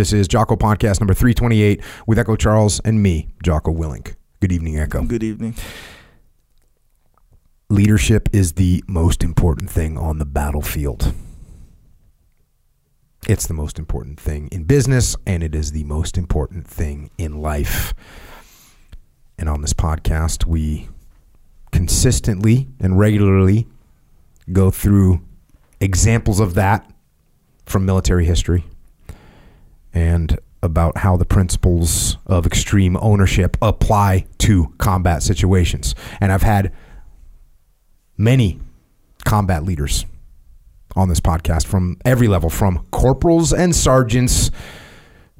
This is Jocko Podcast number 328 with Echo Charles and me, Jocko Willink. Good evening, Echo. Good evening. Leadership is the most important thing on the battlefield. It's the most important thing in business, and it is the most important thing in life. And on this podcast, we consistently and regularly go through examples of that from military history and about how the principles of extreme ownership apply to combat situations. And I've had many combat leaders on this podcast from every level, from corporals and sergeants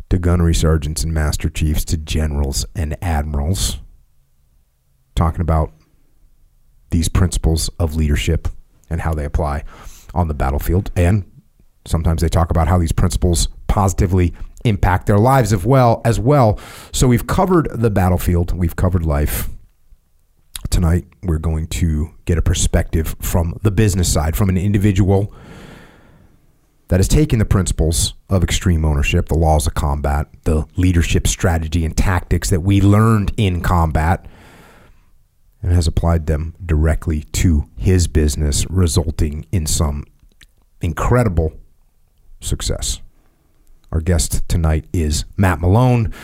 to gunnery sergeants and master chiefs to generals and admirals, talking about these principles of leadership and how they apply on the battlefield. And sometimes they talk about how these principles positively impact their lives as well as well. So we've covered the battlefield, we've covered life. Tonight we're going to get a perspective from the business side, from an individual that has taken the principles of extreme ownership, the laws of combat, the leadership strategy and tactics that we learned in combat, and has applied them directly to his business, resulting in some incredible success. Our guest tonight is Matt Malone.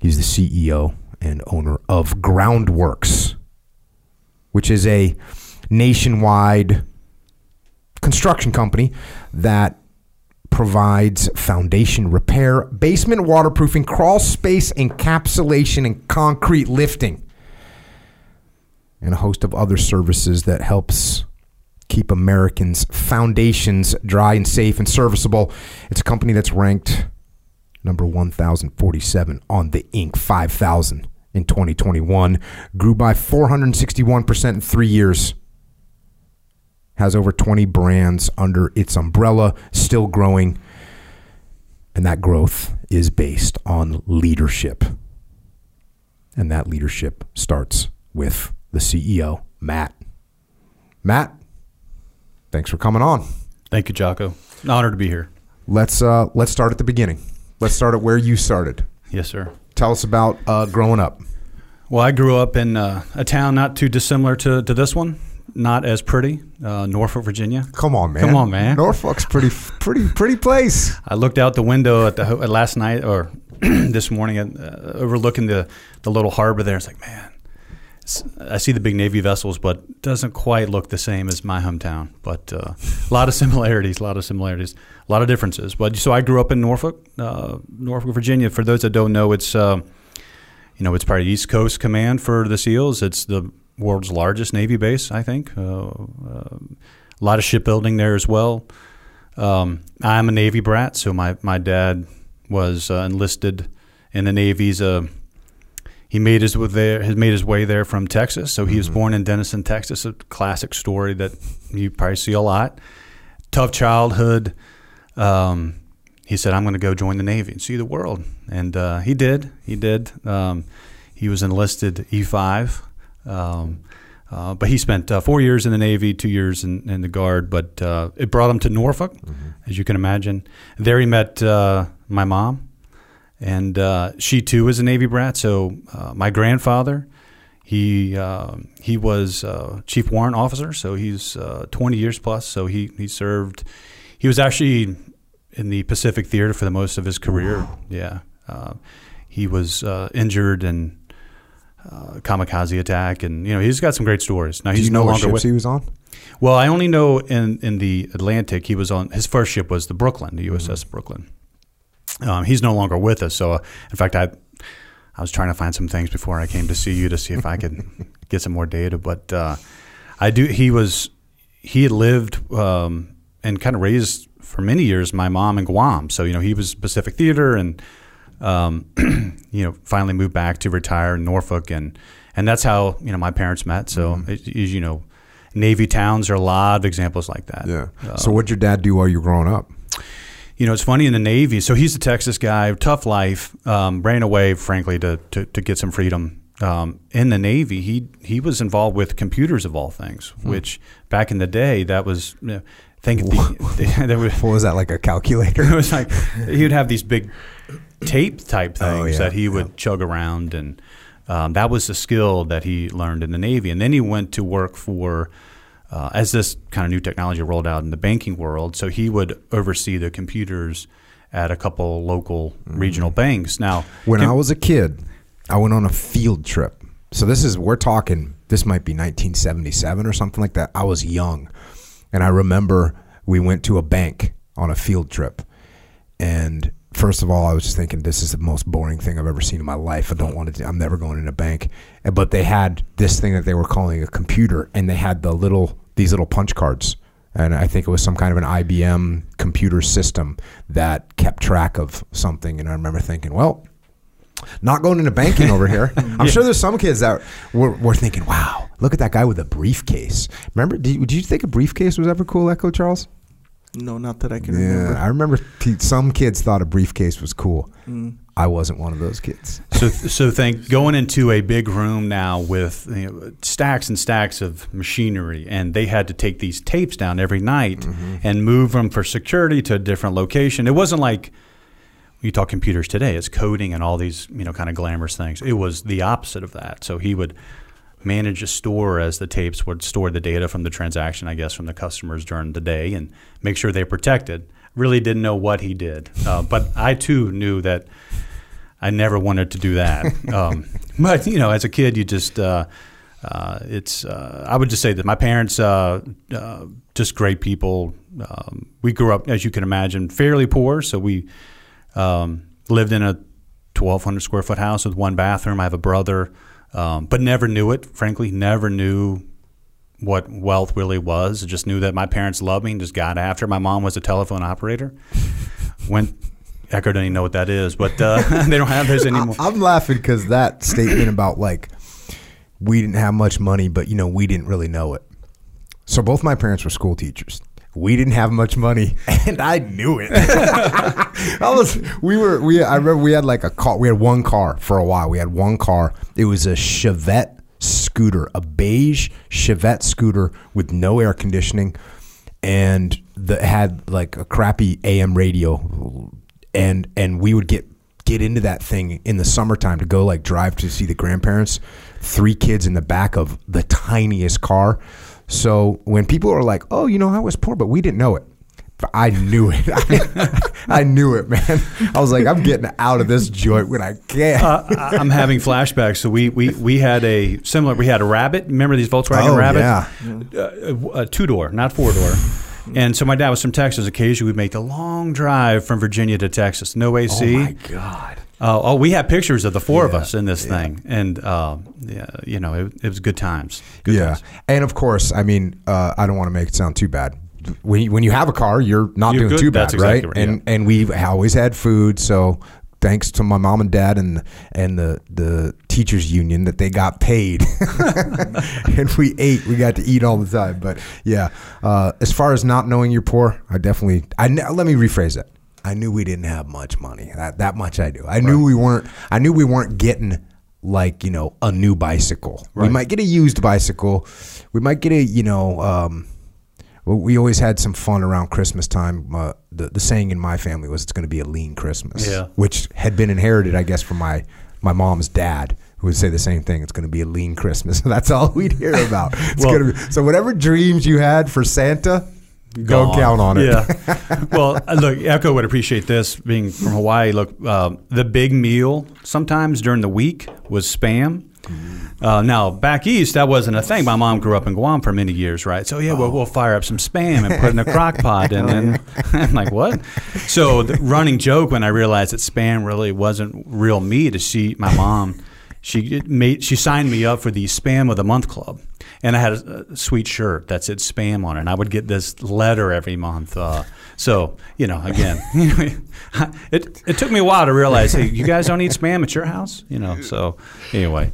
He's the CEO and owner of Groundworks, which is a nationwide construction company that provides foundation repair, basement waterproofing, crawl space encapsulation, and concrete lifting, and a host of other services that helps keep Americans' foundations dry and safe and serviceable. It's a company that's ranked number 1047 on the Inc. 5000 in 2021, grew by 461% in three years, has over 20 brands under its umbrella, still growing. And that growth is based on leadership. And that leadership starts with the CEO, Matt. Matt, thanks for coming on. Thank you, Jocko. An honor to be here. Let's uh, let's start at the beginning. Let's start at where you started. Yes, sir. Tell us about uh, growing up. Well, I grew up in uh, a town not too dissimilar to, to this one, not as pretty, uh, Norfolk, Virginia. Come on, man. Come on, man. Norfolk's pretty, pretty, pretty place. I looked out the window at the ho- at last night or this morning, at, uh, overlooking the the little harbor there. It's like, man, I see the big Navy vessels, but doesn't quite look the same as my hometown. But uh, a lot of similarities, a lot of similarities, a lot of differences. But so I grew up in Norfolk, uh, Norfolk, Virginia. For those that don't know, it's uh, you know it's part of East Coast Command for the SEALs. It's the world's largest Navy base, I think. Uh, uh, a lot of shipbuilding there as well. Um, I'm a Navy brat, so my my dad was uh, enlisted in the Navy's. He made his way there. Has made his way there from Texas. So he was born in Denison, Texas. A classic story that you probably see a lot. Tough childhood. Um, he said, "I'm going to go join the Navy and see the world," and uh, he did. He did. Um, he was enlisted E5. Um, uh, but he spent uh, four years in the Navy, two years in, in the Guard. But uh, it brought him to Norfolk, as you can imagine. There he met uh, my mom, and uh, she too was a Navy brat. So uh, my grandfather, he uh, he was uh, chief warrant officer. So he's uh, 20 years plus. So he he served. He was actually in the Pacific Theater for the most of his career. Yeah, uh, he was uh, injured and. Uh, kamikaze attack, and you know he's got some great stories. Now Do he's you know no longer ships with. he was on? Well, I only know in in the Atlantic he was on his first ship was the Brooklyn, the USS Mm-hmm. Brooklyn. Um, he's no longer with us, so uh, in fact, I I was trying to find some things before I came to see you to see if I could get some more data. But uh, I do. He was he had lived um, and kind of raised for many years my mom in Guam. So you know he was Pacific Theater and um, you know finally moved back to retire in Norfolk and and that's how you know my parents met. So Mm-hmm. it, you know. Navy towns are a lot of examples like that. Yeah. Uh, so what did your dad do while you were growing up? You know, it's funny in the Navy. So he's a Texas guy, tough life. Um, ran away, frankly, to, to, to get some freedom. Um, in the Navy, he he was involved with computers of all things, which back in the day, that was you know, think the, there was, What was that like a calculator? it was like he would have these big tape type things Oh, yeah, that he would yeah. chug around, and um, that was the skill that he learned in the Navy. And then he went to work for. Uh, as this kind of new technology rolled out in the banking world, so he would oversee the computers at a couple local regional banks. Now, Mm-hmm. When can- I was a kid, I went on a field trip. So this is we're talking. This might be 1977 or something like that. I was young, and I remember we went to a bank on a field trip. And first of all, I was just thinking this is the most boring thing I've ever seen in my life. I don't want to. I'm never going in a bank. But they had this thing that they were calling a computer, and they had the little these little punch cards. And I think it was some kind of an IBM computer system that kept track of something. And I remember thinking, well, not going into banking over here. I'm sure there's some kids that were, were thinking, wow, look at that guy with a briefcase. Remember, did did you think a briefcase was ever cool, Echo Charles? No, not that I can Yeah, remember. I remember t- some kids thought a briefcase was cool. Mm. I wasn't one of those kids. So, so think going into a big room now with you know, stacks and stacks of machinery, and they had to take these tapes down every night and move them for security to a different location. It wasn't like you talk computers today; it's coding and all these you know kind of glamorous things. It was the opposite of that. So he would manage a store as the tapes would store the data from the transaction, I guess, from the customers during the day, and make sure they're protected. Really didn't know what he did, uh, but I too knew that. I never wanted to do that. Um, but you know, as a kid, you just uh, uh, it's. Uh, I would just say that my parents, uh, uh, just great people. Um, we grew up, as you can imagine, fairly poor. So we um, lived in a 1,200 square foot house with one bathroom. I have a brother, um, but never knew it. Frankly, never knew what wealth really was. I just knew that my parents loved me and just got after. My mom was a telephone operator. Went. Echo doesn't even know what that is, but uh, they don't have those anymore. I, am laughing because that statement about like we didn't have much money, but you know we didn't really know it. So both my parents were school teachers. We didn't have much money, and I knew it. I was. We were. We. I remember we had like a car. We had one car for a while. We had one car. It was a Chevette scooter, a beige Chevette scooter with no air conditioning, and that had like a crappy AM radio, and and we would get get into that thing in the summertime to go like drive to see the grandparents. Three kids in the back of the tiniest car. So when people are like, "Oh, you know, I was poor, but we didn't know it," I knew it. I, I knew it, man. I was like, I'm getting out of this joint when I can. uh, I'm having flashbacks. So we, we, we had a similar. We had a Rabbit. Remember these Volkswagen Oh, Rabbit? yeah. Uh, a two door, not four door. And so my dad was from Texas. Occasionally, we'd make the long drive from Virginia to Texas. No AC. oh my god. Uh, oh, we had pictures of the four of us in this thing, and uh, yeah, you know, it, it was good times. Good yeah, times. and of course, I mean, uh, I don't want to make it sound too bad. When you, when you have a car, you're not You're doing good. too bad, exactly right? right, And and we always had food, so thanks to my mom and dad and and the the teachers union that they got paid, and we ate. We got to eat all the time. But yeah, uh, as far as not knowing you're poor, I definitely. I let me rephrase that. I knew we didn't have much money. That that much I do. I knew we weren't. I knew we weren't getting like you know a new bicycle. We might get a used bicycle. We might get a you know. Um, well, we always had some fun around Christmas time. Uh, the the saying in my family was it's going to be a lean Christmas, Yeah. which had been inherited, I guess, from my my mom's dad, who would say the same thing. It's going to be a lean Christmas. That's all we'd hear about. It's Well- be, so whatever dreams you had for Santa, don't Gone. count on it. Yeah. well, uh, look, Echo would appreciate this being from Hawaii. Look, uh, the big meal sometimes during the week was spam. Uh, now back east, that wasn't a thing. My mom grew up in Guam for many years, right? So yeah, well, we'll fire up some spam and put it in a crock pot, and then I'm like, what? So the running joke when I realized that spam really wasn't real meat is she, my mom, she made she signed me up for the spam of the month club, and I had a, a sweet shirt that said spam on it. And I would get this letter every month. Uh, so you know, again, it it took me a while to realize, hey, you guys don't eat spam at your house, you know. So anyway,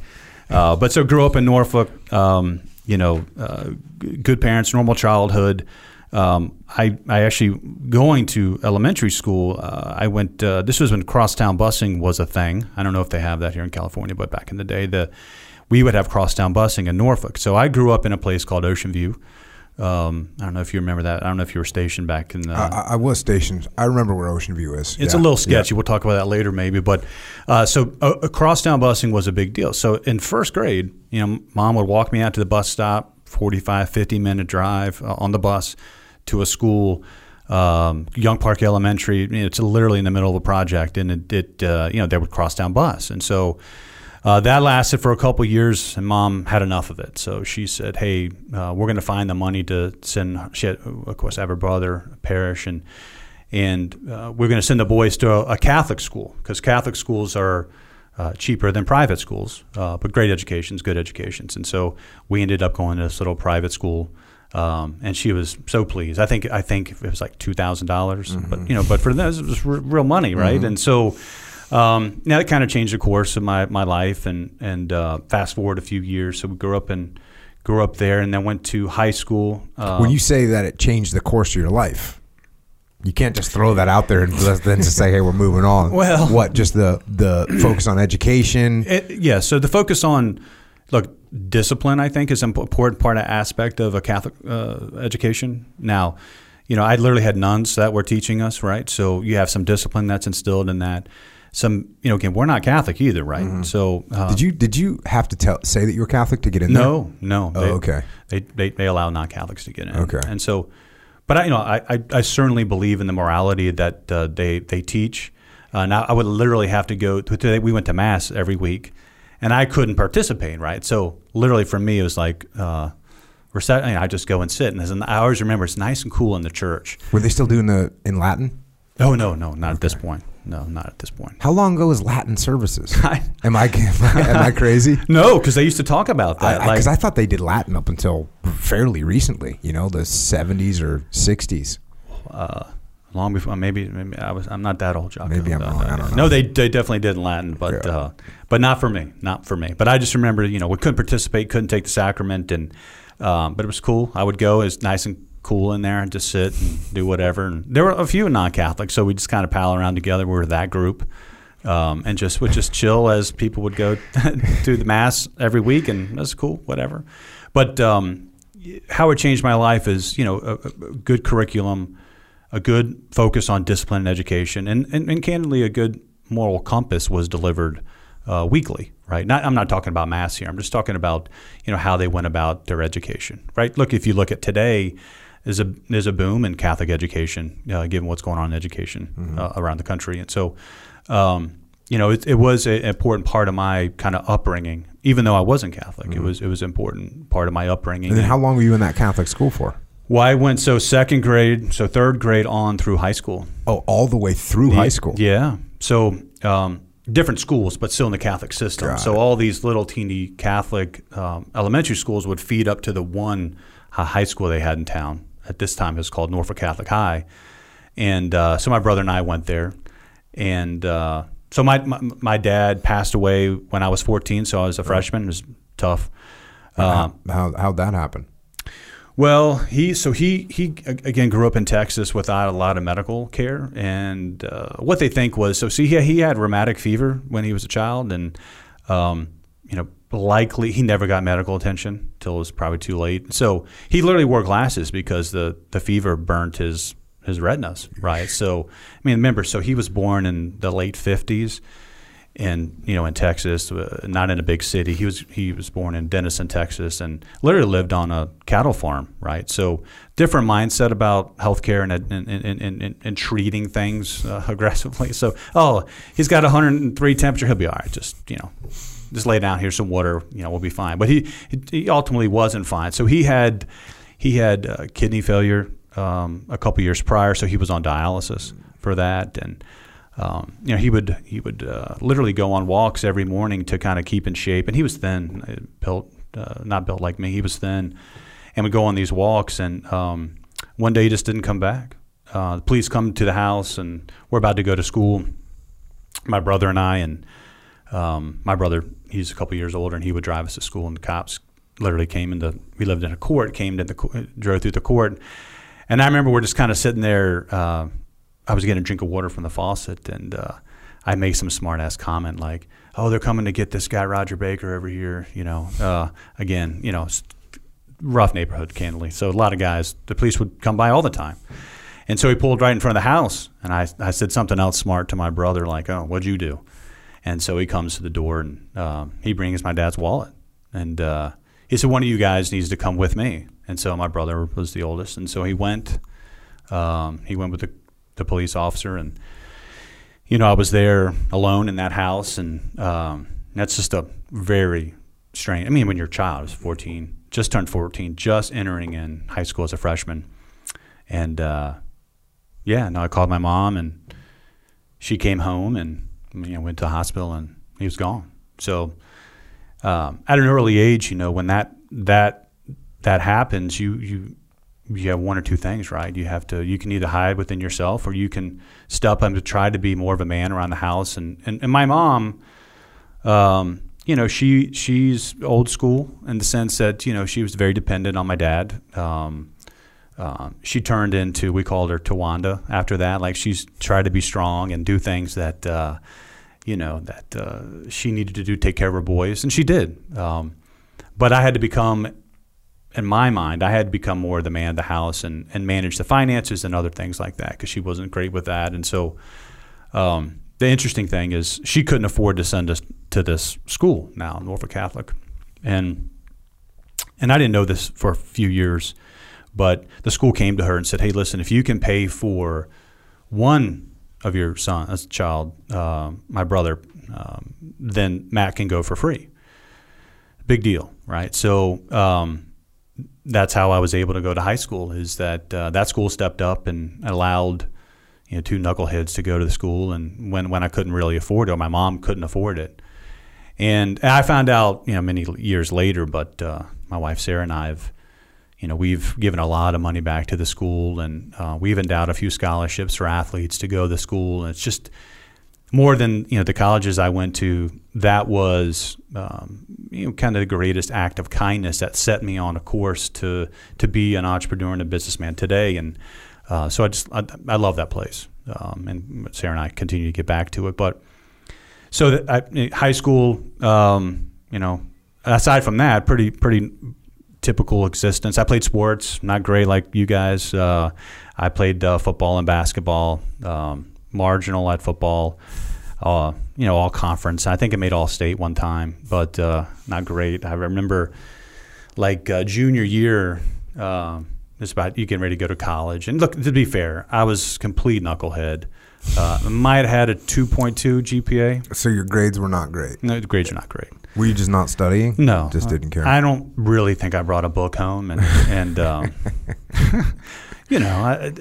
uh, but so grew up in Norfolk. Um, you know, uh, good parents, normal childhood. Um, I, I actually going to elementary school. Uh, I went. Uh, this was when crosstown busing was a thing. I don't know if they have that here in California, but back in the day, the we would have crosstown busing in Norfolk. So I grew up in a place called Ocean View, Um, I don't know if you remember that. I don't know if you were stationed back in the. I, I- was stationed. I remember where Ocean View is. It's Yeah. a little sketchy. We'll talk about that later, maybe. But uh, so uh, crosstown busing was a big deal. So in first grade, you know, mom would walk me out to the bus stop, 45, 50 minute drive uh, on the bus to a school, um, Young Park Elementary. You know, it's literally in the middle of a project, and it, it uh, you know, they would cross down bus, and so. Uh, that lasted for a couple years, and mom had enough of it. So she said, "Hey, uh, we're going to find the money to send." She had, of course, have her brother, parish, and and uh, we're going to send the boys to a, a Catholic school because Catholic schools are uh, cheaper than private schools, uh, but great educations, good educations. And so we ended up going to this little private school, um, and she was so pleased. I think I think it was like two thousand dollars, but you know, but for them it was r- real money, right? And so. Um, now that kind of changed the course of my, my life, and and uh, fast forward a few years. So we grew up and grew up there, and then went to high school. Uh, When you say that it changed the course of your life, you can't just throw that out there and then just say, "Hey, we're moving on." Well- what? Just the the focus on education. It, yeah. So the focus on look discipline, I think, is an important part of aspect of a Catholic uh, education. Now, you know, I literally had nuns that were teaching us, right? So you have some discipline that's instilled in that. Some, you know, again, we're not Catholic either, right? So uh, Mm-hmm. did you did you have to tell say that you were Catholic to get in there? no, no. Oh, okay. They, they they allow non Catholics to get in. Okay. And so, but I you know I I, I certainly believe in the morality that uh, they they teach. Uh, now I would literally have to go. To, we went to mass every week, and I couldn't participate. Right. So literally for me it was like. Uh, recite, you know, I just go and sit, and as an- I always remember it's nice and cool in the church. Were they still doing the in Latin? Oh no, no, not at this point. No, not at this point. How long ago was Latin services? I- am I am I, I crazy? No, because they used to talk about that. Because I, like, thought they did Latin up until fairly recently. You know, the '70s or '60s. uh, long before maybe, maybe I was I'm not that old, Jocko. Maybe I'm No, wrong. I don't know. No, they they definitely did in Latin, but Yeah. uh, but not for me, not for me. But I just remember, you know, we couldn't participate, couldn't take the sacrament, and um, but it was cool. I would go, it's nice and cool in there, and just sit and do whatever. And there were a few non-Catholics, so we just kind of pal around together. We were that group. Um, and just would just chill as people would go to the mass every week, and that's cool, whatever. But um, how it changed my life is, you know, a, a good curriculum, a good focus on discipline and education, and, and, and candidly, a good moral compass was delivered uh, weekly, right? Not, I'm not talking about mass here. I'm just talking about, you know, how they went about their education, right? Look, if you look at today, there's a there's a boom in Catholic education, uh, given what's going on in education uh, around the country, and so. Um, you know, it, it was a- an important part of my kind of upbringing, even though I wasn't Catholic. It was it was an important part of my upbringing. And then how long were you in that Catholic school for? Well, I went so second grade, so third grade on through high school. Oh, all the way through high school. Yeah. So um, different schools, but still in the Catholic system. Got so it. all these little teeny Catholic um, elementary schools would feed up to the one uh, high school they had in town. At this time, it was called Norfolk Catholic High, and uh, so my brother and I went there, and uh, so my, my my dad passed away when I was 14, so I was a freshman. It was tough. Uh, How how'd that happen? well, he so he he again grew up in Texas without a lot of medical care, and uh, what they think was so. See, he he had rheumatic fever when he was a child, and um, you know likely he never got medical attention till it was probably too late. So he literally wore glasses because the the fever burnt his his retinas. Right. So I mean, remember, so he was born in the late fifties in you know in Texas, uh, not in a big city. He was he was born in Denison, Texas, and literally lived on a cattle farm. Right, so different mindset about healthcare and and and, and, and, treating things uh, aggressively. So oh, he's got 103 temperature. He'll be all right. Just you know. Just lay down. Here's some water. You know, we'll be fine. But he, he ultimately wasn't fine. So he had, he had uh, kidney failure um, a couple years prior. So he was on dialysis for that, and um, you know, he would he would uh, literally go on walks every morning to kind of keep in shape. And he was thin, uh, built uh, not built like me. He was thin, and would go on these walks. And um, one day he just didn't come back. Uh, police come to the house, and we're about to go to school. My brother and I, and um, my brother, he's a couple years older, and he would drive us to school. And the cops literally came into. We lived in a court. Came to the drove through the court, and I remember we're just kind of sitting there. Uh, I was getting a drink of water from the faucet, and uh, I made some smart ass comment like, "Oh, they're coming to get this guy Roger Baker over here." You know, uh, again, you know, rough neighborhood, candidly. So a lot of guys, the police would come by all the time. And so he pulled right in front of the house, and I, I said something else smart to my brother, like, "Oh, what'd you do?" And so he comes to the door, and um, he brings my dad's wallet, and uh, he said, "One of you guys needs to come with me." And so my brother was the oldest, and so he went. Um, he went with the, the police officer, and you know I was there alone in that house, and um, that's just a very strange. I mean, when you're a child, I was 14, just turned 14, just entering in high school as a freshman, and uh, yeah, no, I called my mom, and she came home, and you know went to the hospital, and he was gone. So um, at an early age, you know, when that that that happens, you you you have one or two things, right? You have to you can either hide within yourself, or you can step up and try to be more of a man around the house. And and, and my mom. Um, you know, she she's old school in the sense that you know she was very dependent on my dad. Um, um, she turned into we called her Towanda after that. Like she's tried to be strong and do things that uh, you know that uh, she needed to do, take care of her boys, and she did. Um, but I had to become, in my mind, I had to become more the man of the house and and manage the finances and other things like that because she wasn't great with that, and so. Um, the interesting thing is she couldn't afford to send us to this school now, Norfolk Catholic, and and I didn't know this for a few years but the school came to her and said, "Hey, listen, if you can pay for one of your son, a child, uh, my brother, um, then Matt can go for free." Big deal, right? So um, that's how I was able to go to high school. Is that uh, that school stepped up and allowed you know two knuckleheads to go to the school, and when when I couldn't really afford it, or my mom couldn't afford it, and I found out you know many years later, but uh, my wife Sarah and I have you know, we've given a lot of money back to the school, and uh, we've endowed a few scholarships for athletes to go to the school. And it's just more than you know the colleges I went to. That was um, you know kind of the greatest act of kindness that set me on a course to to be an entrepreneur and a businessman today. And uh, so I just I, I love that place, um, and Sarah and I continue to get back to it. But so that I, high school, um, you know, aside from that, pretty pretty typical existence. I played sports, not great like you guys. Uh, I played uh, football and basketball, um, marginal at football. Uh, you know, all conference. I think I made all state one time, but uh, not great. I remember like uh, junior year. Uh, it's about you getting ready to go to college. And look, to be fair, I was complete knucklehead. Uh, might have had a 2.2 GPA. So your grades were not great. No, the grades are not great. Were you just not studying? No, just didn't care. I don't really think I brought a book home, and and um, you know, I,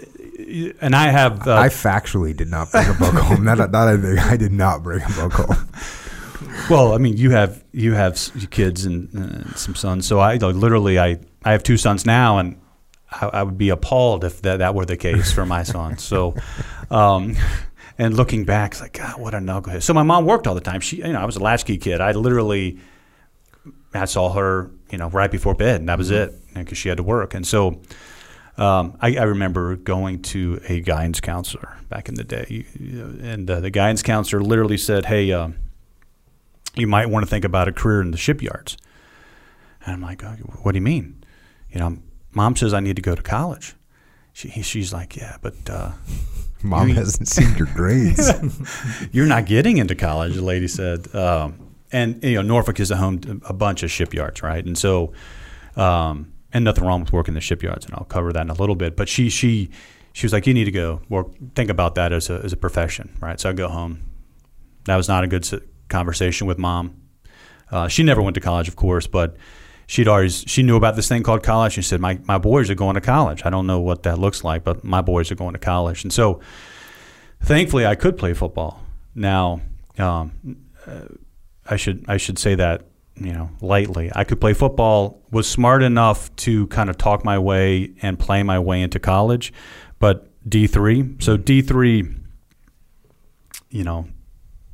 and I have. Uh, I factually did not bring a book home. That that I I did not bring a book home. Well, I mean, you have you have kids and uh, some sons, so I literally I I have two sons now, and I, I, would be appalled if that that were the case for my son. So. Um, and looking back, it's like, God, what a knucklehead. So my mom worked all the time. She, you know, I was a latchkey kid. I literally, I saw her, you know, right before bed, and that was mm-hmm. it, because she had to work. And so, um, I, I, remember going to a guidance counselor back in the day, and uh, the guidance counselor literally said, "Hey, uh, you might want to think about a career in the shipyards." And I'm like, oh, "What do you mean?" You know, mom says I need to go to college. She, she's like, "Yeah, but." Uh, Mom hasn't seen your grades. You're not getting into college, the lady said. Um, and you know, Norfolk is a home to a bunch of shipyards, right? And so, um, and nothing wrong with working the shipyards, and I'll cover that in a little bit. But she she she was like, you need to go work, think about that as a as a profession, right? So I go home. That was not a good conversation with mom. Uh, she never went to college, of course, but she'd always she knew about this thing called college. She said, "My my boys are going to college. I don't know what that looks like, but my boys are going to college." And so, thankfully, I could play football. Now, um, uh, I should I should say that you know lightly. I could play football. Was smart enough to kind of talk my way and play my way into college, but D three. So D three. You know,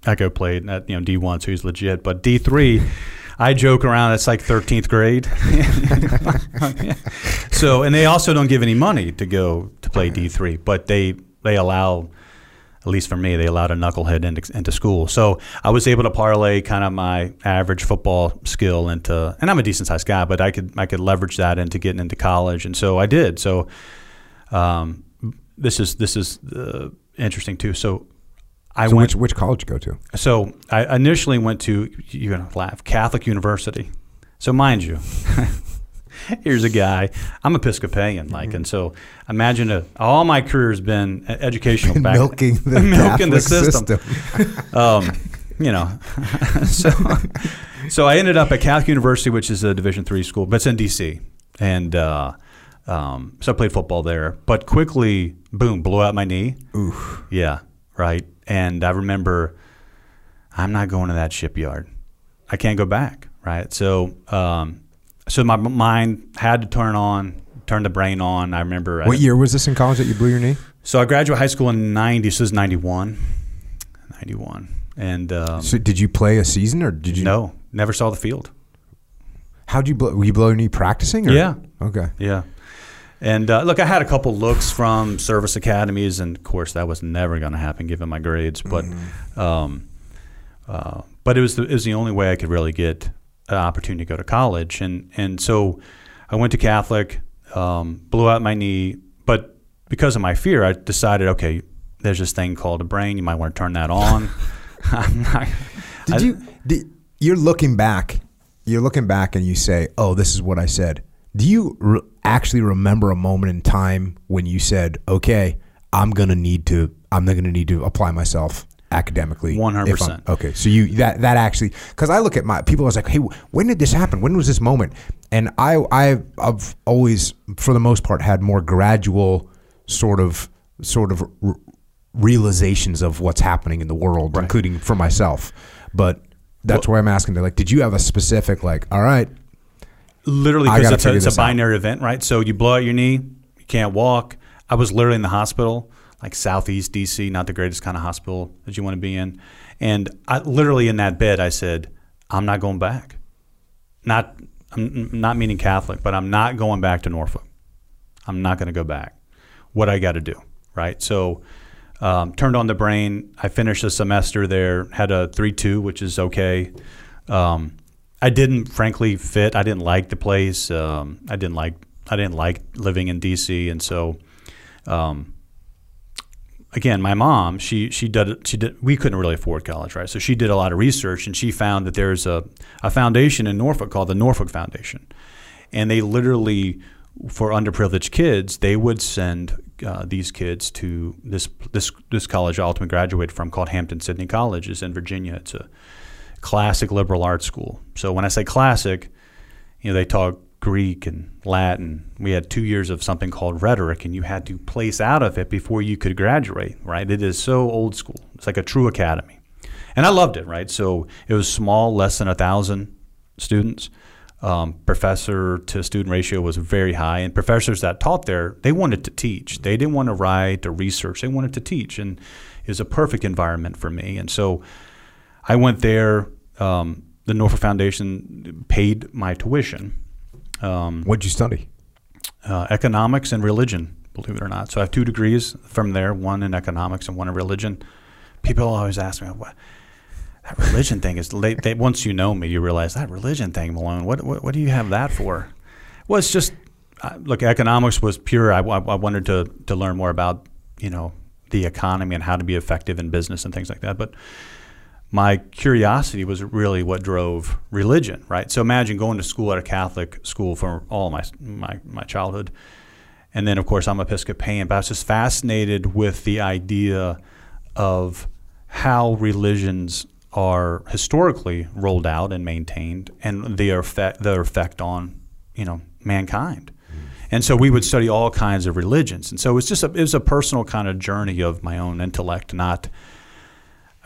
Echo played at you know D one, so he's legit. But D three. I joke around. It's like 13th grade. so, and they also don't give any money to go to play D3, but they they allow at least for me, they allowed a knucklehead into, into school. So I was able to parlay kind of my average football skill into, and I'm a decent sized guy, but I could I could leverage that into getting into college, and so I did. So um, this is this is uh, interesting too. So I so went. which which college you go to? So I initially went to you're gonna laugh Catholic University. So mind you, here's a guy. I'm Episcopalian, like, Mm-hmm. and so imagine a, all my career has been educational back, milking the milking the Catholic system. um, you know, so so I ended up at Catholic University, which is a Division three school, but it's in DC, and uh, um, so I played football there. But quickly, boom, blew out my knee. Oof. Yeah, right. And I remember, I'm not going to that shipyard. I can't go back. Right. So, um, so my mind had to turn on, turn the brain on. I remember. I- What year was this in college that you blew your knee? So I graduated high school in '90. So this is '91. '91. And um, So did you play a season or did you? no, never saw the field. How'd you blow? Were you blow your knee practicing? Or? Yeah. Okay. Yeah. And uh, look, I had a couple looks from service academies, and of course, that was never going to happen given my grades. But, um, uh, but it was the, it was the only way I could really get an opportunity to go to college, and and so I went to Catholic, um, blew out my knee, but because of my fear, I decided, okay, there's this thing called a brain. You might want to turn that on. Not- Did I- you? Did, you're looking back. You're looking back and you say, "Oh, this is what I said." Do you re- actually remember a moment in time when you said, "Okay, I'm gonna need to. I'm gonna need to apply myself academically." 100%. Okay, so you that that actually because I look at my people. I was like, "Hey, when did this happen? When was this moment?" And I I I've always, for the most part, had more gradual sort of sort of r- realizations of what's happening in the world, including for myself. But that's why I'm asking. They're like, did you have a specific like? All right, literally because it's, a, it's a this out. binary event, right? So you blow out your knee, you can't walk. I was literally in the hospital, like Southeast DC, not the greatest kind of hospital that you want to be in. And I literally in that bed, I said, "I'm not going back." Not, I'm not meaning Catholic, but I'm not going back to Norfolk. I'm not going to go back. What I got to do, right? So, um, turned on the brain. I finished a semester there. Had a three two, which is okay. Um, I didn't, frankly, fit. I didn't like the place. Um, I didn't like. I didn't like living in DC, and so, um, again, my mom, she she did she did. We couldn't really afford college, right? So she did a lot of research, and she found that there's a a foundation in Norfolk called the Norfolk Foundation, and they literally for underprivileged kids, they would send uh, these kids to this this this college I ultimately graduated from called Hampden-Sydney College is in Virginia. It's a classic liberal arts school. So when I say classic, you know they taught Greek and Latin. We had two years of something called rhetoric, and you had to place out of it before you could graduate. Right? It is so old school. It's like a true academy, and I loved it. Right? So it was small, less than a thousand students um, professor to student ratio was very high, and professors that taught there they wanted to teach. They didn't want to write or research. They wanted to teach, and it was a perfect environment for me. And so I went there. Um, the Norfolk Foundation paid my tuition, um, what'd you study? uh, economics and religion. Believe it or not, so I have two degrees from there, one in economics and one in religion. People always ask me, "What?" that religion thing is they, they, once you know me you realize that religion thing malone what, what, what do you have that for well it's just uh, look economics was pure I, I, I wanted to, to learn more about you know the economy and how to be effective in business and things like that but my curiosity was really what drove religion right? So imagine going to school at a catholic school for all my my, my childhood. And then of course i'm episcopalian but i was just fascinated with the idea of how religions are historically rolled out and maintained, and their effect, their effect on you know mankind. Mm. And so we would study all kinds of religions, and so it was just a, it was a personal kind of journey of my own intellect, not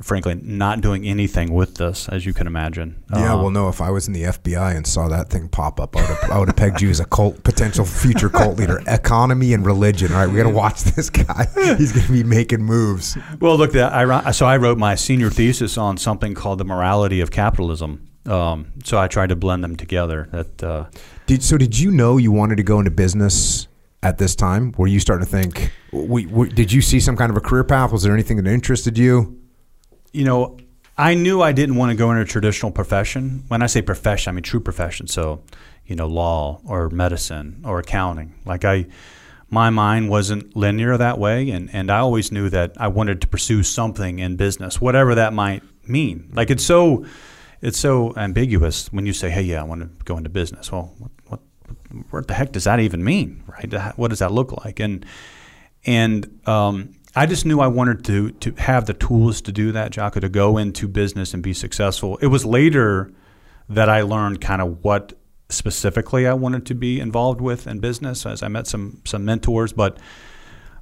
frankly not doing anything with this, as you can imagine. Yeah, Um, well, no. If I was in the FBI and saw that thing pop up, I would have, I would have pegged you as a cult potential future cult leader. Economy and religion. All right, we got to watch this guy. He's going to be making moves. Well, look, that I, so I wrote my senior thesis on something called the morality of capitalism. Um, so I tried to blend them together. That uh, Did so? Did you know you wanted to go into business at this time? Were you starting to think? We, we, did you see some kind of a career path? Was there anything that interested you? You know, I knew I didn't want to go into a traditional profession. When I say profession, I mean true profession. So, you know, law or medicine or accounting. Like I, my mind wasn't linear that way, and and I always knew that I wanted to pursue something in business, whatever that might mean. Like it's so, it's so ambiguous when you say, "Hey, yeah, I want to go into business." Well, what, what what the heck does that even mean, right? What does that look like? And and um, I just knew I wanted to to have the tools to do that, Jocko, to go into business and be successful. It was later that I learned kind of what specifically I wanted to be involved with in business as I met some some mentors, but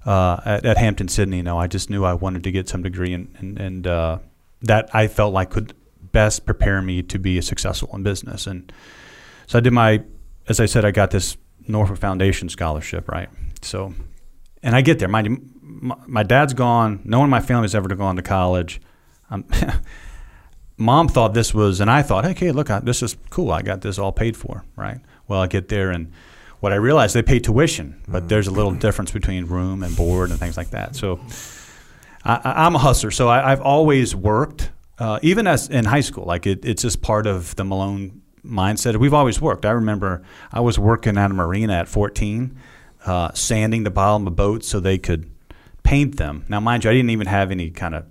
uh, at, at, Hampden-Sydney, you know, I just knew I wanted to get some degree and and, and uh, that I felt like could best prepare me to be successful in business. And so I did my, as I said, I got this Norfolk Foundation scholarship, right? So, and I get there. Mind you, my, my dad's gone. No one in my family's ever gone to college. Um, mom thought this was, and I thought, hey, okay, look, I, this is cool. I got this all paid for, right? Well, I get there, and what I realized they pay tuition, but mm-hmm. there's a little difference between room and board and things like that. So I, am a hustler, so I, have always worked, uh, even as in high school. Like it, it's just part of the Malone mindset. We've always worked. I remember I was working at a marina at 14, uh, sanding the bottom of boats so they could paint them. Now, mind you, I didn't even have any kind of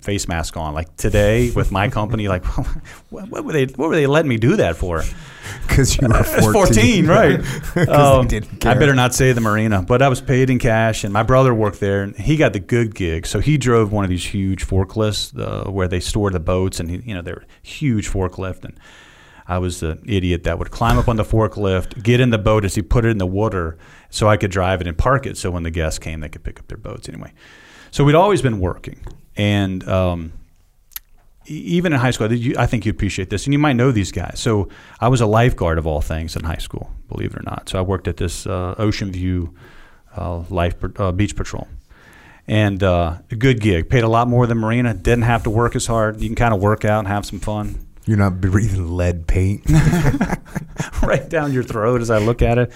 face mask on. Like today with my company, like what, what, were they? What were they letting me do that for? Because you were 14. 14 right? um, I better not say the marina, but I was paid in cash, and my brother worked there, and he got the good gig. So he drove one of these huge forklifts uh, where they store the boats, and he, you know they're huge forklift, and I was the idiot that would climb up on the forklift, get in the boat as he put it in the water, so I could drive it and park it. So when the guests came, they could pick up their boats anyway. So we'd always been working, and um, even in high school, I think you appreciate this, and you might know these guys. So I was a lifeguard of all things in high school, believe it or not. So I worked at this uh, Ocean View uh, life uh, beach patrol, and uh, a good gig. Paid a lot more than Marina. Didn't have to work as hard. You can kind of work out and have some fun. You're not breathing lead paint right down your throat as I look at it.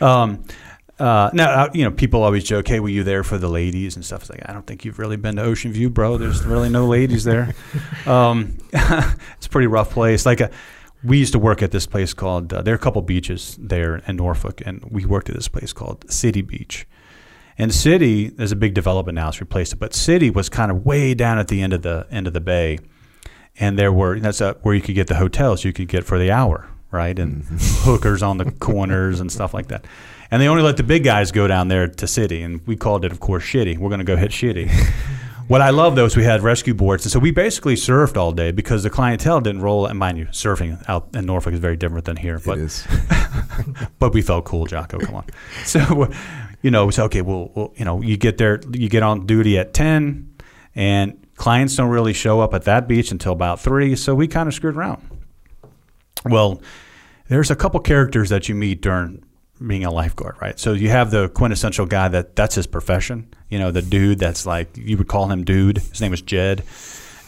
Um, uh, now, uh, you know, people always joke, "Hey, were you there for the ladies and stuff?" It's like, I don't think you've really been to Ocean View, bro. There's really no ladies there. Um, it's a pretty rough place. Like, a, uh, we used to work at this place called. Uh, there are a couple beaches there in Norfolk, and we worked at this place called City Beach. And City, there's a big development now; it's replaced it. But City was kind of way down at the end of the end of the bay, and there were that's a, where you could get the hotels you could get for the hour, right, and mm-hmm. hookers on the corners and stuff like that and they only let the big guys go down there to city, and we called it, of course, shitty. We're going to go hit shitty. what I love though is we had rescue boards, and so we basically surfed all day because the clientele didn't roll. And mind you, surfing out in Norfolk is very different than here. But, it is. but we felt cool, Jocko. Come on. So, you know, it's okay. Well, well, you know, you get there, you get on duty at ten, and clients don't really show up at that beach until about three. So we kind of screwed around. Well, there's a couple characters that you meet during being a lifeguard, right? So you have the quintessential guy that that's his profession. You know, the dude that's like you would call him dude. His name was Jed.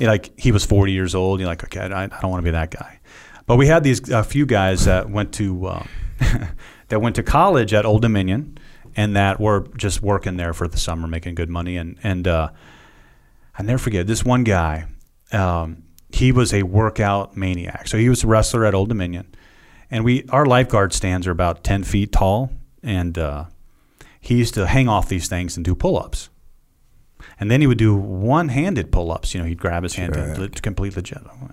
like he was 40 years old. You're like, okay, I, I don't want to be that guy. But we had these a few guys that went to um, that went to college at Old Dominion and that were just working there for the summer, making good money. And and uh, I never forget this one guy. Um, he was a workout maniac. So he was a wrestler at Old Dominion and we our lifeguard stands are about ten feet tall, and uh, he used to hang off these things and do pull-ups. And then he would do one-handed pull-ups. You know, he'd grab his hand to, to complete the jet. Oh,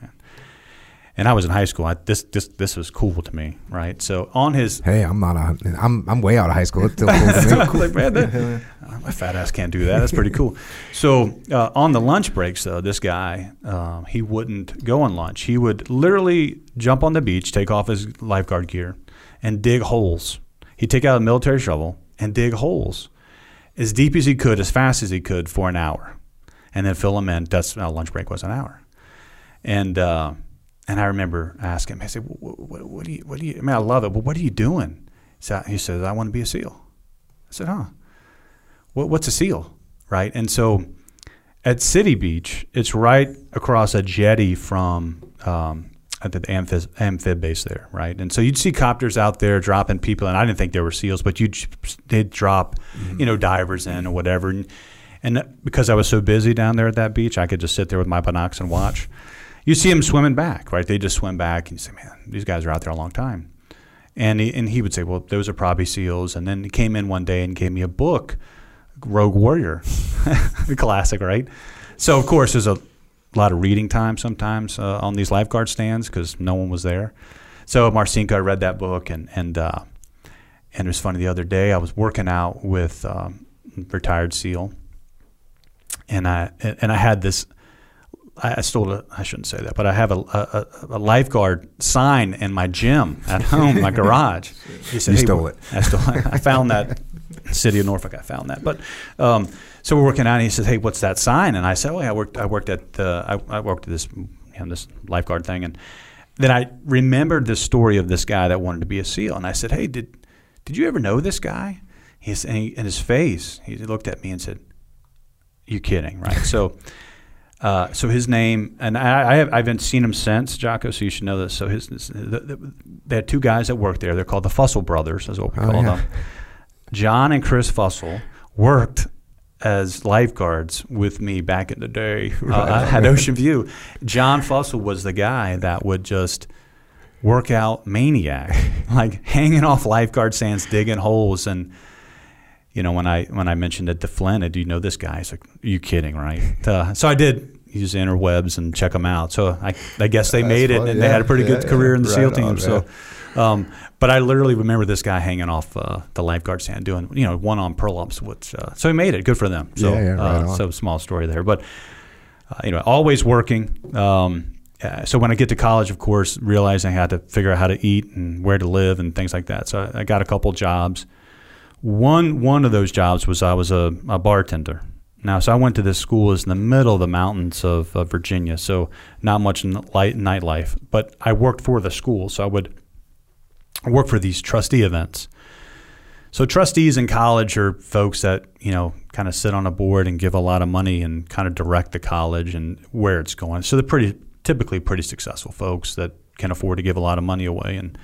and I was in high school. I, this this this was cool to me, right? So on his hey, I'm not a, I'm I'm way out of high school. It's still cool to me. like, man, that, my fat ass can't do that. That's pretty cool. So uh, on the lunch breaks, though, this guy uh, he wouldn't go on lunch. He would literally jump on the beach, take off his lifeguard gear, and dig holes. He'd take out a military shovel and dig holes as deep as he could, as fast as he could for an hour, and then fill them in. That's how lunch break was an hour, and. Uh, and I remember asking him, I said, what, what, what, do you, what do you, I mean, I love it, but what are you doing? So he says, I want to be a SEAL. I said, huh, what, what's a SEAL? Right. And so at City Beach, it's right across a jetty from um, at the amphib, amphib base there, right? And so you'd see copters out there dropping people, and I didn't think they were seals, but you'd they'd drop, you know, divers in or whatever. And, and because I was so busy down there at that beach, I could just sit there with my binocs and watch. You see them swimming back, right? They just swim back, and you say, "Man, these guys are out there a long time." And he, and he would say, "Well, those are probably seals." And then he came in one day and gave me a book, Rogue Warrior, the classic, right? So of course, there's a lot of reading time sometimes uh, on these lifeguard stands because no one was there. So Marcinko, read that book, and and uh, and it was funny. The other day, I was working out with um, retired SEAL, and I and I had this. I stole it. I shouldn't say that, but I have a, a, a lifeguard sign in my gym at home, my garage. He said, you hey, stole it. I stole. I found that city of Norfolk. I found that, but um, so we're working out. and He says, "Hey, what's that sign?" And I said, "Oh, yeah, I worked. I worked at the. I, I worked at this, you know, this lifeguard thing." And then I remembered the story of this guy that wanted to be a SEAL, and I said, "Hey, did did you ever know this guy?" He's and, he, and his face. He looked at me and said, "You kidding, right?" so. Uh, so his name, and I, I, have, I haven't seen him since, Jocko. So you should know this. So his, the, the, they had two guys that worked there. They're called the Fussell brothers, is what we Oh, call yeah. them. John and Chris Fussell worked as lifeguards with me back in the day uh, at Ocean View. John Fussell was the guy that would just workout maniac, like hanging off lifeguard stands, digging holes, and you know when I when I mentioned it to Flynn, do you know this guy? He's like, "Are you kidding, right?" Uh, so I did use the interwebs and check them out. So I, I guess they made it, funny. and they had a pretty Yeah, good yeah, career in the yeah. SEAL Right team. on, so. Um, but I literally remember this guy hanging off uh, the lifeguard stand doing, you know, one on pearl ups, which uh, so he made it. Good for them. So, Yeah, yeah, right uh, so small story there, but uh, you know, always working. Um, uh, so when I get to college, of course, realizing I had to figure out how to eat and where to live and things like that. So I, I got a couple jobs. One one of those jobs was I was a, a bartender. Now, so I went to this school. It's in the middle of the mountains of, of Virginia, so not much light nightlife. But I worked for the school, so I would work for these trustee events. So trustees in college are folks that you know kind of sit on a board and give a lot of money and kind of direct the college and where it's going. So they're pretty typically pretty successful folks that can afford to give a lot of money away. And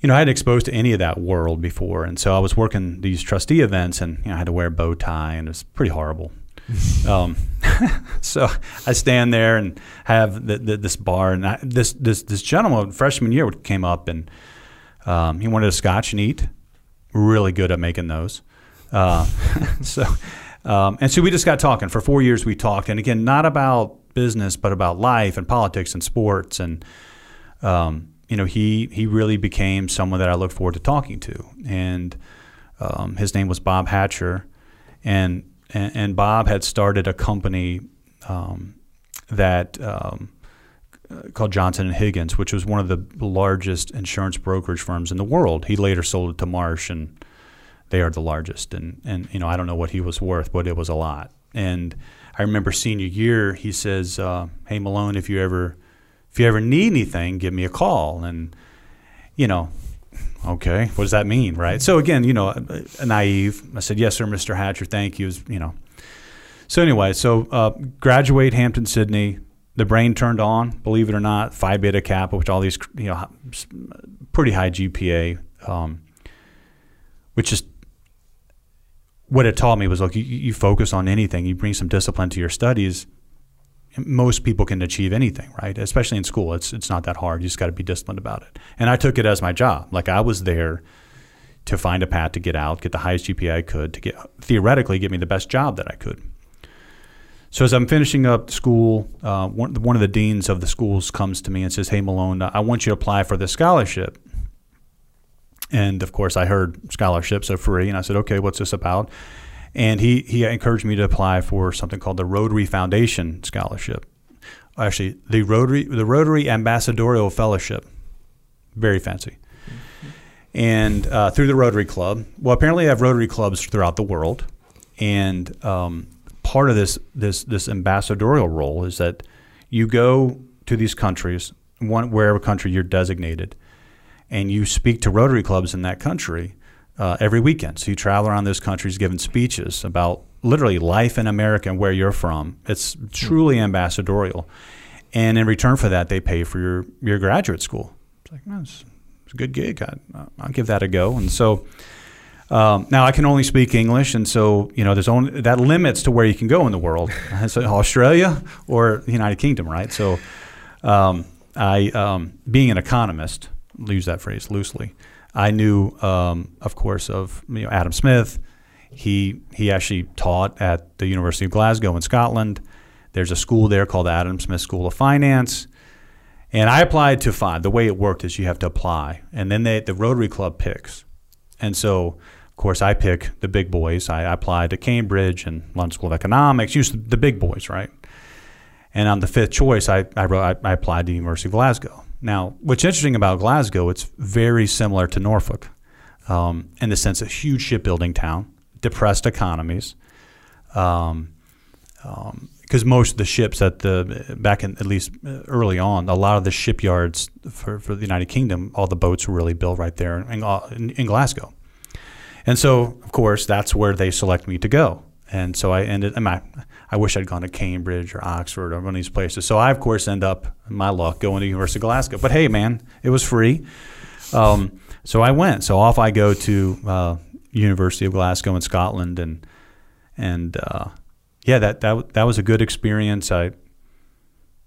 you know I hadn't exposed to any of that world before, and so I was working these trustee events, and you know I had to wear a bow tie, and it was pretty horrible. um, so I stand there and have the, the, this bar, and I, this this this gentleman freshman year came up and um, he wanted a scotch and eat. Really good at making those. Uh, so um, and so we just got talking for four years. We talked, and again, not about business, but about life and politics and sports, and um, you know, he he really became someone that I look forward to talking to, and um, his name was Bob Hatcher, and and, and Bob had started a company um, that um, called Johnson and Higgins, which was one of the largest insurance brokerage firms in the world. He later sold it to Marsh, and they are the largest. And and you know I don't know what he was worth, but it was a lot. And I remember senior year, he says, uh, "Hey Malone, if you ever if you ever need anything, give me a call." And you know, okay, what does that mean, right? So again, you know, naive. I said, "Yes, sir, Mr. Hatcher. Thank you." You know. So anyway, so uh, graduate Hampden-Sydney. The brain turned on, believe it or not. Phi Beta Kappa, which all these you know, pretty high GPA, um, which is what it taught me was look, you, you focus on anything, you bring some discipline to your studies. Most people can achieve anything, right? Especially in school, it's it's not that hard. You just got to be disciplined about it. And I took it as my job. Like I was there to find a path to get out, get the highest GPA I could, to get theoretically get me the best job that I could. So as I'm finishing up school, uh, one, one of the deans of the schools comes to me and says, "Hey Malone, I want you to apply for this scholarship." And of course, I heard scholarships are free, and I said, "Okay, what's this about?" And he he encouraged me to apply for something called the Rotary Foundation Scholarship. Actually, the Rotary the Rotary Ambassadorial Fellowship, very fancy. And uh, through the Rotary Club, well, apparently I have Rotary clubs throughout the world, and um, part of this this this ambassadorial role is that you go to these countries, one wherever country you're designated, and you speak to Rotary clubs in that country uh, every weekend. So you travel around those countries giving speeches about literally life in America and where you're from. It's truly ambassadorial. and in return for that, they pay for your your graduate school. It's like, no, it's, it's a good gig. I, I'll give that a go. And so. Um, now I can only speak English, and so you know there's only that limits to where you can go in the world. So Australia or the United Kingdom, right? So um, I, um, being an economist, use that phrase loosely. I knew, um, of course, of you know Adam Smith. He he actually taught at the University of Glasgow in Scotland. There's a school there called Adam Smith School of Finance. And I applied to five. The way it worked is you have to apply, and then they, the Rotary Club picks. And so of course, I pick the big boys. I applied to Cambridge and London School of Economics, used the big boys, right? And on the fifth choice, I, I, wrote, I, I applied to the University of Glasgow. Now, what's interesting about Glasgow, it's very similar to Norfolk um, in the sense of huge shipbuilding town, depressed economies. Um, because um, most of the ships at the back in at least uh, early on, a lot of the shipyards for, for the United Kingdom, all the boats were really built right there in, in, in Glasgow. And so, of course, that's where they select me to go. And so I ended. Mean, I wish I'd gone to Cambridge or Oxford or one of these places. So I, of course, end up my luck going to University of Glasgow. But hey, man, it was free. Um, so I went. So off I go to uh, University of Glasgow in Scotland, and and uh, yeah, that that that was a good experience. I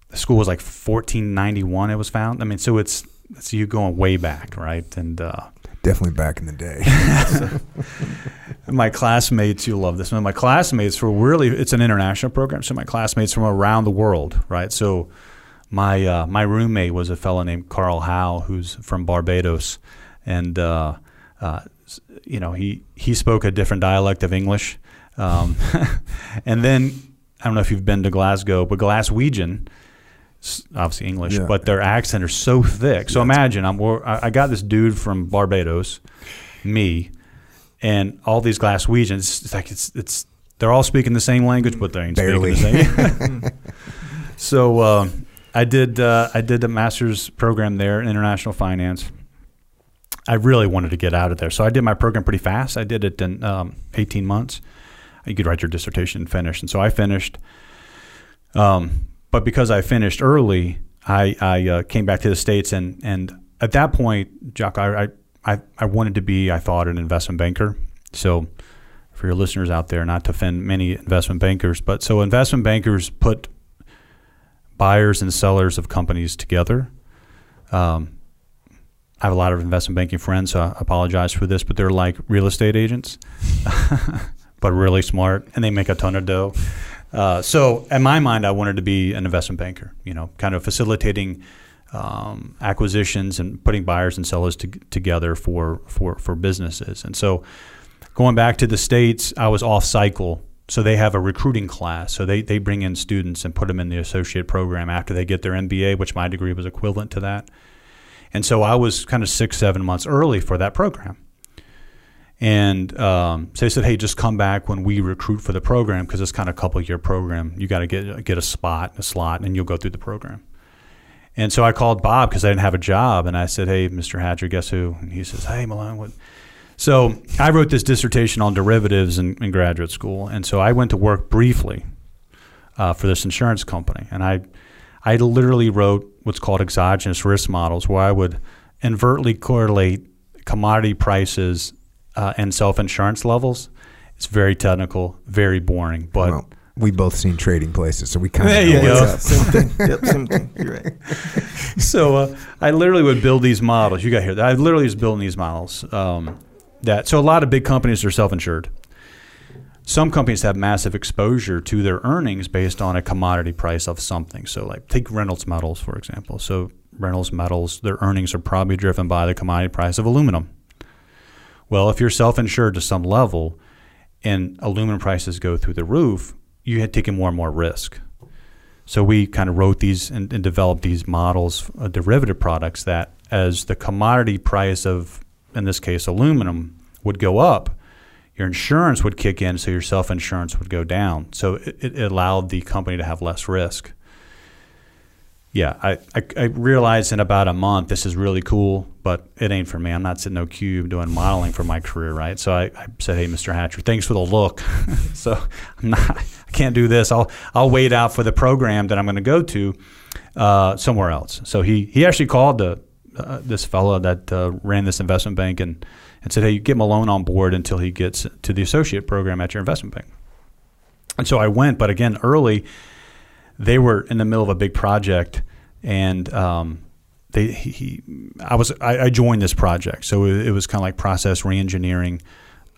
the school was like 1491. It was found. I mean, so it's it's you going way back, right? And uh, Definitely back in the day. my classmates, you love this. My classmates were really, it's an international program. So my classmates from around the world, right? So my uh, my roommate was a fellow named Carl Howe, who's from Barbados, and uh, uh, you know he he spoke a different dialect of English, um, and then I don't know if you've been to Glasgow, but Glaswegian obviously English, yeah. but their accent are so thick. So yeah, imagine I'm I got this dude from Barbados, me, and all these Glaswegians. It's like it's it's they're all speaking the same language, but they ain't Barely. speaking the same. so uh, I did uh, I did a master's program there in international finance. I really wanted to get out of there, so I did my program pretty fast. I did it in um, 18 months. You could write your dissertation and finish, and so I finished. Um, but because I finished early, I, I uh, came back to the states, and and at that point, Jock, I, I I I wanted to be, I thought, an investment banker. So, for your listeners out there, not to offend many investment bankers, but so investment bankers put buyers and sellers of companies together. Um, I have a lot of investment banking friends, so I apologize for this, but they're like real estate agents, but really smart, and they make a ton of dough. Uh, so, in my mind, I wanted to be an investment banker. You know, kind of facilitating um, acquisitions and putting buyers and sellers to, together for for for businesses. And so, going back to the states, I was off cycle. So they have a recruiting class. So they, they bring in students and put them in the associate program after they get their MBA, which my degree was equivalent to that. And so I was kind of six, seven months early for that program. And um, so they said, "Hey, just come back when we recruit for the program because it's kind of a couple year program. You got to get get a spot, a slot, and you'll go through the program." And so I called Bob because I didn't have a job, and I said, "Hey, Mr. Hatcher, guess who?" And he says, "Hey, Malone, what?" So I wrote this dissertation on derivatives in, in graduate school, and so I went to work briefly uh, for this insurance company, and I I literally wrote what's called exogenous risk models, where I would invertly correlate commodity prices uh, and self insurance levels. It's very technical, very boring, but. Well, we both seen trading places, so we kind of know what's up. Same thing. Yep, same thing. You're right. so uh, I literally would build these models. You got here. I literally was building these models. Um, that so a lot of big companies are self-insured. Some companies have massive exposure to their earnings based on a commodity price of something. So, like take Reynolds Metals for example. So Reynolds Metals, their earnings are probably driven by the commodity price of aluminum. Well, if you're self insured to some level and aluminum prices go through the roof, you had taken more and more risk. So we kind of wrote these and, and developed these models of uh, derivative products that as the commodity price of, in this case, aluminum would go up, your insurance would kick in, so your self insurance would go down. So it, it allowed the company to have less risk. Yeah, I, I, I realized in about a month this is really cool, but it ain't for me. I'm not sitting no cube doing modeling for my career, right? So I, I said, hey, Mr. Hatcher, thanks for the look. so I'm not, I can't do this. I'll I'll wait out for the program that I'm going to go to uh, somewhere else. So he he actually called the uh, this fellow that uh, ran this investment bank and and said, hey, get Malone on board until he gets to the associate program at your investment bank. And so I went, but again, early they were in the middle of a big project, and um, they he, I was I, I, joined this project, so it, it was kind of like process reengineering.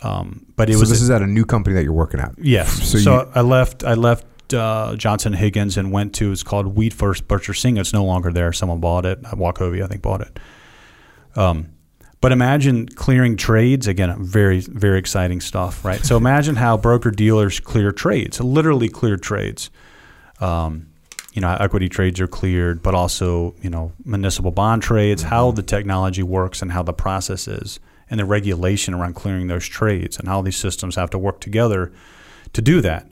Um, but it so was this is at a new company that you're working at. Yes. So, so you, I left. I left uh, Johnson Higgins and went to it's called Wheat First Butcher Singer. It's no longer there. Someone bought it. Wachovia, I think, bought it. Um, but imagine clearing trades again. Very very exciting stuff, right? So imagine how broker dealers clear trades, literally clear trades um, you know, equity trades are cleared, but also, you know, municipal bond trades, mm-hmm. how the technology works and how the process is, and the regulation around clearing those trades, and how these systems have to work together to do that.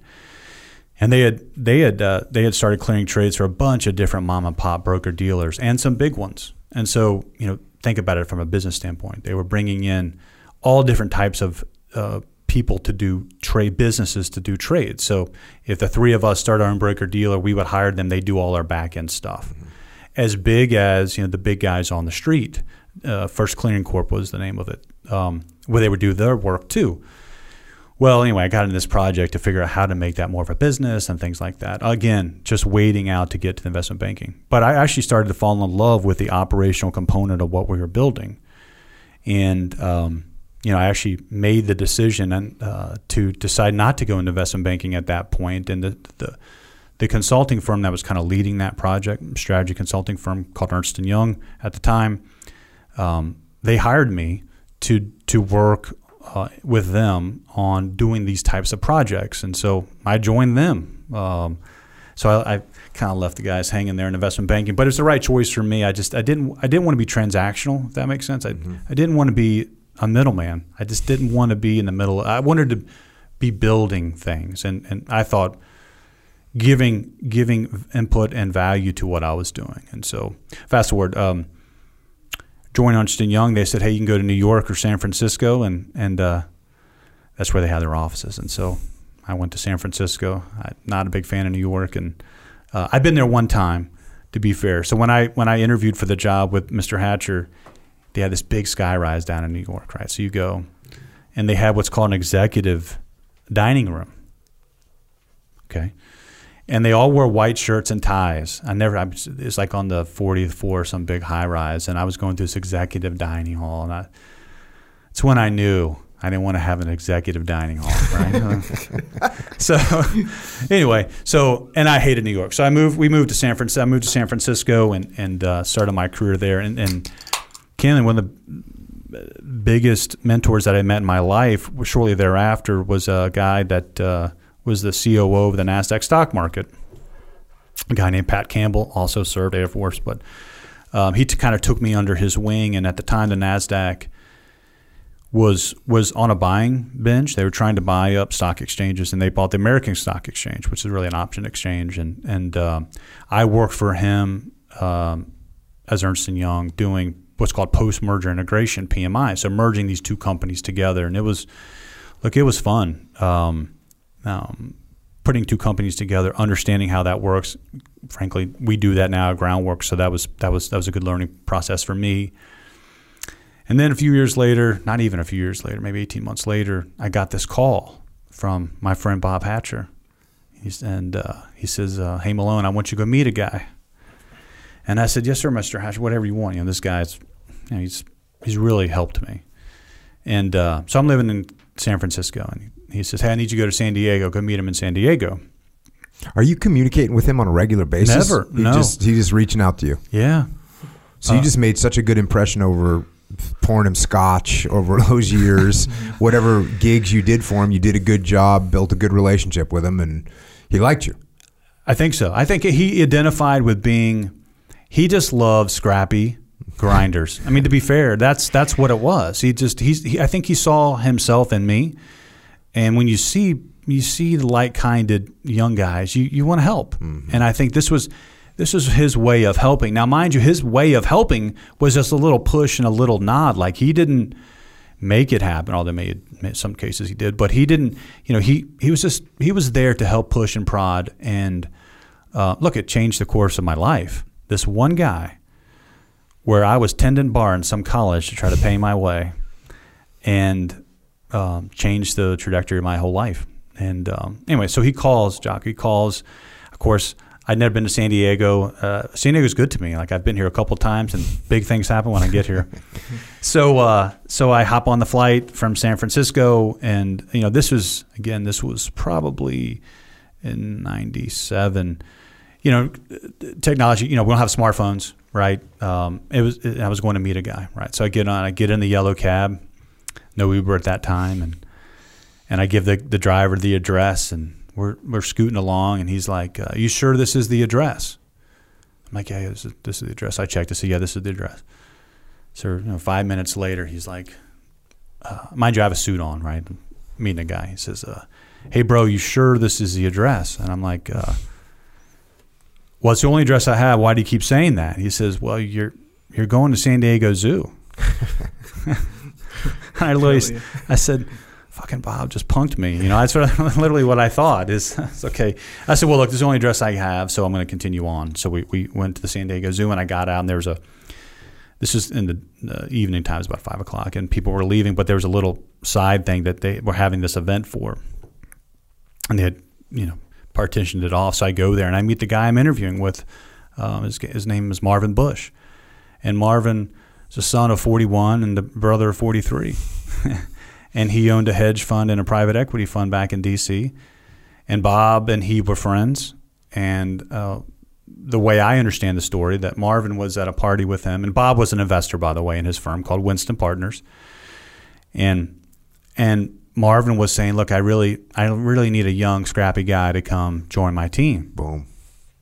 And they had they had uh, they had started clearing trades for a bunch of different mom and pop broker dealers and some big ones. And so, you know, think about it from a business standpoint. They were bringing in all different types of uh, people to do trade businesses to do trades. So if the three of us start our own broker dealer, we would hire them. They do all our back end stuff. Mm-hmm. As big as you know the big guys on the street. Uh, First Clearing Corp was the name of it, um, where they would do their work too. Well, anyway, I got into this project to figure out how to make that more of a business and things like that. Again, just waiting out to get to investment banking. But I actually started to fall in love with the operational component of what we were building. And um, you know, I actually made the decision and uh, to decide not to go into investment banking at that point. and the, the the consulting firm that was kind of leading that project, strategy consulting firm called Ernst and Young at the time, um, they hired me to to work uh, with them on doing these types of projects, and so I joined them. Um, so I, I kind of left the guys hanging there in investment banking, but it's the right choice for me. I just I didn't I didn't want to be transactional. If that makes sense. I mm-hmm. I didn't want to be a middleman. I just didn't want to be in the middle. I wanted to be building things, and, and I thought giving giving input and value to what I was doing. And so, fast forward, um, joined Ernst Young. They said, "Hey, you can go to New York or San Francisco," and and uh, that's where they had their offices. And so, I went to San Francisco. I'm not a big fan of New York, and uh, I've been there one time. To be fair, so when I when I interviewed for the job with Mr. Hatcher, they had this big sky rise down in New York, right? So you go, and they had what's called an executive dining room. Okay. And they all wore white shirts and ties. I never, it's like on the 40th floor, some big high rise. And I was going through this executive dining hall. And I, it's when I knew I didn't want to have an executive dining hall, right? so, anyway, so and I hated New York, so I moved. We moved to San Francisco. I moved to San Francisco and and uh, started my career there. And, and Candidly, one of the biggest mentors that I met in my life shortly thereafter was a guy that uh, was the COO of the NASDAQ stock market. A guy named Pat Campbell also served Air Force, but um, he t- kind of took me under his wing. And at the time, the NASDAQ was was on a buying bench. They were trying to buy up stock exchanges, and they bought the American Stock Exchange, which is really an option exchange. And and um, I worked for him um, as Ernst and Young, doing what's called post merger integration PMI. So merging these two companies together, and it was look, it was fun. Um, um, putting two companies together, understanding how that works. Frankly, we do that now at Groundwork, so that was that was that was a good learning process for me. And then a few years later, not even a few years later, maybe 18 months later, I got this call from my friend Bob Hatcher. He's, and uh, he says, uh, Hey, Malone, I want you to go meet a guy. And I said, Yes, sir, Mr. Hatcher, whatever you want. You know, this guy's you know, he's he's really helped me. And uh, so I'm living in San Francisco, and he says, "Hey, I need you to go to San Diego. Go meet him in San Diego." Are you communicating with him on a regular basis? Never. He no. Just, he just reaching out to you. Yeah. So uh, you just made such a good impression over pouring him scotch over those years. Whatever gigs you did for him, you did a good job, built a good relationship with him, and he liked you. I think so. I think he identified with being. He just loved scrappy grinders. I mean, to be fair, that's that's what it was. He just he's he, I think he saw himself in me, and when you see you see the like-minded young guys, you you want to help, mm-hmm. and I think this was this is his way of helping. Now, mind you, his way of helping was just a little push and a little nod. Like he didn't make it happen, although maybe in some cases he did, but he didn't. You know, he he was just he was there to help push and prod. And uh, look, it changed the course of my life. This one guy, where I was tending bar in some college to try to pay my way, and um, changed the trajectory of my whole life. And um, anyway, so he calls, Jock. He calls. Of course, I'd never been to San Diego. Uh, San Diego's good to me. Like I've been here a couple times, and big things happen when I get here. so, uh, so I hop on the flight from San Francisco, and you know, this was again, this was probably in '97. You know, technology. You know, we don't have smartphones, right? Um, it was. I was going to meet a guy, right? So I get on. I get in the yellow cab. No Uber at that time, and and I give the the driver the address and we're we're scooting along, and he's like, uh, "You sure this is the address?" I'm like, "Yeah, this is, this is the address." I checked to see, yeah, this is the address. So you know, five minutes later, he's like, uh, "Mind you, I have a suit on, right?" Meeting a guy. He says, uh, "Hey, bro, you sure this is the address?" And I'm like, uh, "Well, it's the only address I have. Why do you keep saying that?" He says, "Well, you're you're going to San Diego Zoo." I literally, I said, fucking Bob just punked me. You know, that's what, literally what I thought is, it's okay. I said, well, look, this is the only address I have, so I'm going to continue on. So we, we went to the San Diego Zoo and I got out and there was a, this is in the uh, evening times, about five o'clock, and people were leaving, but there was a little side thing that they were having this event for. And they had, you know, partitioned it off. So I go there and I meet the guy I'm interviewing with. Um, his, his name is Marvin Bush. And Marvin is a son of 41 and the brother of 43. and he owned a hedge fund and a private equity fund back in D.C. And Bob and he were friends. And uh, the way I understand the story, that Marvin was at a party with him, and Bob was an investor, by the way, in his firm called Winston Partners. And and Marvin was saying, "Look, I really, I really need a young, scrappy guy to come join my team." Boom.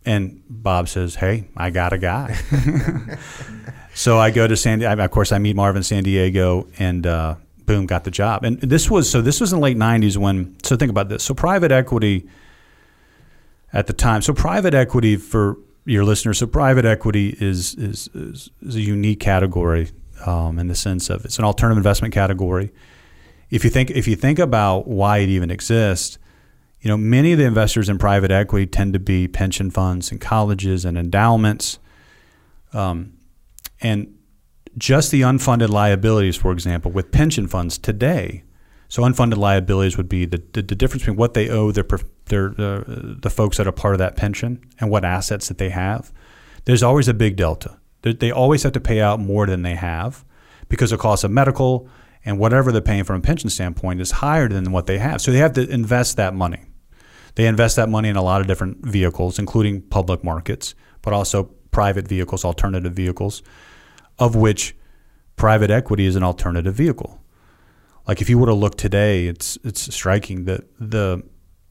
And Bob says, "Hey, I got a guy." so I go to San. Diego, of course, I meet Marvin San Diego, and uh, boom, got the job. And this was so this was in the late '90s when. So think about this. So private equity at the time. So private equity for your listeners. So private equity is is is, is a unique category um, in the sense of it's an alternative investment category. If you think if you think about why it even exists, you know many of the investors in private equity tend to be pension funds and colleges and endowments, um, and just the unfunded liabilities, for example, with pension funds today. So unfunded liabilities would be the, the, the difference between what they owe their, their uh, the folks that are part of that pension and what assets that they have. There's always a big delta. They, they always have to pay out more than they have because of cost of medical and whatever they're paying from a pension standpoint is higher than what they have. So they have to invest that money. They invest that money in a lot of different vehicles, including public markets, but also private vehicles, alternative vehicles of which private equity is an alternative vehicle. Like if you were to look today, it's it's striking that the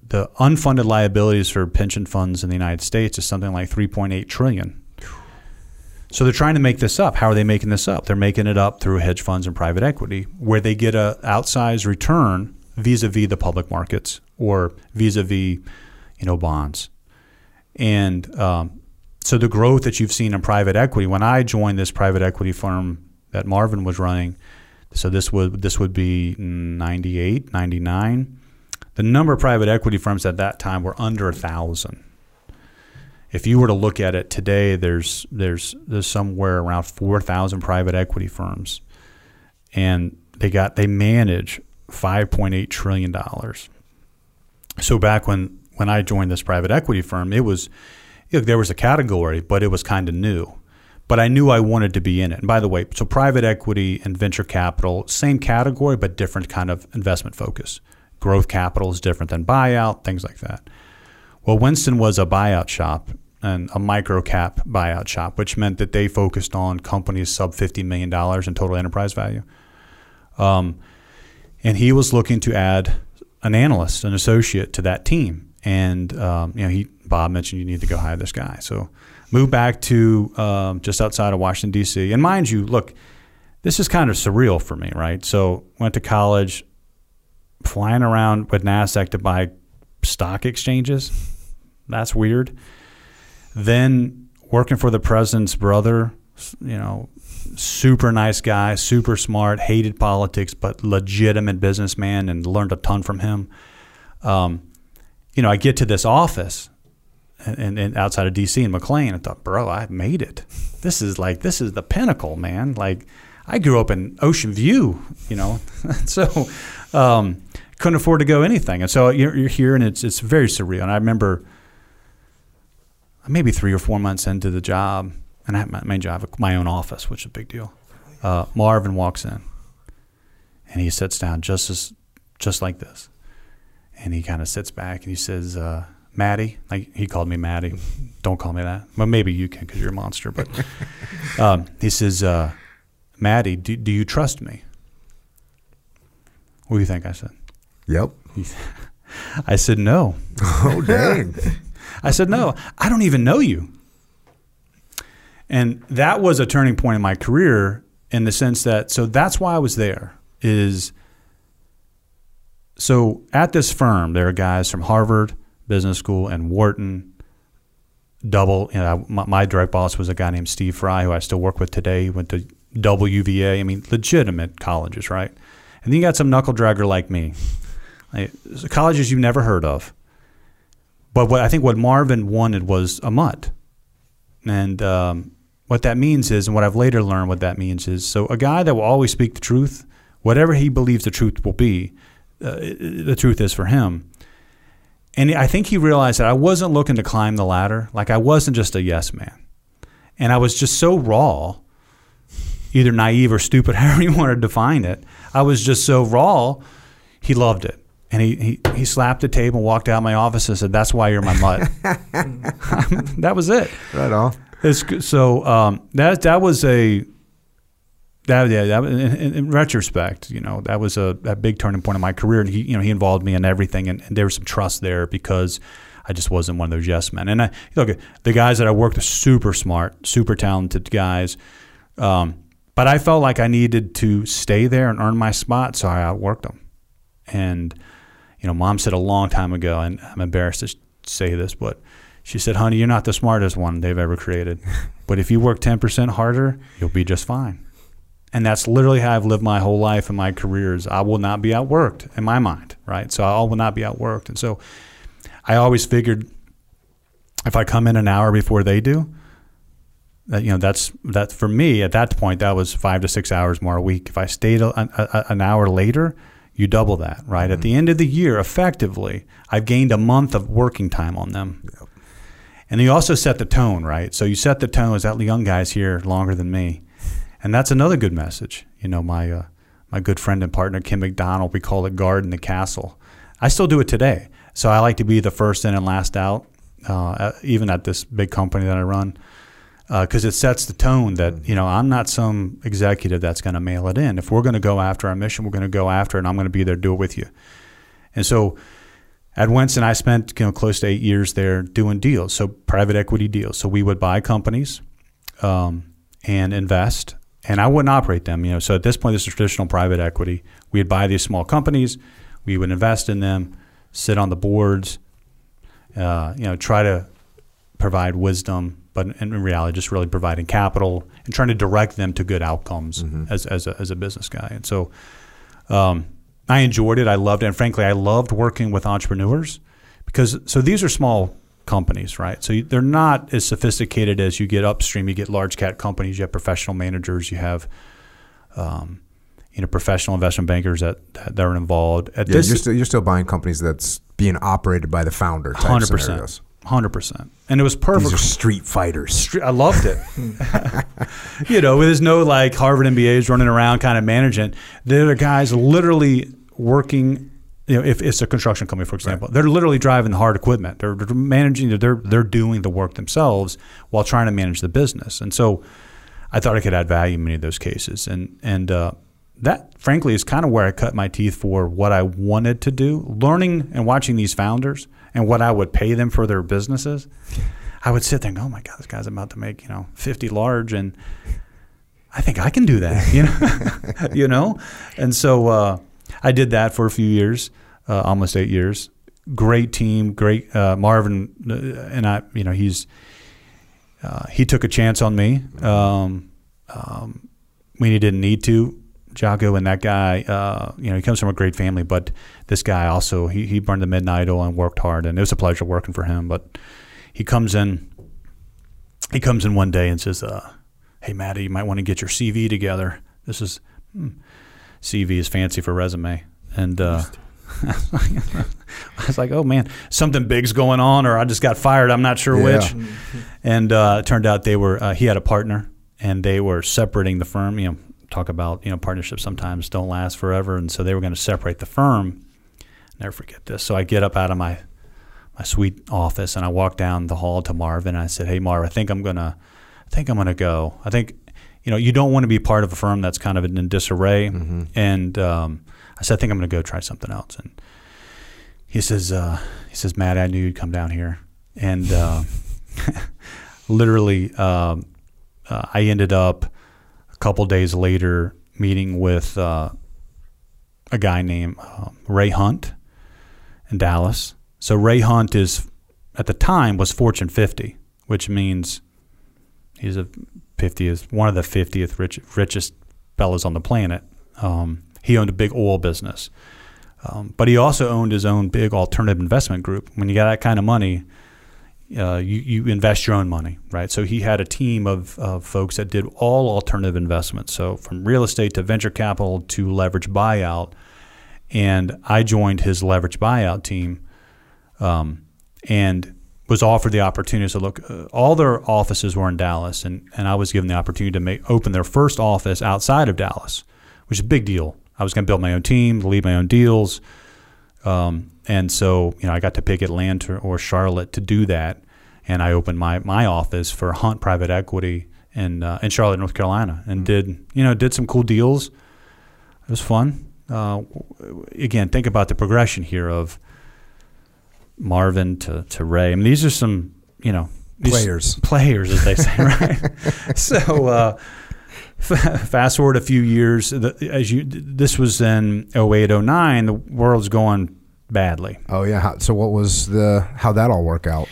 the unfunded liabilities for pension funds in the United States is something like 3.8 trillion. So they're trying to make this up. How are they making this up? They're making it up through hedge funds and private equity, where they get a outsized return vis-a-vis the public markets or vis-a-vis, you know, bonds. And um, so the growth that you've seen in private equity, when I joined this private equity firm that Marvin was running, so this would this would be 98, 99. The number of private equity firms at that time were under a thousand. If you were to look at it today, there's there's there's somewhere around four thousand private equity firms, and they got they manage five point eight trillion dollars. So back when when I joined this private equity firm, it was you know, there was a category, but it was kind of new. But I knew I wanted to be in it. And by the way, so private equity and venture capital, same category, but different kind of investment focus. Growth capital is different than buyout, things like that. Well, Winston was a buyout shop and a micro cap buyout shop, which meant that they focused on companies sub $50 million in total enterprise value. Um, and he was looking to add an analyst, an associate to that team. And um, you know, he Bob mentioned you need to go hire this guy. So moved back to um, just outside of Washington D.C. And mind you, look, this is kind of surreal for me, right? So went to college, flying around with Nasdaq to buy stock exchanges. That's weird. Then working for the president's brother, you know, super nice guy, super smart, hated politics, but legitimate businessman, and learned a ton from him. Um, you know, I get to this office and, and outside of DC in McLean, I thought, bro, I made it. This is like this is the pinnacle, man. Like I grew up in Ocean View, you know, so um, couldn't afford to go anything, and so you're, you're here, and it's it's very surreal. And I remember maybe three or four months into the job, and I had my main job, my own office, which is a big deal. Uh, Marvin walks in, and he sits down just as just like this, and he kind of sits back and he says. Uh, Maddie, like he called me Maddie. Don't call me that. Well, maybe you can because you're a monster. But um, he says, uh, Maddie, do, do you trust me? What do you think? I said. Yep. I said no. Oh dang. I said no. I don't even know you. And that was a turning point in my career in the sense that so that's why I was there is so at this firm there are guys from Harvard Business School and Wharton double you know my, my direct boss was a guy named Steve Fry who I still work with today he went to WVA I mean legitimate colleges right and then you got some knuckle dragger like me like, colleges you've never heard of but what I think what Marvin wanted was a mutt and um, what that means is, and what I've later learned what that means is, so a guy that will always speak the truth, whatever he believes the truth will be, uh, the truth is for him. And I think he realized that I wasn't looking to climb the ladder. Like I wasn't just a yes man. And I was just so raw, either naive or stupid, however you want to define it. I was just so raw, he loved it. And he, he, he slapped the table and walked out of my office and said, That's why you're my mutt. that was it. right on. It's, so um, that that was a that yeah that, in, in, in retrospect, you know, that was a, a big turning point in my career, and he you know he involved me in everything, and, and there was some trust there because I just wasn't one of those yes men. And I look, the guys that I worked with, super smart, super talented guys, um, but I felt like I needed to stay there and earn my spot, so I outworked them. And you know, mom said a long time ago, and I'm embarrassed to say this, but she said, honey, you're not the smartest one they've ever created. But if you work 10% harder, you'll be just fine. And that's literally how I've lived my whole life and my careers. I will not be outworked in my mind, right? So I will not be outworked. And so I always figured if I come in an hour before they do, that you know that's that for me at that point that was five to six hours more a week. If I stayed a, a, an hour later, you double that, right? Mm-hmm. At the end of the year, effectively, I've gained a month of working time on them. Yep. And you also set the tone, right? So you set the tone as that young guy's here longer than me, and that's another good message. You know, my uh, my good friend and partner Kim McDonald, we call it guard in the castle. I still do it today. So I like to be the first in and last out, uh, even at this big company that I run, because uh, it sets the tone that you know I'm not some executive that's going to mail it in. If we're going to go after our mission, we're going to go after it, and I'm going to be there to do it with you. And so at Winston, I spent you know close to eight years there doing deals, so private equity deals. So we would buy companies um, and invest, and I wouldn't operate them. You know, so at this point, this is traditional private equity. We'd buy these small companies, we would invest in them, sit on the boards, uh, you know, try to provide wisdom, but in reality, just really providing capital and trying to direct them to good outcomes mm-hmm. as as a, as a business guy. And so. Um, I enjoyed it. I loved it. And frankly, I loved working with entrepreneurs because so these are small companies, right? So they're not as sophisticated as you get upstream. You get large cap companies, you have professional managers, you have, um, you know, professional investment bankers that, that are involved. At yeah, this, you're still, you're still buying companies that's being operated by the founder. Hundred percent. Hundred percent, and it was perfect. These are street fighters. Street, I loved it. you know, there's no like Harvard MBAs running around kind of managing. They're the guys literally working. You know, if it's a construction company, for example, right. they're literally driving the hard equipment. They're, they're managing. They're they're doing the work themselves while trying to manage the business. And so, I thought I could add value in many of those cases. And and uh, that, frankly, is kind of where I cut my teeth for what I wanted to do. Learning and watching these founders and what I would pay them for their businesses, I would sit there and go, "Oh my God, this guy's about to make you know fifty large," and I think I can do that, you know, you know. And so uh, I did that for a few years, uh, almost eight years. Great team, great uh, Marvin, uh, and I. You know, he's uh, he took a chance on me um, um, when he didn't need to. Jocko and that guy, uh, you know, he comes from a great family, but this guy also he, he burned the midnight oil and worked hard, and it was a pleasure working for him. But he comes in, he comes in one day and says, uh, "Hey, Matty, you might want to get your CV together. This is hmm, CV is fancy for resume." And uh, I was like, "Oh man, something big's going on, or I just got fired. I'm not sure Yeah. which." And uh, it turned out they were uh, he had a partner, and they were separating the firm. You know, talk about you know partnerships sometimes don't last forever, and so they were going to separate the firm. Never forget this. So I get up out of my my sweet office and I walk down the hall to Marvin. And I said, "Hey, Marv, I think I'm gonna, I think I'm gonna go. I think, you know, you don't want to be part of a firm that's kind of in disarray." And um, I said, "I think I'm gonna go try something else." And he says, uh, "He says, Matt, I knew you'd come down here." And uh, literally, um, uh, I ended up couple days later meeting with uh, a guy named uh, Ray Hunt in Dallas. So Ray Hunt is at the time was Fortune 50, which means he's a 50th one of the 50th rich, richest fellows on the planet. Um, he owned a big oil business, um, but he also owned his own big alternative investment group. When you got that kind of money, uh, you, you invest your own money, right? So he had a team of, of folks that did all alternative investments. So from real estate to venture capital to leverage buyout. And I joined his leverage buyout team um, and was offered the opportunity. So look, uh, all their offices were in Dallas, and, and I was given the opportunity to make open their first office outside of Dallas, which is a big deal. I was going to build my own team, lead my own deals, um, and so you know I got to pick Atlanta or Charlotte to do that, and I opened my my office for Hunt Private Equity in uh, in Charlotte, North Carolina, and did you know did some cool deals. It was fun. Uh, again, think about the progression here of Marvin to, to Ray. I mean, these are some, you know, Players. players, as they say, right? so, uh, f- fast forward a few years, the, as you, this was in 08, 09, the world's going badly. Oh yeah. How, so what was the how that all work out?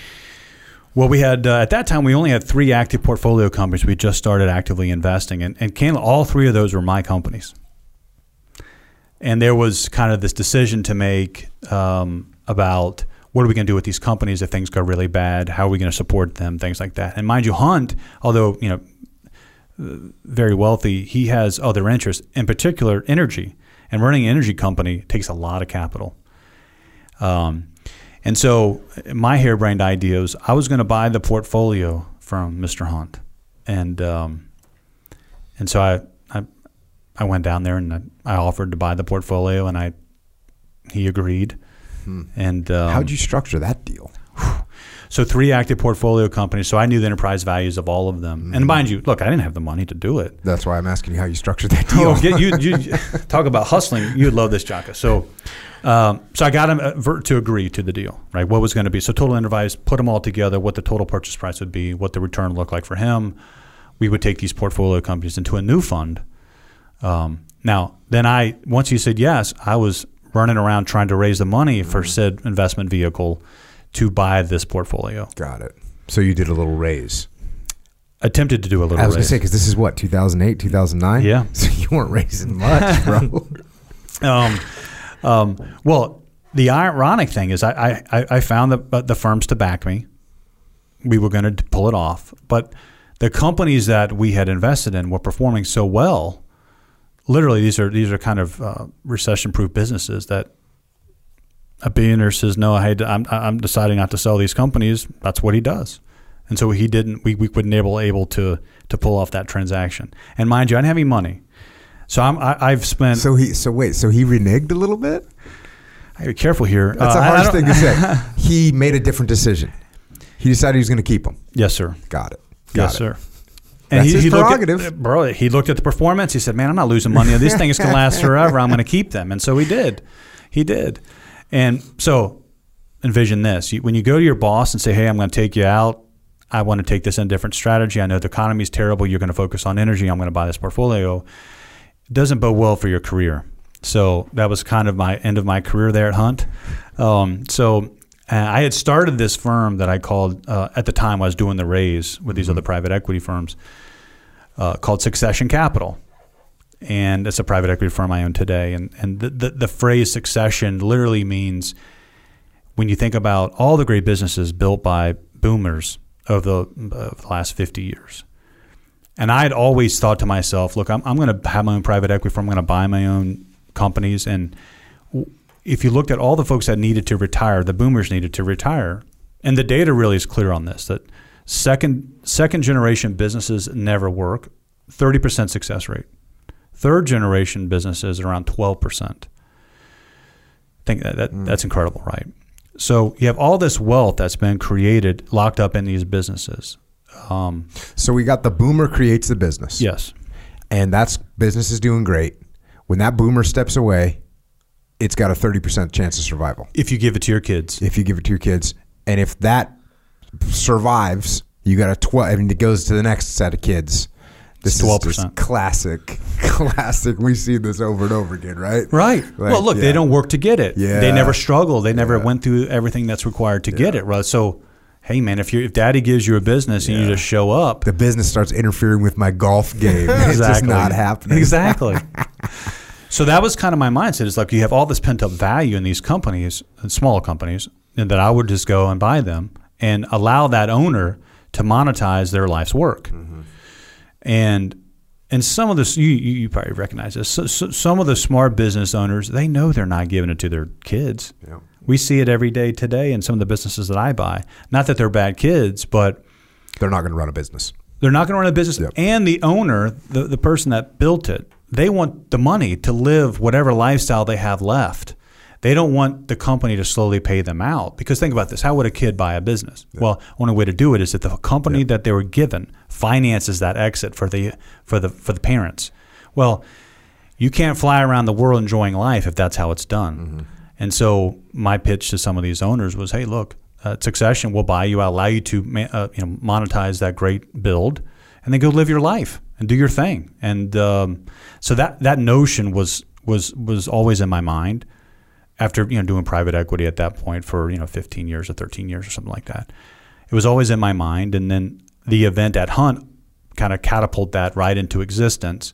Well, we had uh, at that time we only had three active portfolio companies. We just started actively investing, and and candidly, all three of those were my companies. And there was kind of this decision to make um, about what are we going to do with these companies if things go really bad? How are we going to support them? Things like that. And mind you, Hunt, although you know very wealthy, he has other interests, in particular energy. And running an energy company takes a lot of capital. Um, and so my harebrained idea was I was going to buy the portfolio from Mr. Hunt, and um, and so I, I I went down there and I, I offered to buy the portfolio, and I he agreed. And um, How'd you structure that deal? so three active portfolio companies. So I knew the enterprise values of all of them. And mind you, look, I didn't have the money to do it. That's why I'm asking you how you structured that deal. Oh, get, you, you talk about hustling. You'd love this, Jocko. So, um, so I got him uh, to agree to the deal, right? What was going to be so total enterprise? Put them all together. What the total purchase price would be? What the return looked like for him? We would take these portfolio companies into a new fund. Um, now, then I once he said yes, I was running around trying to raise the money for said investment vehicle to buy this portfolio. Got it. So you did a little raise. Attempted to do a little. I was gonna say because this is what 2008, 2009. Yeah. So you weren't raising much, bro. um, um, well, the ironic thing is, I, I, I found the, uh, the firms to back me. We were going to pull it off, but the companies that we had invested in were performing so well. Literally, these are these are kind of uh, recession-proof businesses that a billionaire says, "No, hey, I'm I'm deciding not to sell these companies." That's what he does, and so he didn't. We we wouldn't able able to to pull off that transaction. And mind you, I didn't have any money, so I'm I, I've spent. so he. So wait. So he reneged a little bit. I gotta be careful here. That's Uh, a I- I harsh thing to say. He made a different decision. He decided he was going to keep them. Yes, sir. Got it. Got yes, it. sir. That's his looked prerogative. At, bro, he looked at the performance. He said, "Man, I'm not losing money. These things can last forever. I'm going to keep them." And so he did. He did. And so envision this: when you go to your boss and say, "Hey, I'm going to take you out. I want to take this in a different strategy. I know the economy is terrible. You're going to focus on energy. I'm going to buy this portfolio." It doesn't bode well for your career. So that was kind of my end of my career there at Hunt. Um, so Uh, I had started this firm that I called uh, at the time I was doing the raise with these other private equity firms uh, called Succession Capital, and it's a private equity firm I own today. And and the, the the phrase succession literally means when you think about all the great businesses built by boomers of the, of the last fifty years. And I had always thought to myself, look, I'm, I'm going to have my own private equity firm. I'm going to buy my own companies. And if you looked at all the folks that needed to retire, the boomers needed to retire, and the data really is clear on this that second second generation businesses never work, 30% success rate. Third generation businesses are around 12%. think that, that that's incredible, right? So you have all this wealth that's been created, locked up in these businesses. Um, So we got the boomer creates the business. yes. And that's business is doing great. When that boomer steps away, it's got a 30% chance of survival If you give it to your kids. if you give it to your kids. And if that survives, you got a 12 I mean it goes to the next set of kids. This It's is 12%. just classic classic. We see this over and over again, right? Right. Like, well, look, yeah. they don't work to get it. Yeah. They never struggle. They never Yeah. went through everything that's required to get it. Right. So, hey, man, if you if Daddy gives you a business and you just show up, The business starts interfering with my golf game. It's just not happening. Exactly. so that was kind of my mindset. It's like you have all this pent up value in these companies, small companies, and that I would just go and buy them and allow that owner to monetize their life's work. Mm-hmm. And and some of this, you, you you probably recognize this. So, so, some of the smart business owners, they know they're not giving it to their kids. Yeah. We see it every day today in some of the businesses that I buy. Not that they're bad kids, but They're not going to run a business. they're not going to run a business. Yep. And the owner, the, the person that built it, they want the money to live whatever lifestyle they have left. They don't want the company to slowly pay them out. Because think about this how would a kid buy a business? Well, only way to do it is that the company that they were given finances that exit for the for the for the parents. Well, you can't fly around the world enjoying life if that's how it's done. And so my pitch to some of these owners was, hey, look, uh, Succession will buy you, I'll allow you to ma- uh, you know monetize that great build, and then go live your life and do your thing. And um, so that that notion was was was always in my mind after you know doing private equity at that point for you know 15 years or 13 years or something like that. It was always in my mind, and then the event at Hunt kind of catapulted that right into existence.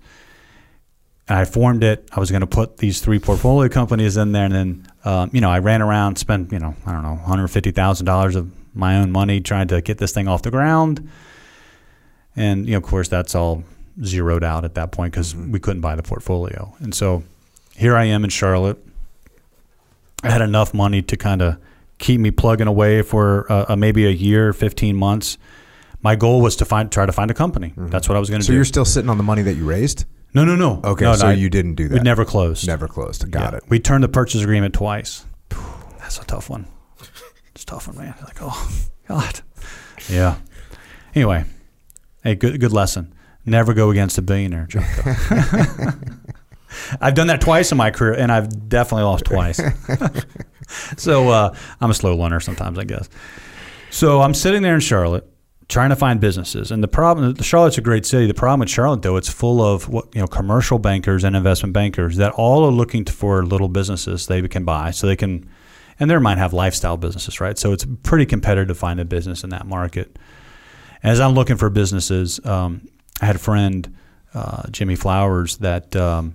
And I formed it. I was going to put these three portfolio companies in there, and then um, you know I ran around, spent you know I don't know, one hundred fifty thousand dollars of my own money trying to get this thing off the ground. And you know, of course, that's all zeroed out at that point because we couldn't buy the portfolio. And so here I am in Charlotte. I had enough money to kind of keep me plugging away for uh, uh, maybe a year, fifteen months. My goal was to find try to find a company. That's what I was going to So do. So you're still sitting on the money that you raised? no, no, no. Okay, no, so no, you didn't do that. We never closed. Never closed. Got Yeah. it. We turned the purchase agreement twice. That's a tough one. It's a tough one, man. Like, oh God. Yeah. Anyway, hey, good good lesson. Never go against a billionaire, Jocko. I've done that twice in my career, and I've definitely lost twice. so uh, I'm a slow learner sometimes, I guess. So I'm sitting there in Charlotte trying to find businesses, and the problem, Charlotte's a great city. The problem with Charlotte, though, it's full of what you know, commercial bankers and investment bankers that all are looking for little businesses they can buy, so they can, and they might have lifestyle businesses, right? So it's pretty competitive to find a business in that market. As I'm looking for businesses, um, I had a friend, uh, Jimmy Flowers, that um,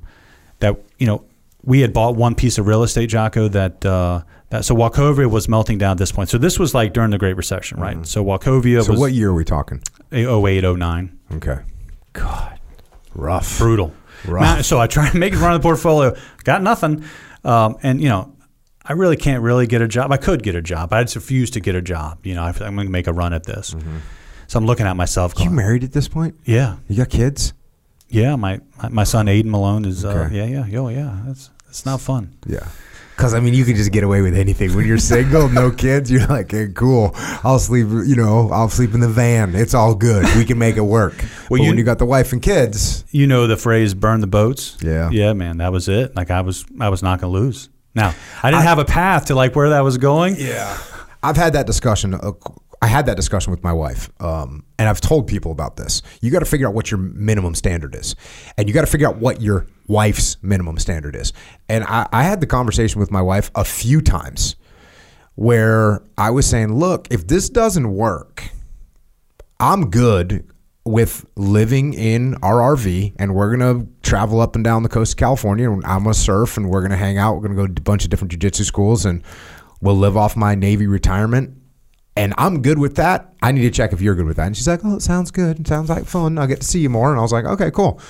that you know we had bought one piece of real estate, Jocko. That uh, that so Wachovia was melting down at this point. So this was like during the Great Recession, right? So Wachovia So was what year are we talking? 08, 09. Okay. God. Rough. brutal. Rough. Man, so I tried to make it run the portfolio, got nothing, um, and you know. I really can't really get a job. I could get a job. I just refuse to get a job. You know, I, I'm going to make a run at this. So I'm looking at myself. You married at this point? yeah, You got kids? Yeah. My my, son Aiden Malone is. Uh, yeah, yeah, oh yeah. That's it's not fun. Yeah. Because, I mean, you can just get away with anything. When you're single, no kids, you're like, hey, cool. I'll sleep, you know, I'll sleep in the van. It's all good. We can make it work. Well, but you- when you got the wife and kids, You know the phrase "burn the boats." Yeah. yeah, man. That was it. Like I was, I was not going to lose. Now I didn't have a path to like where that was going. Yeah, I've had that discussion. I had that discussion with my wife, um, and I've told people about this. You got to figure out what your minimum standard is, and you got to figure out what your wife's minimum standard is. And I, I had the conversation with my wife a few times where I was saying, look, if this doesn't work, I'm good with living in our RV and we're going to travel up and down the coast of California and I'm going to surf and we're going to hang out. We're going to go to a bunch of different jiu-jitsu schools and we'll live off my Navy retirement. And I'm good with that. I need to check if you're good with that. And she's like, oh, it sounds good. It sounds like fun. I'll get to see you more. And I was like, okay, cool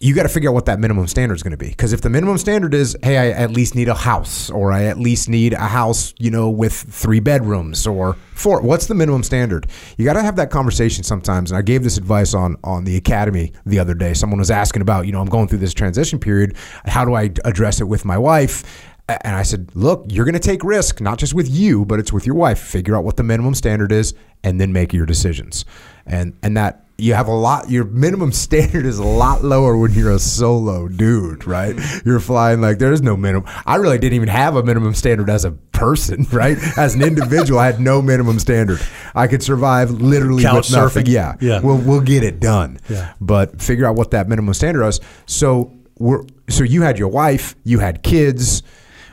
you got to figure out what that minimum standard is going to be. Because if the minimum standard is, hey, I at least need a house, or I at least need a house, you know, with three bedrooms or four, what's the minimum standard? You got to have that conversation sometimes. And I gave this advice on on the academy the other day. Someone was asking about, you know, I'm going through this transition period. How do I address it with my wife? And I said, look, you're going to take risk, not just with you, but it's with your wife. Figure out what the minimum standard is, and then make your decisions. And and that you have a lot your minimum standard is a lot lower when you're a solo dude right you're flying like there's no minimum i really didn't even have a minimum standard as a person right as an individual i had no minimum standard i could survive literally Couch with nothing surfing. yeah Yeah. we'll, we'll get it done Yeah. but figure out what that minimum standard is so we're so you had your wife you had kids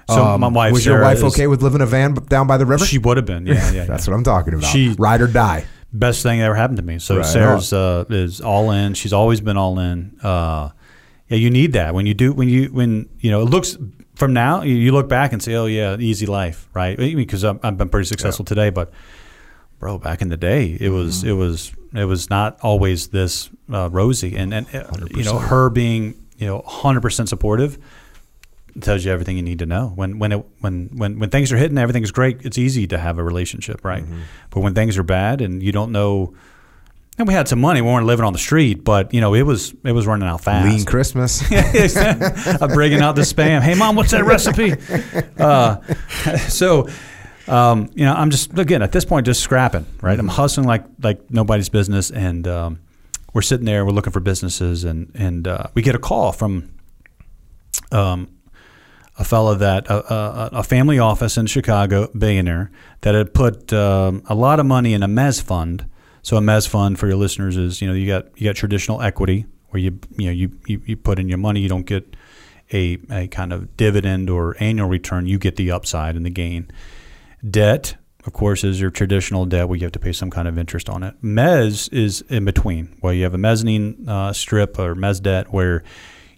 Um, So my wife, was your wife is- okay with living in a van down by the river She would have been. Yeah, yeah. that's yeah. what i'm talking about She- ride or die best thing that ever happened to me. So Right Sarah's uh, is all in. She's always been all in. Uh, yeah, you need that when you do when you when you know it looks from now you, look back and say, oh yeah, easy life, right? Because I've, I've been pretty successful today, but bro, back in the day, it was Mm-hmm. it was it was not always this uh, rosy, and and uh, you know her being you know hundred percent supportive tells you everything you need to know. When when it when when when things are hitting, everything's great. It's easy to have a relationship, right? Mm-hmm. But when things are bad and you don't know, and we had some money, we weren't living on the street, but you know it was it was running out fast. lean christmas I'm bringing out the spam. Hey, mom, what's that recipe? Uh, so, um, you know, I'm just again at this point just scrapping. Right, I'm hustling like like nobody's business, and um, we're sitting there, we're looking for businesses, and and uh, we get a call from um, a fellow that a, a, a family office in Chicago, billionaire, that had put um, a lot of money in a mez fund. So a mez fund for your listeners is you know you got you got traditional equity where you you know you, you, you put in your money, you don't get a, a kind of dividend or annual return, you get the upside and the gain. Debt, of course, is your traditional debt where you have to pay some kind of interest on it. Mez is in between, where you have a mezzanine uh, strip or mez debt where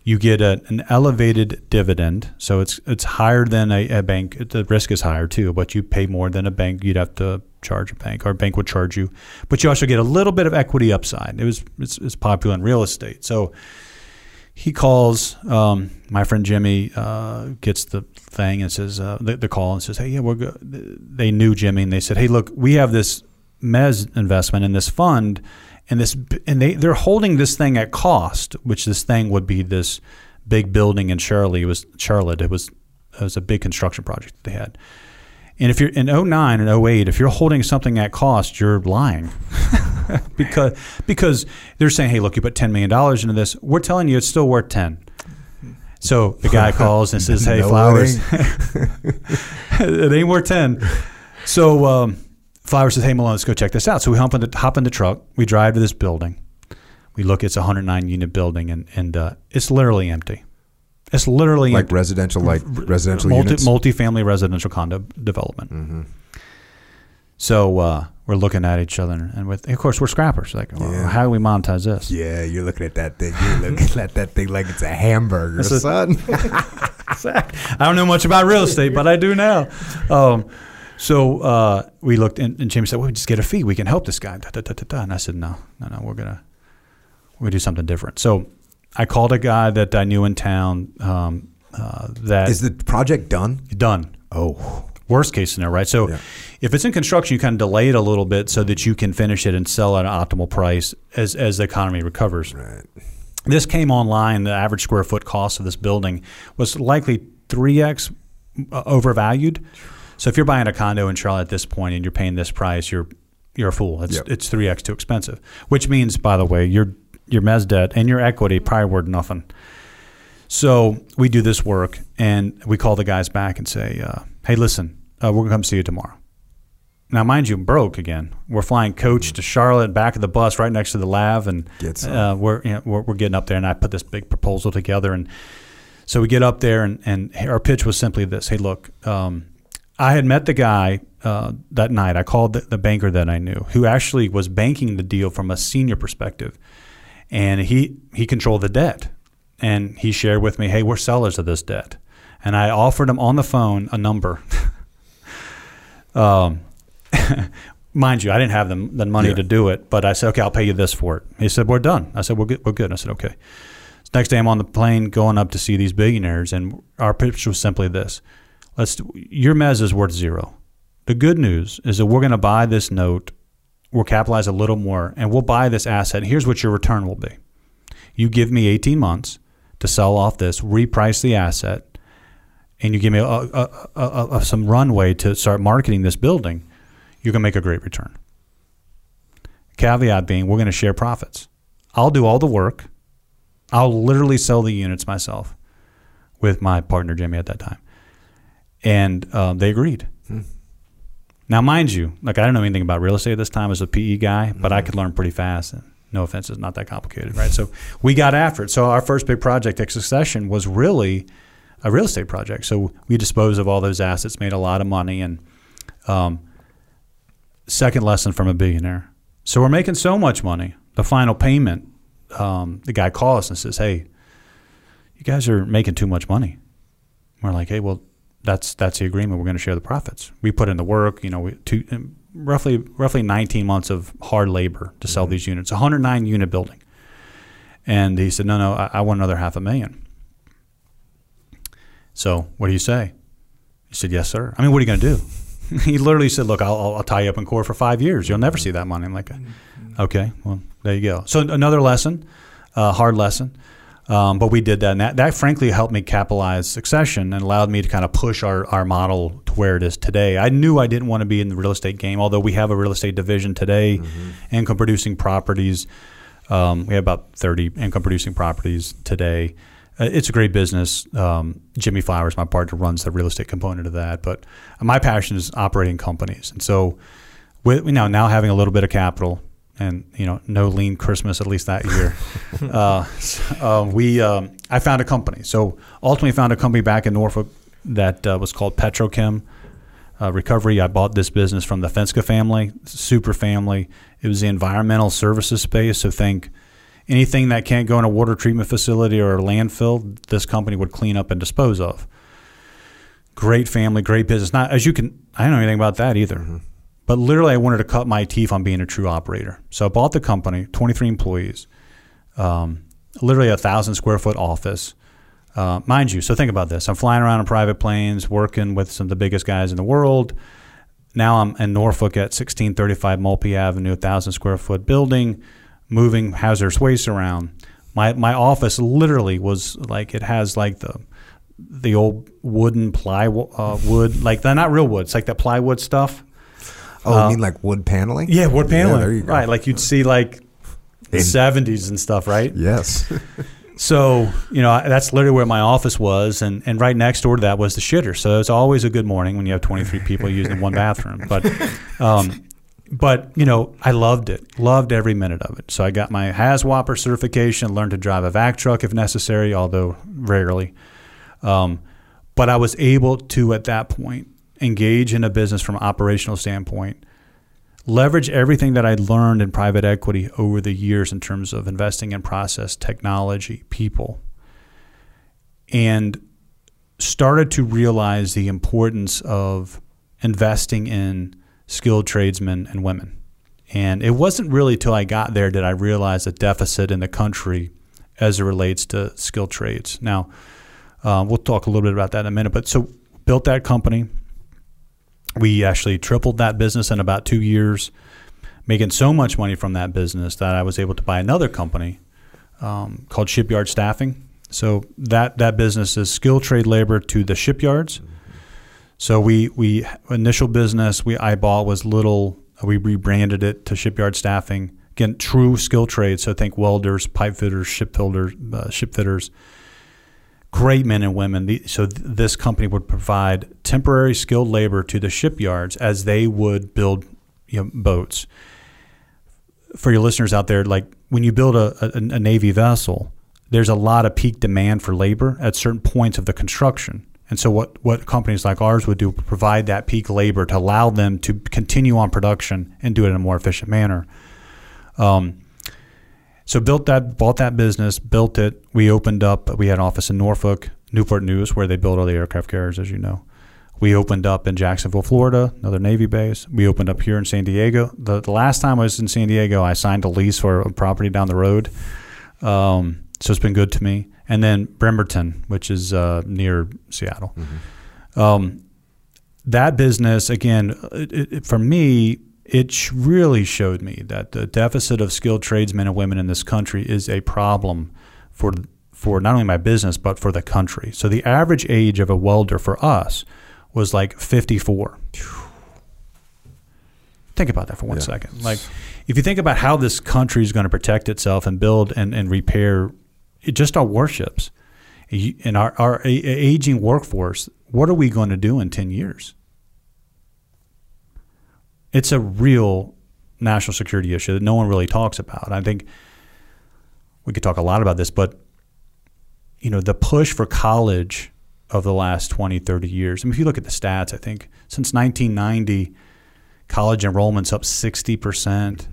you get a, an elevated dividend. So it's it's higher than a, a bank. The risk is higher too, but you pay more than a bank. You'd have to charge a bank, or a bank would charge you. But you also get a little bit of equity upside. It was it's, it's popular in real estate. So he calls um, my friend Jimmy uh, gets the thing and says uh, the, the call and says hey yeah we're they knew Jimmy and they said hey look we have this mez investment in this fund and this and they they're holding this thing at cost which this thing would be this big building in Charlotte it was Charlotte it was it was a big construction project that they had and if you're in 09 and 08 if you're holding something at cost you're lying because because they're saying, "Hey, look, you put ten million dollars into this. We're telling you it's still worth 10. So the guy calls and says, "Hey, No, Flowers, it ain't worth ten. So um, Flowers says, "Hey, Malone, let's go check this out." So we hop in the hop in the truck. We drive to this building. We look. It's a 109 unit building, and and uh, it's literally empty. It's literally like empty. residential like residential multi, units multi-family residential condo development. Mm-hmm. So uh, we're looking at each other, and with of course we're scrappers. Like, well, Yeah. how do we monetize this? Yeah, you're looking at that thing. You're looking at that thing like it's a hamburger, That's a- son. I don't know much about real estate, but I do now. Um, so uh, we looked, and, and Jamie said, "Well, we just get a fee. We can help this guy." Da, da, da. And I said, "No, no, no. We're gonna we're gonna do something different." So I called a guy that I knew in town. Um, uh, that Is the project done? done. Oh, Worst case scenario, right? So Yeah. if it's in construction, you kind of delay it a little bit so that you can finish it and sell at an optimal price as as the economy recovers. right. This came online. The average square foot cost of this building was likely three x overvalued. So if you're buying a condo in Charlotte at this point and you're paying this price, you're you're a fool. It's Yep. it's three x too expensive. Which means, by the way, your your mez debt and your equity probably worth nothing. So we do this work and we call the guys back and say, uh, "Hey, listen, uh, we're gonna come see you tomorrow." Now, mind you, I'm broke again. We're flying coach to Charlotte, back of the bus, right next to the lab, and uh, we're, you know, we're we're getting up there. And I put this big proposal together, and so we get up there, and, and our pitch was simply this: Hey, look, um, I had met the guy uh, that night. I called the, the banker that I knew, who actually was banking the deal from a senior perspective, and he he controlled the debt, and he shared with me, "Hey, we're sellers of this debt," and I offered him on the phone a number. um, mind you, I didn't have the, the money Yeah. to do it, but I said, "Okay, I'll pay you this for it." He said, "We're done." I said, "We're good." We're good. I said, "Okay." Next day, I'm on the plane going up to see these billionaires, and our pitch was simply this: Let's your mez is worth zero. The good news is that we're going to buy this note, we'll capitalize a little more, and we'll buy this asset. Here's what your return will be: you give me 18 months to sell off this, reprice the asset, and you give me a, a, a, some runway to start marketing this building. You're going to make a great return. Caveat being, we're going to share profits. I'll do all the work. I'll literally sell the units myself with my partner Jimmy at that time, and um, they agreed. Now, mind you, like I don't know anything about real estate at this time as a PE guy, but I could learn pretty fast. And no offense, it's not that complicated, right? So we got after it. So our first big project at Succession was really a real estate project. So we disposed of all those assets, made a lot of money, and um, second lesson from a billionaire. So we're making so much money. The final payment, um, the guy calls us and says, "Hey, you guys are making too much money." We're like, "Hey, well, that's that's the agreement. We're going to share the profits. We put in the work. You know, we two, roughly roughly 19 months of hard labor to sell these units. 109 unit building." And he said, "No, no, I, I want another half a million. So what do you say? He said, "Yes, sir." I mean, what are you going to do? he literally said, "Look, I'll, I'll, I'll tie you up in court for five years. You'll never see that money." I'm like, "Okay, well, there you go." So another lesson, uh, hard lesson, um, but we did that, and that, that frankly helped me capitalize succession and allowed me to kind of push our, our model to where it is today. I knew I didn't want to be in the real estate game, although we have a real estate division today, income producing properties. Um, we have about 30 income producing properties today. Uh, It's a great business. Um, Jimmy Flowers, my partner, runs the real estate component of that. But my passion is operating companies, and so with you know now having a little bit of capital and you know no lean Christmas at least that year, uh, s- uh, we um, I found a company. So ultimately found a company back in Norfolk that uh, was called Petrochem uh, Recovery. I bought this business from the Fenska family, super family. It was the environmental services space. So think anything that can't go in a water treatment facility or a landfill, this company would clean up and dispose of. Great family, great business. Not as you can, I don't know anything about that either. But literally, I wanted to cut my teeth on being a true operator. So I bought the company, 23 employees, um, literally a thousand square foot office. Uh, mind you, so think about this. I'm flying around in private planes, working with some of the biggest guys in the world. Now I'm in Norfolk at 1635 Mulpey Avenue, a thousand square foot building, moving hazardous waste around. My my office literally was like it has like the the old wooden plywood, uh, wood like they're not real wood. It's like that plywood stuff. Oh, Uh, you mean like wood paneling? Yeah, wood paneling. there you go. Right, like you'd see like the In- seventies and stuff, right? Yes. So you know that's literally where my office was, and, and right next door to that was the shitter. So it's always a good morning when you have twenty three people using one bathroom. But, um, but you know I loved it, loved every minute of it. So I got my HAZWOPER certification, learned to drive a vac truck if necessary, although rarely. Um, but I was able to at that point engage in a business from an operational standpoint leverage everything that I'd learned in private equity over the years in terms of investing in process, technology, people, and started to realize the importance of investing in skilled tradesmen and women. And it wasn't really till I got there did I realize the deficit in the country as it relates to skilled trades. Now, uh, we'll talk a little bit about that in a minute. But so built that company. We actually tripled that business in about two years, making so much money from that business that I was able to buy another company um, called Shipyard Staffing. So that that business is skilled trade labor to the shipyards. So we we initial business we I bought was little. We rebranded it to Shipyard Staffing. Again, true skill trade. So think welders, pipe fitters, ship builders, uh, ship fitters great men and women. So th- this company would provide temporary skilled labor to the shipyards as they would build you know, boats. For your listeners out there, like when you build a, a, a navy vessel, there's a lot of peak demand for labor at certain points of the construction. And so what what companies like ours would do provide that peak labor to allow them to continue on production and do it in a more efficient manner. Um, so built that, bought that business, built it. We opened up. We had an office in Norfolk, Newport News, where they build all the aircraft carriers, as you know. We opened up in Jacksonville, Florida, another Navy base. We opened up here in San Diego. The, the last time I was in San Diego, I signed a lease for a property down the road. Um, so it's been good to me. And then Bremerton, which is uh, near Seattle. Um, that business, again, it, it, for me, it really showed me that the deficit of skilled tradesmen and women in this country is a problem for for not only my business but for the country. So the average age of a welder for us was like 54. Think about that for one Yeah. second. Like, if you think about how this country is going to protect itself and build and, and repair it, just our warships and our, our aging workforce, what are we going to do in 10 years? It's a real national security issue that no one really talks about. I think we could talk a lot about this, but you know, the push for college of the last 20, 30 years. I mean, if you look at the stats, I think since 1990, college enrollment's up 60%.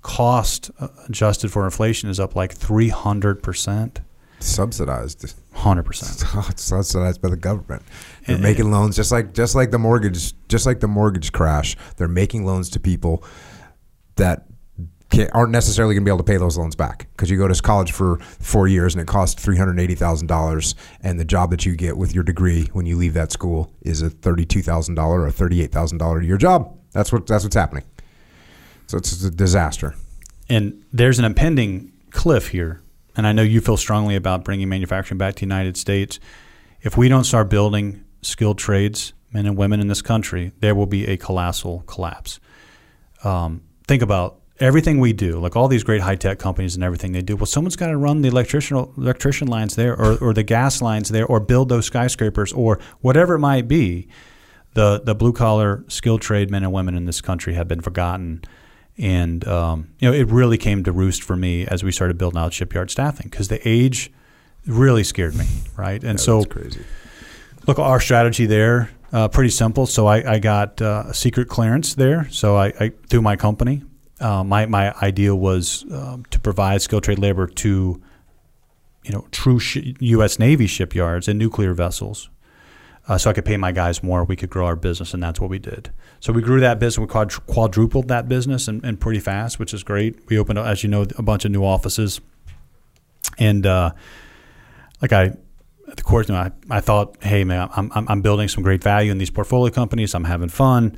Cost uh, adjusted for inflation is up like 300%. Subsidized. 100%. It's subsidized by the government. They're making loans just like just like the mortgage just like the mortgage crash. They're making loans to people that can't, aren't necessarily going to be able to pay those loans back because you go to college for four years and it costs three hundred eighty thousand dollars, and the job that you get with your degree when you leave that school is a thirty-two thousand dollar or thirty eight thousand dollar a year job. That's what that's what's happening. So it's a disaster. And there's an impending cliff here. And I know you feel strongly about bringing manufacturing back to the United States. If we don't start building skilled trades, men and women in this country, there will be a colossal collapse. Um, think about everything we do, like all these great high tech companies and everything they do. Well, someone's got to run the electrician electrician lines there, or, or the gas lines there, or build those skyscrapers, or whatever it might be. The the blue collar skilled trade men and women in this country have been forgotten, and um, you know it really came to roost for me as we started building out shipyard staffing because the age really scared me, right? And so That's crazy. Look, our strategy there uh, pretty simple. So I, I got uh, a secret clearance there. So I, I through my company, uh, my my idea was um, to provide skilled trade labor to, you know, true sh- U.S. Navy shipyards and nuclear vessels. Uh, so I could pay my guys more. We could grow our business, and that's what we did. So we grew that business. We quad- quadrupled that business, and, and pretty fast, which is great. We opened, as you know, a bunch of new offices, and uh, like I the course, you know, I, I thought, hey man, I'm, I'm I'm building some great value in these portfolio companies. I'm having fun,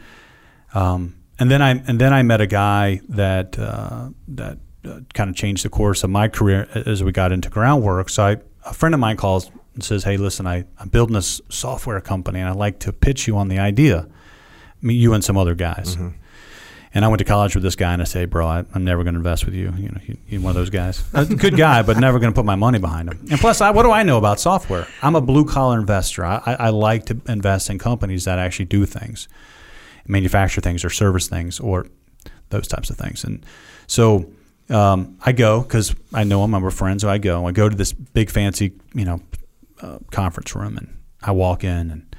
um, and then I and then I met a guy that uh, that uh, kind of changed the course of my career as we got into groundwork. So I, a friend of mine calls and says, hey, listen, I, I'm building this software company, and I'd like to pitch you on the idea. Me, you and some other guys. And I went to college with this guy, and I say, "Bro, I, I'm never going to invest with you. You know, you, you're one of those guys. A good guy, but never going to put my money behind him. And plus, I, what do I know about software? I'm a blue collar investor. I, I, I like to invest in companies that actually do things, manufacture things, or service things, or those types of things. And so um, I go because I know him. We're friends. So I go. I go to this big fancy, you know, uh, conference room, and I walk in, and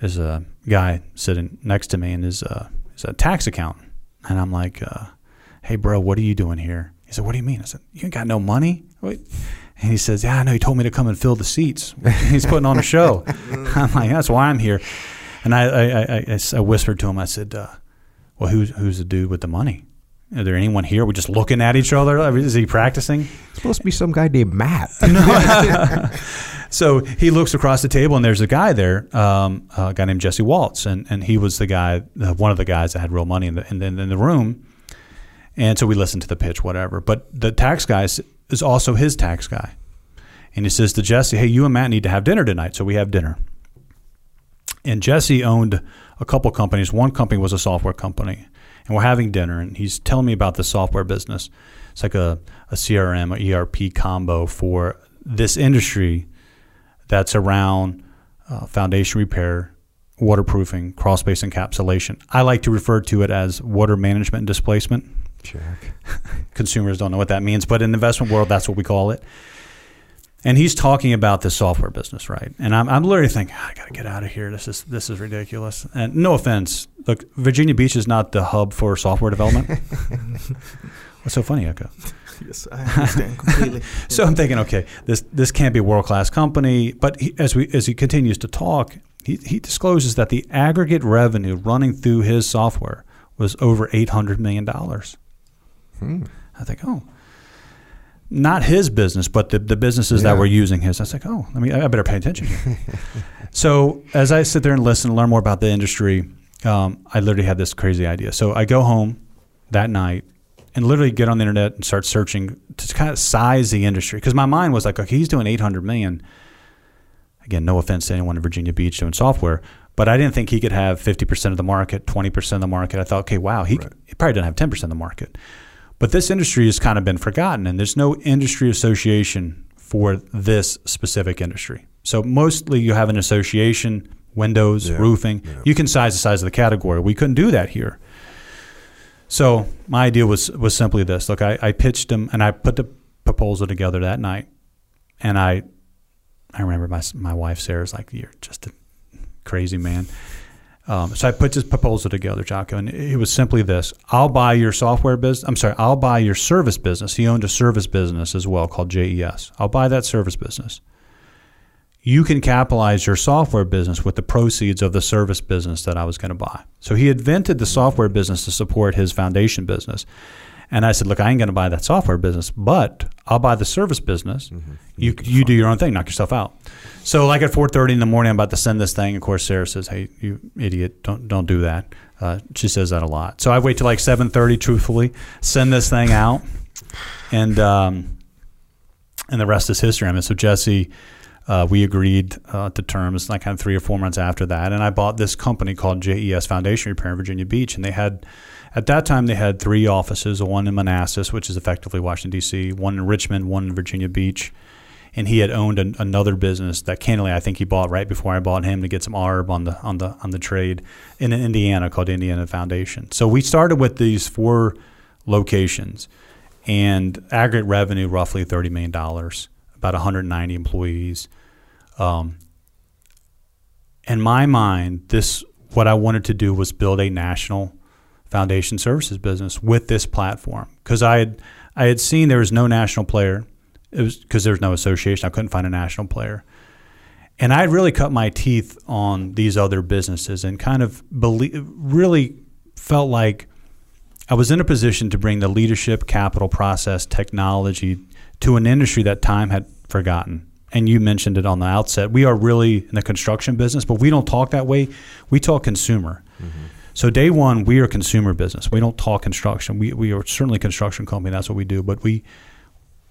there's a guy sitting next to me, and is uh, a tax accountant. And I'm like, uh, hey, bro, what are you doing here? He said, what do you mean? I said, you ain't got no money? Wait. And he says, yeah, I know. He told me to come and fill the seats. He's putting on a show. I'm like, that's why I'm here. And I whispered to him, I said, uh, well, who's, who's the dude with the money? Are there anyone here? We're just looking at each other. Is he practicing? It's supposed to be some guy named Matt. So he looks across the table, and there's a guy there, um, a guy named Jesse Waltz, and, and he was the guy, uh, one of the guys that had real money in the in, in the room. And so we listened to the pitch, whatever. But the tax guy is is also his tax guy, and he says to Jesse, "Hey, you and Matt need to have dinner tonight." So we have dinner. And Jesse owned a couple companies. One company was a software company, and we're having dinner, and he's telling me about the software business. It's like a, a CRM, a ERP combo for this industry that's around uh, foundation repair, waterproofing, crawl space encapsulation. I like to refer to it as water management and displacement. Jack. Consumers don't know what that means, but in the investment world, that's what we call it. and he's talking about the software business, right? And I'm, I'm literally thinking, "Ah, I got to get out of here. This is this is ridiculous. And no offense, look, Virginia Beach is not the hub for software development. What's so funny, Echo? Yes, I understand completely. So I'm thinking, okay, this this can't be a world class company. But he, as we as he continues to talk, he, he discloses that the aggregate revenue running through his software was over eight hundred million dollars. Hmm. I think, oh, not his business, but the, the businesses Yeah. that were using his. I was like, oh, I mean, I better pay attention. So as I sit there and listen, and learn more about the industry, um, I literally had this crazy idea. So I go home that night and literally get on the internet and start searching to kind of size the industry because my mind was like, okay, he's doing 800 million. Again, no offense to anyone in Virginia Beach doing software, but I didn't think he could have 50% of the market, 20% of the market. I thought, okay, wow, he, Right. he probably doesn't have 10% of the market. But this industry has kind of been forgotten, and there's no industry association for this specific industry. So mostly you have an association, windows, Yeah, roofing. yeah. You can size the size of the category. We couldn't do that here. So my idea was was simply this: look, I, I pitched him, and I put the proposal together that night, and I I remember my my wife Sarah's like, "You're just a crazy man." Um, so I put this proposal together, Jocko, and it was simply this: I'll buy your software business. I'm sorry, I'll buy your service business. He owned a service business as well called JES. I'll buy that service business. You can capitalize your software business with the proceeds of the service business that I was going to buy. So he invented the software business to support his foundation business. And I said, look, I ain't going to buy that software business, but I'll buy the service business. You you do your own thing, knock yourself out. So like at 4:30 in the morning, I'm about to send this thing. Of course, Sarah says, "Hey, you idiot, don't don't do that." Uh, she says that a lot. So I wait till like 7:30, truthfully, send this thing out, and um, and the rest is history. I mean, so Jesse, uh, we agreed uh, to terms like kind of three or four months after that, and I bought this company called JES Foundation Repair in Virginia Beach, and they had. At that time, they had three offices: one in Manassas, which is effectively Washington D.C., one in Richmond, one in Virginia Beach, and he had owned an, another business that candidly I think he bought right before I bought him to get some arb on the on the on the trade in Indiana called Indiana Foundation. So we started with these four locations and aggregate revenue roughly thirty million dollars, about 190 employees. Um, in my mind, this what I wanted to do was build a national foundation services business with this platform because I had I had seen there was no national player. It was because there's no association. I couldn't find a national player, and I had really cut my teeth on these other businesses and kind of believe, really felt like I was in a position to bring the leadership, capital, process, technology to an industry that time had forgotten. And you mentioned it on the outset. We are really in the construction business, but we don't talk that way. We talk consumer. So day one, we are a consumer business. We don't talk construction. We, we are certainly a construction company. That's what we do. But we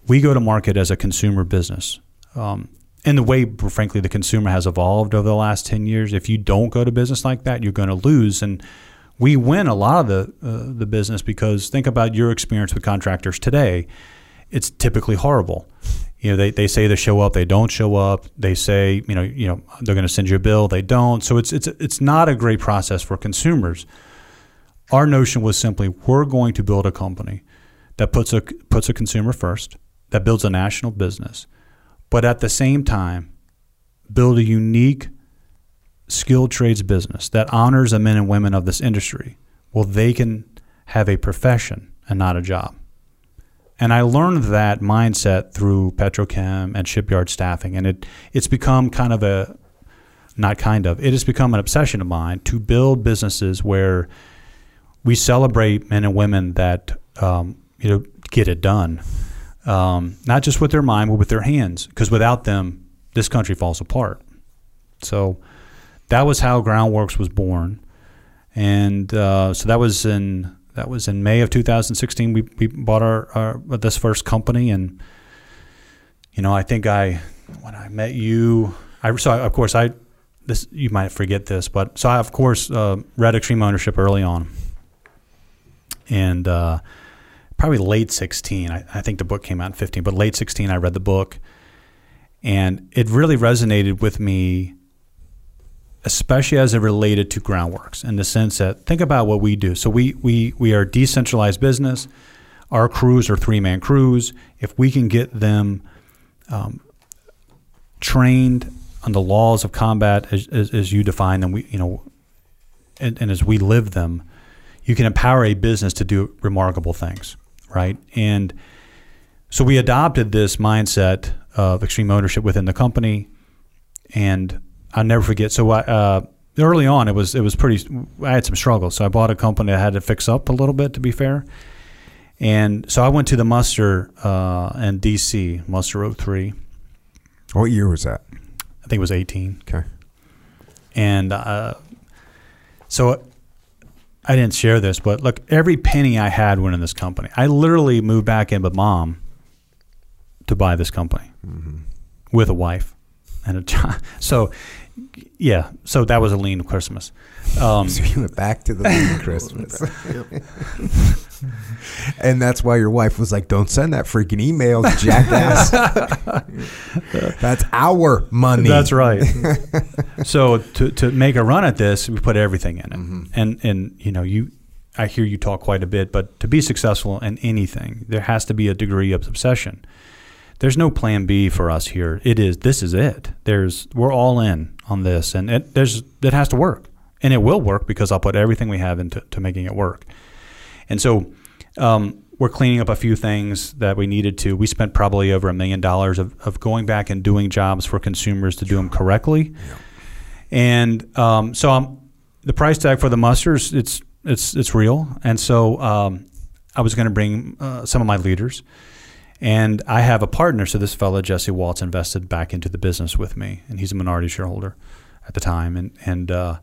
we go to market as a consumer business. Um, and the way, frankly, the consumer has evolved over the last 10 years, if you don't go to business like that, you're going to lose. And we win a lot of the, uh, the business because think about your experience with contractors today. It's typically horrible. You know, they, they say they show up, they don't show up. They say, you know, you know, they're going to send you a bill, they don't. So it's it's it's not a great process for consumers. Our notion was simply we're going to build a company that puts a puts a consumer first, that builds a national business, but at the same time build a unique skilled trades business that honors the men and women of this industry. Well, they can have a profession and not a job. And I learned that mindset through petrochem and shipyard staffing, and it it's become kind of a not kind of it has become an obsession of mine to build businesses where we celebrate men and women that um, you know get it done, um, not just with their mind but with their hands, because without them, this country falls apart. So that was how Groundworks was born, and uh, so that was in that was in May of 2016. We we bought our, our this first company, and you know I think I when I met you, I so I, of course I this you might forget this, but so I of course uh, read Extreme Ownership early on, and uh, probably late 16. I, I think the book came out in 15, but late 16 I read the book, and it really resonated with me especially as it related to groundworks in the sense that think about what we do. So we we we are decentralized business. Our crews are three man crews. If we can get them um, trained on the laws of combat as, as, as you define them, we you know, and, and as we live them, you can empower a business to do remarkable things, right? And so we adopted this mindset of extreme ownership within the company, and I'll never forget. So I, uh, early on, it was it was pretty. I had some struggles, so I bought a company I had to fix up a little bit, to be fair. And so I went to the muster uh, in DC, muster 03. What year was that? I think it was 18. Okay. And uh, so I didn't share this, but look, every penny I had went in this company. I literally moved back in with mom to buy this company with a wife and a child. So, yeah, so that was a lean Christmas. Um, So you went back to the lean Christmas. And that's why your wife was like, don't send that freaking email, jackass. that's our money. That's right. so to, to make a run at this, we put everything in it. Mm-hmm. And and you know, you I hear you talk quite a bit, but to be successful in anything, there has to be a degree of obsession. There's no plan B for us here. It is this is it. There's we're all in on this and it there's it has to work. And it will work because I'll put everything we have into to making it work. And so um, we're cleaning up a few things that we needed to. We spent probably over a million dollars of, of going back and doing jobs for consumers to do them correctly. Yeah. And um, so I'm, the price tag for the musters, it's it's it's real. And so um, I was going to bring uh, some of my leaders, and I have a partner. So this fellow Jesse Waltz invested back into the business with me, and he's a minority shareholder at the time. And and uh,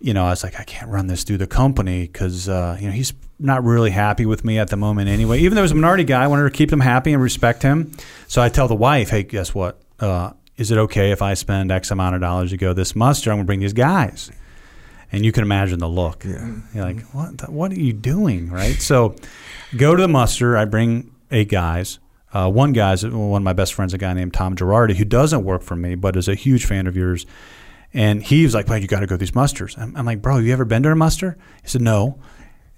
you know, I was like, I can't run this through the company because uh, you know he's not really happy with me at the moment anyway. Even though he's a minority guy, I wanted to keep him happy and respect him. So I tell the wife, hey, guess what? Uh, is it okay if I spend X amount of dollars to go this muster? I'm going to bring these guys. And you can imagine the look. Yeah. You're like, what? The, what are you doing, right? So, go to the muster. I bring eight guys. Uh, one guy's one of my best friends, a guy named Tom Girardi, who doesn't work for me, but is a huge fan of yours. And he was like, "Man, you got to go to these musters." I'm, I'm like, "Bro, you ever been to a muster?" He said, "No."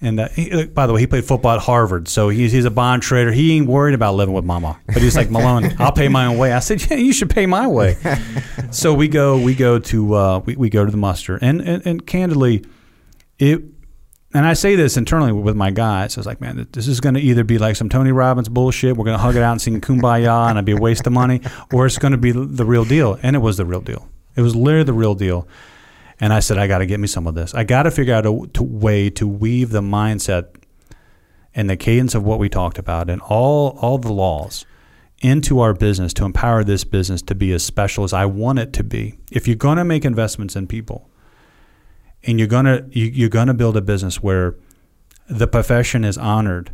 And uh, he, uh, by the way, he played football at Harvard, so he's, he's a bond trader. He ain't worried about living with mama. But he's like, Malone, I'll pay my own way. I said, Yeah, you should pay my way. so we go, we go to, uh, we, we go to the muster, and and, and candidly, it. And I say this internally with my guys. I was like, man, this is going to either be like some Tony Robbins bullshit. We're going to hug it out and sing Kumbaya, and it'd be a waste of money, or it's going to be the real deal. And it was the real deal. It was literally the real deal. And I said, I got to get me some of this. I got to figure out a to way to weave the mindset and the cadence of what we talked about and all all the laws into our business to empower this business to be as special as I want it to be. If you're going to make investments in people, and you're gonna you, you're gonna build a business where the profession is honored,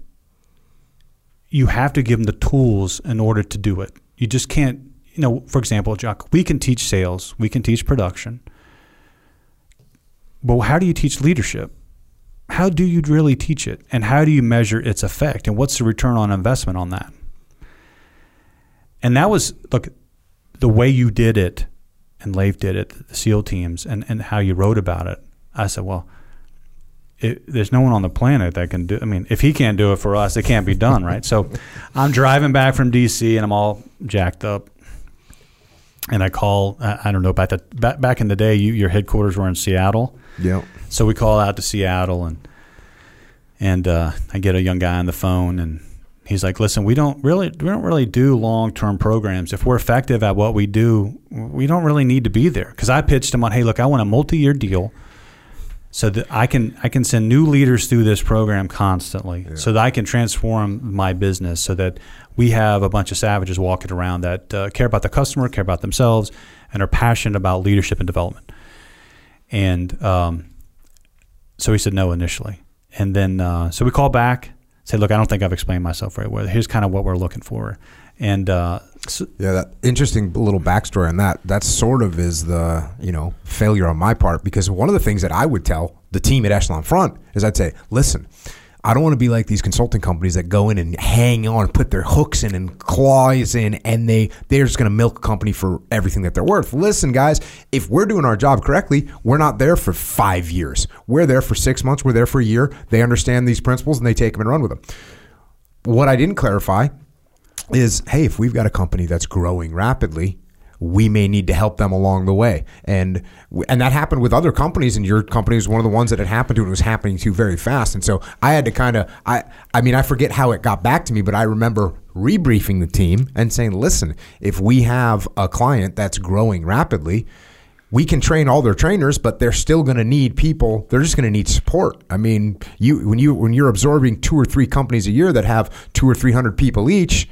you have to give them the tools in order to do it. You just can't. You know, for example, Jock, we can teach sales, we can teach production, but how do you teach leadership? How do you really teach it? And how do you measure its effect? And what's the return on investment on that? And that was, look, the way you did it and Leif did it, the SEAL teams, and, and how you wrote about it. I said, well, it, there's no one on the planet that can do. I mean, if he can't do it for us, it can't be done, right? So, I'm driving back from DC and I'm all jacked up, and I call. I, don't know about that. Back, back in the day, you, your headquarters were in Seattle, Yep. so we call out to Seattle and and uh, I get a young guy on the phone and he's like, "Listen, we don't really we don't really do long term programs. If we're effective at what we do, we don't really need to be there." Because I pitched him on, "Hey, look, I want a multi year deal." So that I can I can send new leaders through this program constantly, so that I can transform my business, so that we have a bunch of savages walking around that uh, care about the customer, care about themselves, and are passionate about leadership and development. And um, so he said no initially, and then uh, so we call back, say, "Look, I don't think I've explained myself very well. Here's kind of what we're looking for." And uh, so, Yeah, that interesting little backstory on that. That sort of is the you know failure on my part because one of the things that I would tell the team at Echelon Front is I'd say, listen, I don't want to be like these consulting companies that go in and hang on, put their hooks in and claws in, and they they're just going to milk a company for everything that they're worth. Listen, guys, if we're doing our job correctly, we're not there for five years. We're there for six months. We're there for a year. They understand these principles and they take them and run with them. What I didn't clarify is hey, if we've got a company that's growing rapidly, we may need to help them along the way. And and that happened with other companies, and your company was one of the ones that it happened to, and it was happening to very fast. And so I had to kind of I I mean I forget how it got back to me, but I remember rebriefing the team and saying, listen, if we have a client that's growing rapidly we can train all their trainers, but they're still going to need people. They're just going to need support. I mean, you when you when you're absorbing two or three companies a year that have two or three hundred people each,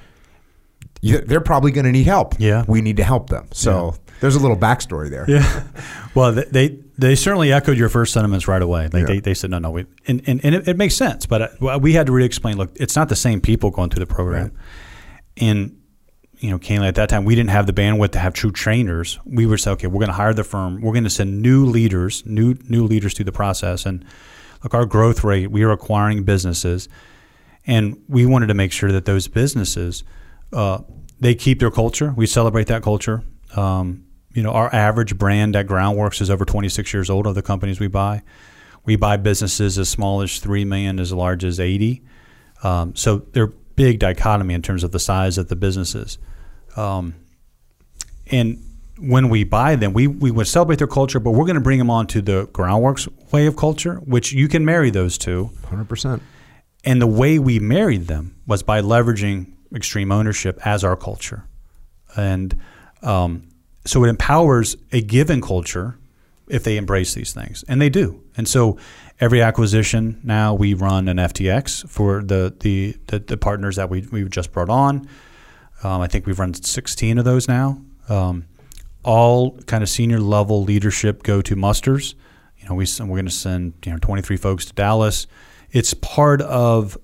you, they're probably going to need help. Yeah. we need to help them. So there's a little backstory there. Yeah. Well, they they certainly echoed your first sentiments right away. Like Yeah. they, they said, no, no, we, and, and, and it, it makes sense. But uh, we had to really explain, look, it's not the same people going through the program. And, you know, Kaylee, at that time, we didn't have the bandwidth to have true trainers. We were saying, okay, we're going to hire the firm. We're going to send new leaders, new new leaders through the process. And look, our growth rate, we are acquiring businesses. And we wanted to make sure that those businesses, uh, they keep their culture. We celebrate that culture. Um, you know, our average brand at Groundworks is over 26 years old of the companies we buy. We buy businesses as small as 3 million, as large as 80. Um, so they're big dichotomy in terms of the size of the businesses. Um, and when we buy them, we, we would celebrate their culture, but we're going to bring them onto the Groundworks way of culture, which you can marry those two. hundred percent. And the way we married them was by leveraging extreme ownership as our culture. And um, so it empowers a given culture if they embrace these things. And they do. And so every acquisition now we run an FTX for the, the, the, the partners that we, we just brought on. Um, I think we've run 16 of those now. Um, all kind of senior level leadership go to musters. You know, we, we're going to send you know 23 folks to Dallas. It's part of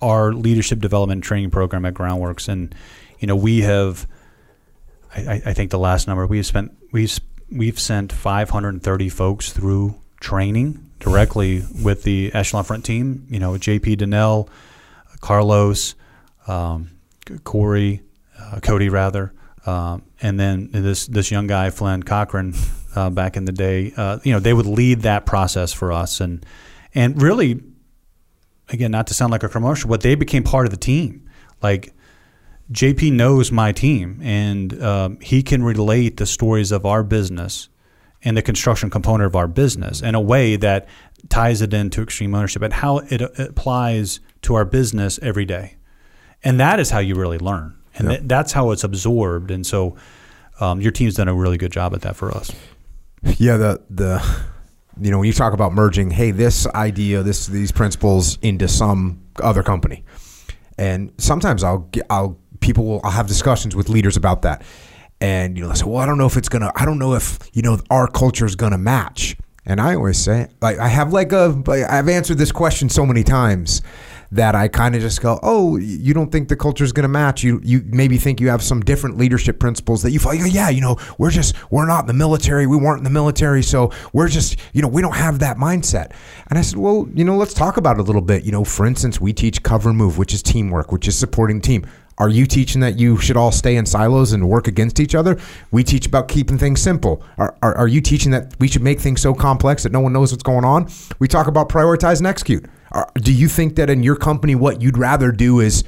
our leadership development training program at Groundworks, and you know we have. I, I think the last number we have spent we've we've sent 530 folks through training directly with the Echelon Front team. You know, JP Dinnell, Carlos, um, Corey, uh, Cody rather, um, and then this this young guy Flynn Cochran uh, back in the day. Uh, you know, they would lead that process for us, and and really, again, not to sound like a commercial, but they became part of the team. Like JP knows my team, and um, he can relate the stories of our business and the construction component of our business in a way that ties it into extreme ownership and how it uh, applies to our business every day. And that is how you really learn. And Yeah. th- that's how it's absorbed. And so um, your team's done a really good job at that for us. Yeah, the the you know when you talk about merging, hey, this idea, this these principles into some other company, and sometimes I'll I'll people will I'll have discussions with leaders about that, and you know, they say, well, I don't know if it's gonna, I don't know if you know our culture is gonna match, and I always say, like, I have like a, like, I've answered this question so many times that I kind of just go, oh, you don't think the culture is going to match? You you maybe think you have some different leadership principles that you like, yeah, you know, we're just we're not in the military, we weren't in the military, so we're just you know we don't have that mindset. And I said, well, you know, let's talk about it a little bit. You know, for instance, we teach cover move, which is teamwork, which is supporting team. Are you teaching that you should all stay in silos and work against each other? We teach about keeping things simple. Are, are, are you teaching that we should make things so complex that no one knows what's going on? We talk about prioritize and execute. Are, do you think that in your company, what you'd rather do is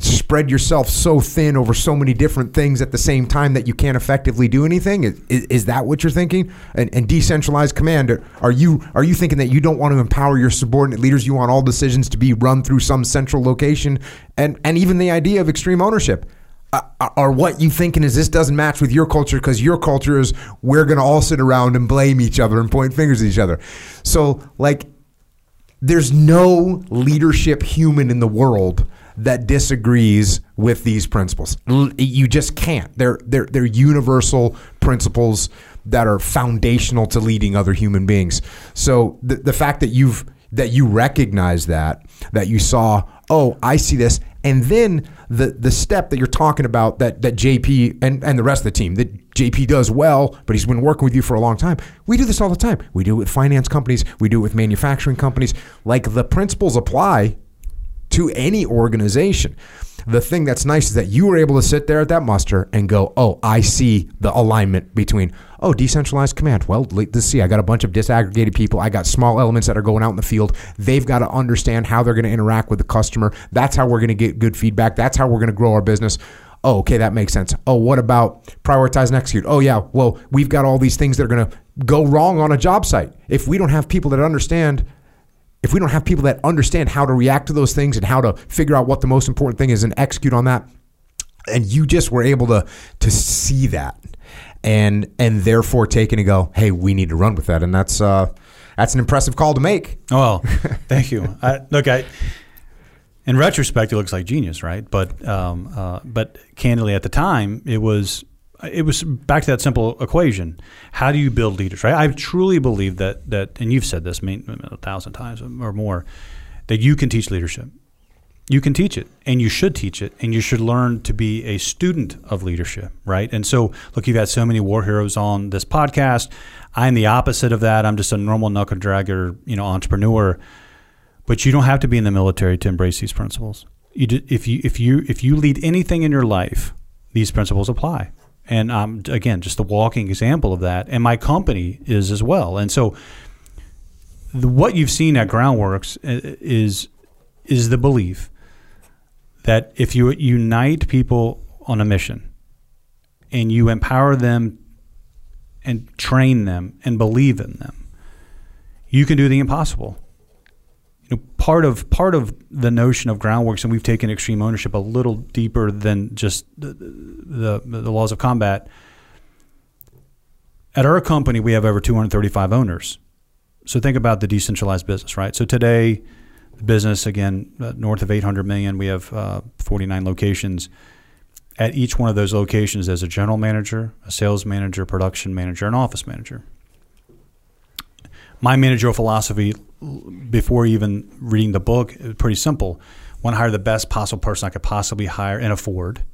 spread yourself so thin over so many different things at the same time that you can't effectively do anything? Is, is, is that what you're thinking? And, and decentralized command, are you are you thinking that you don't want to empower your subordinate leaders? You want all decisions to be run through some central location, and and even the idea of extreme ownership. Uh, or what you thinking is this doesn't match with your culture because your culture is we're going to all sit around and blame each other and point fingers at each other. So like there's no leadership human in the world that disagrees with these principles. You just can't. They're they're they're universal principles that are foundational to leading other human beings. So the the fact that you've that you recognize that that you saw, oh, I see this, and then the the step that you're talking about that that JP and and the rest of the team that JP does well, but he's been working with you for a long time. We do this all the time. We do it with finance companies. We do it with manufacturing companies. Like the principles apply to any organization. The thing that's nice is that you were able to sit there at that muster and go, "Oh, I see the alignment between oh, decentralized command. Well, let's see. I got a bunch of disaggregated people. I got small elements that are going out in the field. They've got to understand how they're going to interact with the customer. That's how we're going to get good feedback. That's how we're going to grow our business. Oh, okay, that makes sense. Oh, what about prioritize and execute? Oh, yeah, well, we've got all these things that are going to go wrong on a job site. If we don't have people that understand, if we don't have people that understand how to react to those things and how to figure out what the most important thing is and execute on that, and you just were able to to see that and and therefore take it and go, hey, we need to run with that, and that's uh, that's an impressive call to make. Well, thank you. I, look, I in retrospect, it looks like genius, right? But um, uh, but candidly, at the time, it was it was back to that simple equation: How do you build leaders? Right? I truly believe that that, and you've said this a thousand times or more, that you can teach leadership. You can teach it, and you should teach it, and you should learn to be a student of leadership, right? And so, look, you've had so many war heroes on this podcast. I'm the opposite of that. I'm just a normal knuckle dragger, you know, entrepreneur but you don't have to be in the military to embrace these principles. You do, if you if you if you lead anything in your life, these principles apply. And um, again, just a walking example of that. And my company is as well. And so, the, what you've seen at Groundworks is is the belief that if you unite people on a mission and you empower them and train them and believe in them, you can do the impossible you know, part of part of the notion of groundworks, and we've taken extreme ownership a little deeper than just the, the, the laws of combat. At our company, we have over 235 owners. So think about the decentralized business, right? So today, the business again uh, north of 800 million. We have uh, 49 locations. At each one of those locations, there's a general manager, a sales manager, production manager, and office manager. My managerial philosophy before even reading the book, pretty simple. Want to hire the best possible person I could possibly hire and afford.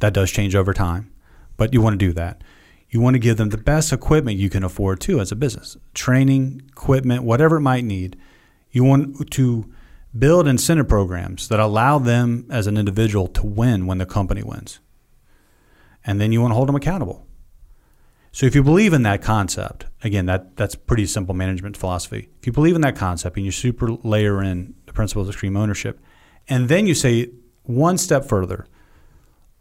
That does change over time, but you want to do that. You want to give them the best equipment you can afford too as a business training, equipment, whatever it might need. You want to build incentive programs that allow them as an individual to win when the company wins. And then you want to hold them accountable. So if you believe in that concept, again, that that's pretty simple management philosophy. If you believe in that concept and you super layer in the principles of extreme ownership, and then you say one step further,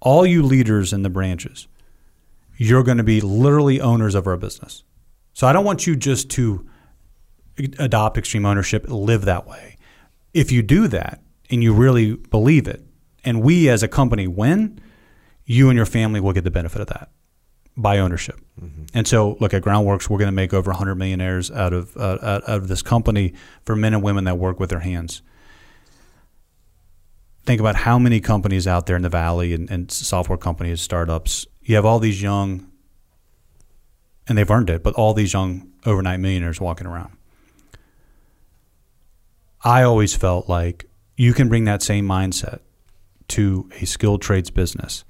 all you leaders in the branches, you're going to be literally owners of our business. So I don't want you just to adopt extreme ownership, live that way. If you do that and you really believe it, and we as a company win, you and your family will get the benefit of that by ownership. Mm-hmm. And so, look at Groundworks. We're going to make over 100 millionaires out of uh, out of this company for men and women that work with their hands. Think about how many companies out there in the valley and, and software companies, startups. You have all these young, and they've earned it, but all these young overnight millionaires walking around. I always felt like you can bring that same mindset to a skilled trades business.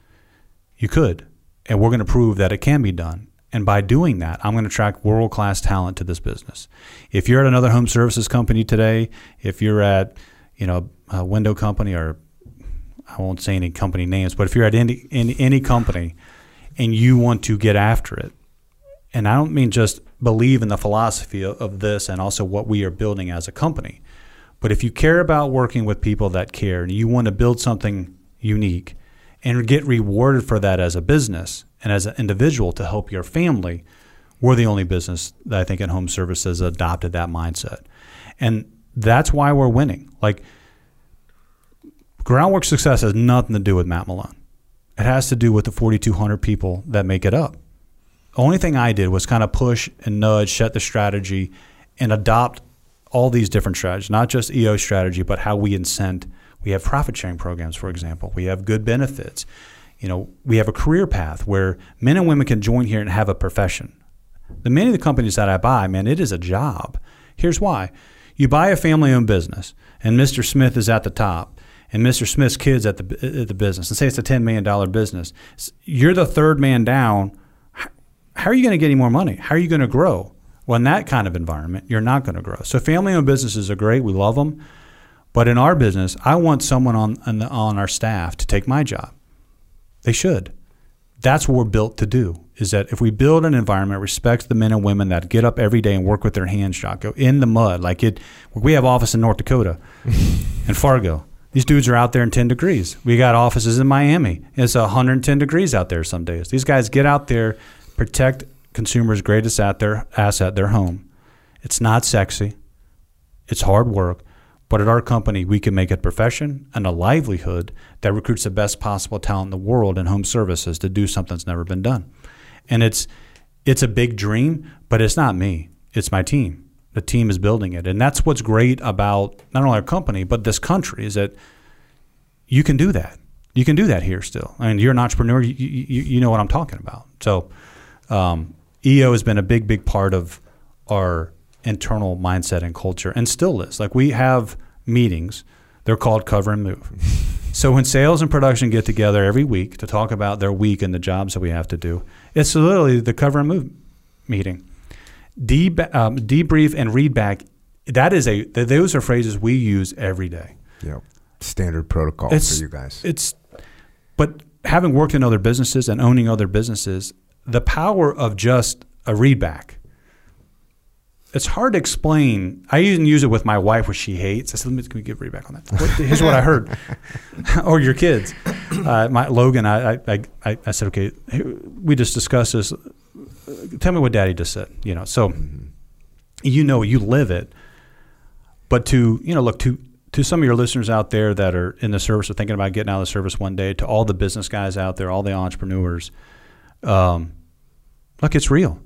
You could and we're going to prove that it can be done. And by doing that, I'm going to attract world class talent to this business. If you're at another home services company today, if you're at you know a window company or I won't say any company names, but if you're at any any, any company and you want to get after it, and I don't mean just believe in the philosophy of this and also what we are building as a company, but if you care about working with people that care and you want to build something unique and get rewarded for that as a business and as an individual to help your family, we're the only business that I think in home services adopted that mindset. And that's why we're winning. Like groundwork success has nothing to do with Matt Malone. It has to do with the 4,200 people that make it up. The only thing I did was kind of push and nudge, set the strategy, and adopt all these different strategies, not just EO strategy, but how we incent – we have profit sharing programs, for example. We have good benefits. You know, we have a career path where men and women can join here and have a profession. The many of the companies that I buy, man, it is a job. Here's why. You buy a family owned business and Mr. Smith is at the top and Mr. Smith's kids at the at the business and say it's a $10 million business. You're the third man down. How are you going to get any more money? How are you going to grow? Well, in that kind of environment, you're not going to grow. So family owned businesses are great. We love them. But in our business, I want someone on, on, the, on our staff to take my job. They should. That's what we're built to do. Is that if we build an environment respects the men and women that get up every day and work with their hands, Jocko, in the mud, like it. We have office in North Dakota, and Fargo. These dudes are out there in 10 degrees. We got offices in Miami. It's 110 degrees out there some days. These guys get out there, protect consumers' greatest at their asset, their home. It's not sexy. It's hard work. But at our company, we can make a profession and a livelihood that recruits the best possible talent in the world in home services to do something that's never been done. And it's it's a big dream, but it's not me. It's my team. The team is building it. And that's what's great about not only our company, but this country is that you can do that. You can do that here still. I mean, you're an entrepreneur. You, you, you know what I'm talking about. So, um, EO has been a big, big part of our internal mindset and culture and still is. Like we have meetings, they're called cover and move. so when sales and production get together every week to talk about their week and the jobs that we have to do, it's literally the cover and move meeting. De- um, debrief and read back. That is a those are phrases we use every day. Yep. Standard protocol It's- for you guys. It's, but having worked in other businesses and owning other businesses, the power of just a readback. It's hard to explain. I even use it with my wife, which she hates. I said, "Let me can we give readback on that." What, here's what I heard, or your kids. Uh, my Logan, I, I, I, I said, "Okay, we just discussed this. Tell me what Daddy just said." You know, so you know, you live it. But to you know, look to to some of your listeners out there that are in the service or thinking about getting out of the service one day, to all the business guys out there, all the entrepreneurs, um, look, it's real.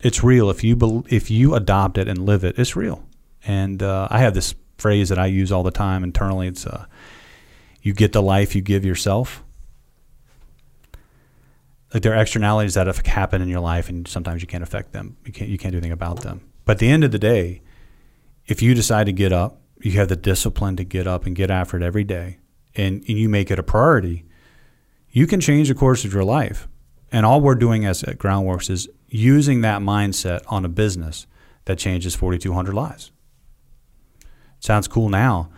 It's real if you bel if you adopt it and live it. It's real. And uh, I have this phrase that I use all the time internally. It's uh, you get the life you give yourself. Like there are externalities that have happened in your life, and sometimes you can't affect them. You can't you can't do anything about them. But at the end of the day, if you decide to get up, you have the discipline to get up and get after it every day, and, and you make it a priority, you can change the course of your life. And all we're doing as at Groundworks is using that mindset on a business that changes 4,200 lives. Sounds cool now,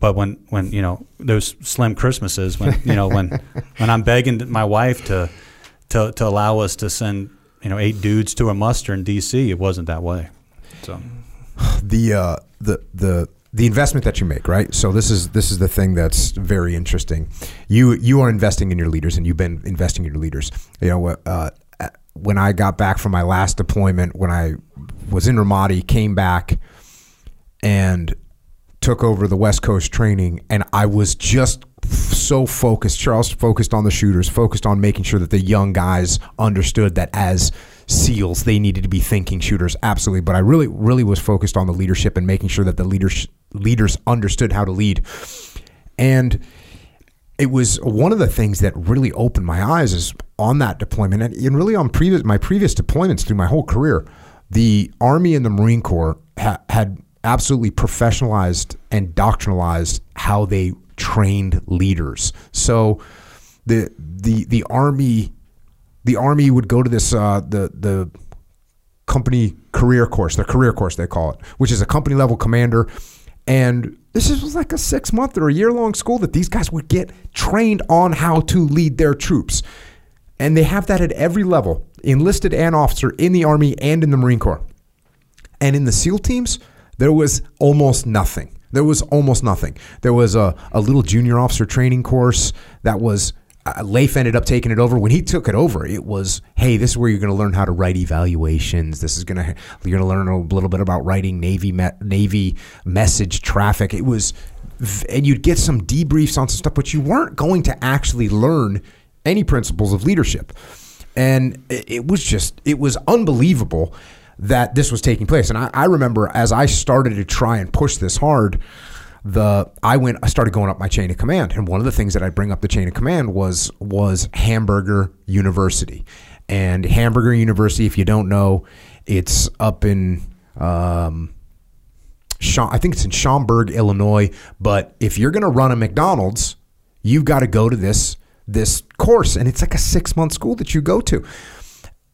but when, when you know those slim Christmases, when you know when when I'm begging my wife to to to allow us to send you know eight dudes to a muster in D.C., it wasn't that way. So the uh, the the the investment that you make, right? So this is this is the thing that's very interesting. You you are investing in your leaders, and you've been investing in your leaders. You know, what uh, when I got back from my last deployment, when I was in Ramadi, came back and took over the West Coast training, and I was just so focused. Charles focused on the shooters, focused on making sure that the young guys understood that as SEALs, they needed to be thinking shooters, absolutely. But I really, really was focused on the leadership and making sure that the leaders leaders understood how to lead. And it was one of the things that really opened my eyes is on that deployment and, really on previous my previous deployments through my whole career. The Army and the Marine Corps ha- had absolutely professionalized and doctrinalized how they trained leaders. So the the the Army the Army would go to this uh, the the company career course, the career course they call it, which is a company level commander. And this was like a six month or a year long school that these guys would get trained on how to lead their troops. And they have that at every level, enlisted and officer in the Army and in the Marine Corps. And in the SEAL teams, there was almost nothing. There was almost nothing. There was a, a little junior officer training course that was, Leif ended up taking it over. When he took it over, it was, hey, this is where you're going to learn how to write evaluations. This is going to, you're going to learn a little bit about writing Navy, me, Navy message traffic. It was, and you'd get some debriefs on some stuff, but you weren't going to actually learn any principles of leadership. And it, was just, it was unbelievable that this was taking place. And I, I remember as I started to try and push this hard, the I went I started going up my chain of command. And one of the things that I bring up the chain of command was was Hamburger University. And Hamburger University, if you don't know, it's up in um, I think it's in Schaumburg, Illinois. But if you're going to run a McDonald's, you've got to go to this this course, and it's like a six month school that you go to.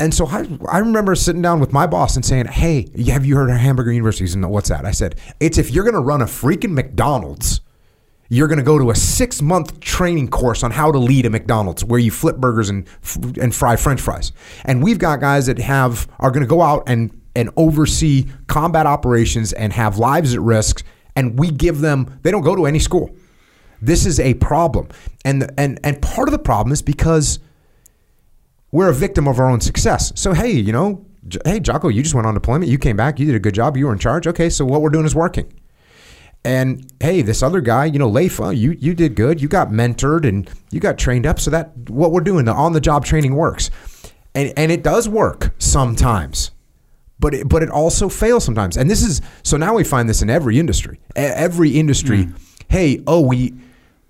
And so I, I remember sitting down with my boss and saying, "Hey, have you heard of Hamburger University?" And what's that? I said, "It's if you're going to run a freaking McDonald's." You're going to go to a six month training course on how to lead a McDonald's where you flip burgers and and fry French fries. And we've got guys that have are going to go out and and oversee combat operations and have lives at risk. And we give them they don't go to any school. This is a problem. And and and part of the problem is because we're a victim of our own success. So hey, you know, J- hey Jocko, you just went on deployment, you came back, you did a good job, you were in charge. Okay, so what we're doing is working. And hey, this other guy, you know, Leifa, you you did good. You got mentored and you got trained up. So that what we're doing, the on the job training works, and and it does work sometimes, but it, but it also fails sometimes. And this is so now we find this in every industry. Every industry, hmm. hey, oh we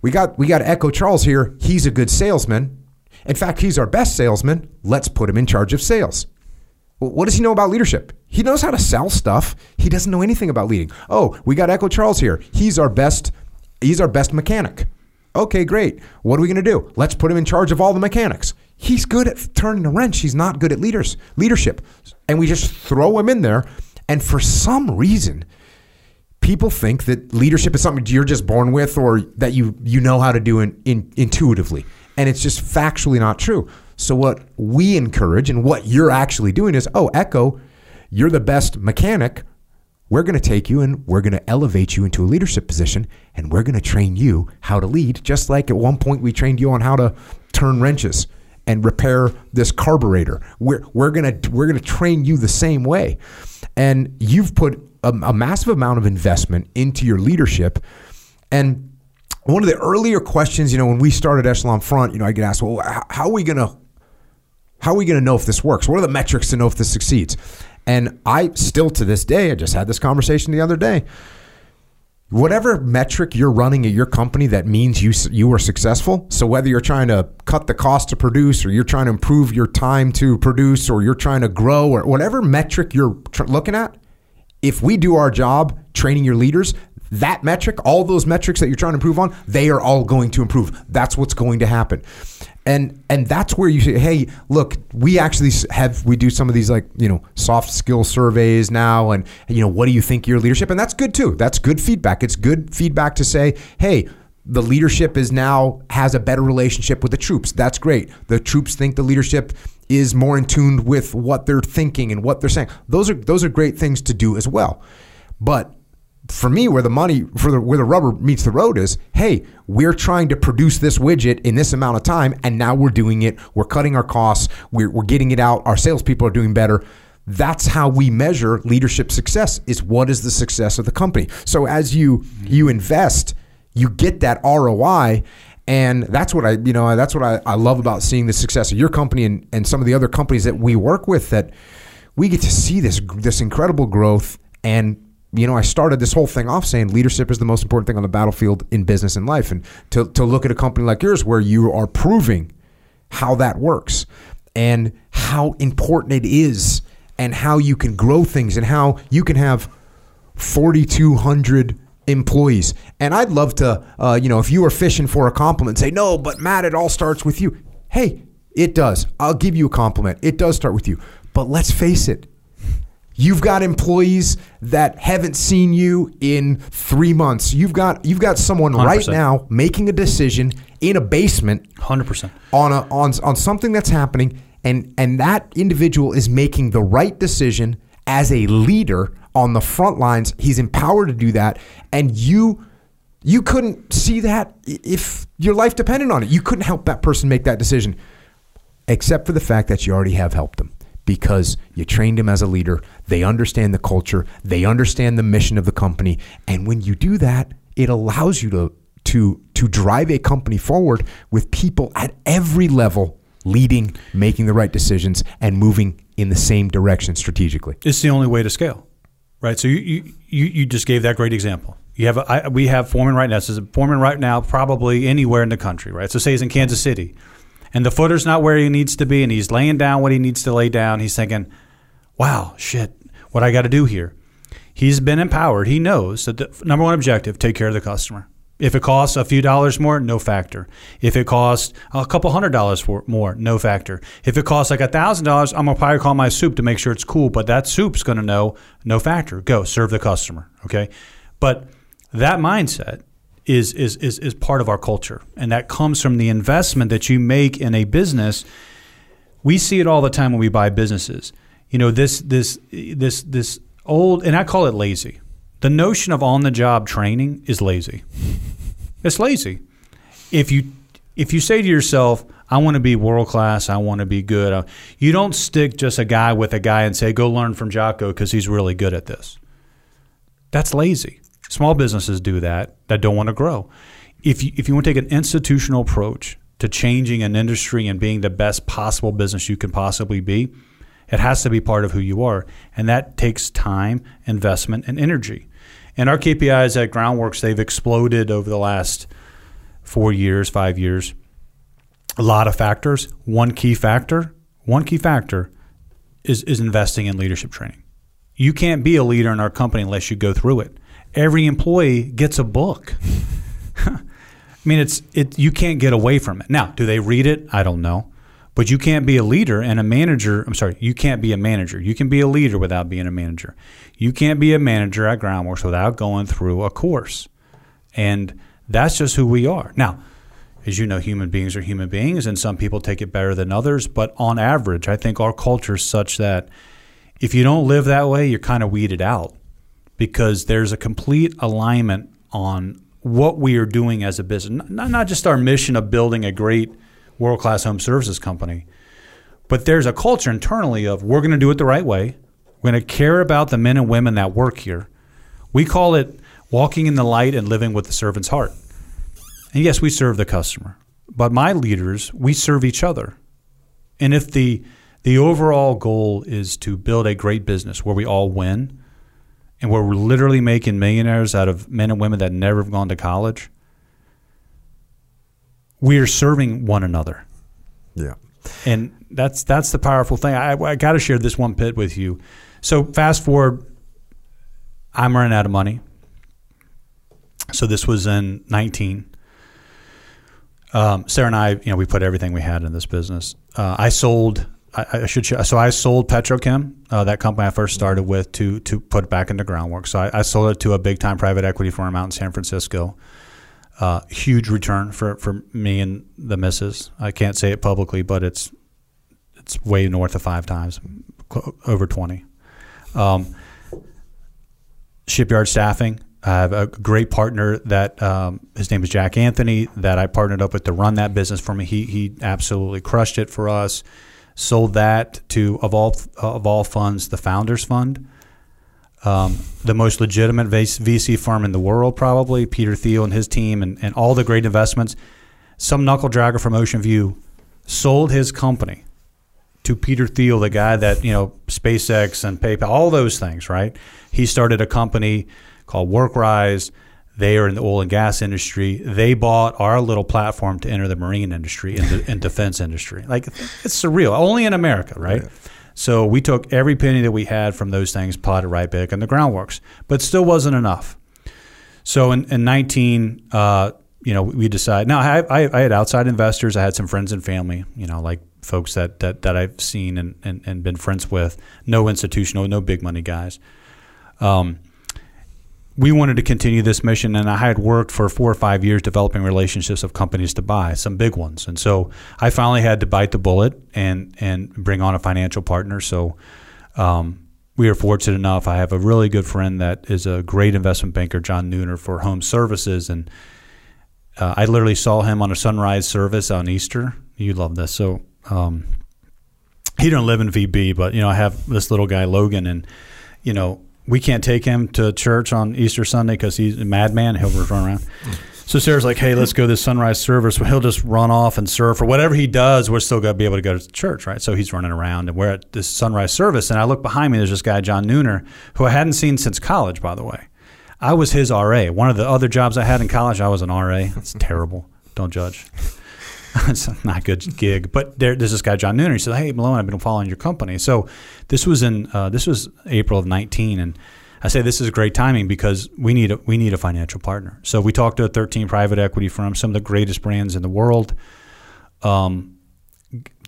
we got we got Echo Charles here. He's a good salesman. In fact, he's our best salesman. Let's put him in charge of sales. What does he know about leadership? He knows how to sell stuff. He doesn't know anything about leading. Oh, we got Echo Charles here. He's our best. He's our best mechanic. Okay, great. What are we going to do? Let's put him in charge of all the mechanics. He's good at turning a wrench. He's not good at leaders leadership, and we just throw him in there. And for some reason, people think that leadership is something you're just born with or that you you know how to do in, in, intuitively and it's just factually not true. So what we encourage and what you're actually doing is oh echo you're the best mechanic. We're going to take you and we're going to elevate you into a leadership position and we're going to train you how to lead just like at one point we trained you on how to turn wrenches and repair this carburetor. We're, we're going to we're to train you the same way. And you've put a, a massive amount of investment into your leadership. And one of the earlier questions you know when we started echelon front you know i get asked well how, are we going to how are we going to know if this works? What are the metrics to know if this succeeds? And I still to this day, I just had this conversation the other day. Whatever metric you're running at your company that means you you are successful. So whether you're trying to cut the cost to produce, or you're trying to improve your time to produce, or you're trying to grow, or whatever metric you're tr- looking at, if we do our job training your leaders, that metric, all those metrics that you're trying to improve on, they are all going to improve. That's what's going to happen. And and that's where you say, hey, look, we actually have we do some of these like you know soft skill surveys now, and you know what do you think your leadership, and that's good too. That's good feedback. It's good feedback to say, hey, the leadership is now has a better relationship with the troops. That's great. The troops think the leadership is more in tune with what they're thinking and what they're saying. Those are those are great things to do as well. But for me, where the money for the where the rubber meets the road is, hey, we're trying to produce this widget in this amount of time, and now we're doing it. We're cutting our costs. We're, we're getting it out. Our salespeople are doing better. That's how we measure leadership success. Is what is the success of the company? So as you you invest, you get that ROI. And that's what I, you know, that's what I, I love about seeing the success of your company and, and some of the other companies that we work with that we get to see this this incredible growth and you know, I started this whole thing off saying leadership is the most important thing on the battlefield in business and life. And to, to look at a company like yours where you are proving how that works and how important it is and how you can grow things and how you can have 4,200 employees. And I'd love to, uh, you know, if you were fishing for a compliment, say, no, but Matt, it all starts with you. Hey, it does. I'll give you a compliment. It does start with you. But let's face it, You've got employees that haven't seen you in three months. You've got you've got someone right 100%. now making a decision in a basement Hundred percent. on a on on something that's happening, and and that individual is making the right decision as a leader on the front lines. He's empowered to do that, and you you couldn't see that if your life depended on it. You couldn't help that person make that decision except for the fact that you already have helped them because you trained them as a leader. They understand the culture, they understand the mission of the company, and when you do that, it allows you to to to drive a company forward with people at every level leading, making the right decisions and moving in the same direction strategically. It's the only way to scale, right? So you you, you, just gave that great example. You have a, I, we have foreman right now. Is foreman right now, probably anywhere in the country, right? So say he's in Kansas City, and the footer's not where he needs to be, and he's laying down what he needs to lay down. He's thinking, "Wow, shit, what I got to do here." He's been empowered. He knows that the number one objective: take care of the customer. If it costs a few dollars more, no factor. If it costs a couple hundred dollars more, no factor. If it costs like a thousand dollars, I'm gonna probably call my soup to make sure it's cool. But that soup's gonna know no factor. Go serve the customer. Okay, but that mindset is is is is part of our culture, and that comes from the investment that you make in a business. We see it all the time when we buy businesses. You know this this this this old, and I call it lazy. The notion of on the job training is lazy It's lazy. If you if you say to yourself, I want to be world class, I want to be good, uh, you don't stick just a guy with a guy and say, go learn from Jocko because he's really good at this. That's lazy. Small businesses do that that don't want to grow. If you, if you want to take an institutional approach to changing an industry and being the best possible business you can possibly be, it has to be part of who you are. And that takes time, investment, and energy. And our KPIs at Groundworks, they've exploded over the last four years, five years. A lot of factors. One key factor, one key factor is, is investing in leadership training. You can't be a leader in our company unless you go through it. Every employee gets a book. I mean, it's it. You can't get away from it. Now, do they read it? I don't know. But you can't be a leader and a manager. I'm sorry, you can't be a manager. You can be a leader without being a manager. You can't be a manager at Groundworks without going through a course. And that's just who we are. Now, as you know, human beings are human beings, and some people take it better than others. But on average, I think our culture is such that if you don't live that way, you're kind of weeded out because there's a complete alignment on what we are doing as a business. Not, not just our mission of building a great world class home services company, but there's a culture internally of we're going to do it the right way. We're going to care about the men and women that work here. We call it walking in the light and living with the servant's heart. And yes, we serve the customer, but my leaders, we serve each other. And if the the overall goal is to build a great business where we all win and where we're literally making millionaires out of men and women that never have gone to college, we are serving one another. Yeah. And that's that's the powerful thing. I, I got to share this one bit with you. So fast forward, I'm running out of money. So this was in 19. Um, Sarah and I, you know, we put everything we had in this business. Uh, I sold. I, I should. Share, so I sold Petrochem, uh, that company I first started with, to to put back into groundwork. So I, I sold it to a big time private equity firm out in San Francisco. Uh, huge return for, for me and the missus. I can't say it publicly, but it's it's way north of five times, over twenty. Um, shipyard staffing. I have a great partner that um, his name is Jack Anthony that I partnered up with to run that business for me. He he absolutely crushed it for us. Sold that to of all of all funds, the Founders Fund um, the most legitimate VC firm in the world, probably Peter Thiel and his team, and, and all the great investments. Some knuckle dragger from Ocean View sold his company to Peter Thiel, the guy that you know SpaceX and PayPal, all those things. Right? He started a company called WorkRise. They are in the oil and gas industry. They bought our little platform to enter the marine industry and, the, and defense industry. Like it's surreal. Only in America, right? Yeah. So we took every penny that we had from those things, potted right back in the groundworks, but still wasn't enough. So in, in 19, uh, you know, we decided. Now I, I, I, had outside investors. I had some friends and family, you know, like folks that that, that I've seen and, and, and been friends with. No institutional, no big money guys. Um, we wanted to continue this mission, and I had worked for four or five years developing relationships of companies to buy some big ones, and so I finally had to bite the bullet and and bring on a financial partner. So um, we are fortunate enough. I have a really good friend that is a great investment banker, John Nooner, for home services, and uh, I literally saw him on a sunrise service on Easter. You love this, so. Um, he don't live in VB, but you know I have this little guy Logan, and you know we can't take him to church on Easter Sunday because he's a madman. He'll just run around. So Sarah's like, "Hey, let's go to this sunrise service." Well, he'll just run off and surf or whatever he does. We're still gonna be able to go to church, right? So he's running around, and we're at this sunrise service. And I look behind me. There's this guy, John Nooner, who I hadn't seen since college. By the way, I was his RA. One of the other jobs I had in college, I was an RA. It's terrible. Don't judge. it's not a good gig. But there, there's this guy, John Nooner. He said, "Hey, Malone, I've been following your company." So this was in uh, this was April of 19, and I say this is great timing because we need a, we need a financial partner. So we talked to 13 private equity firms, some of the greatest brands in the world. Um,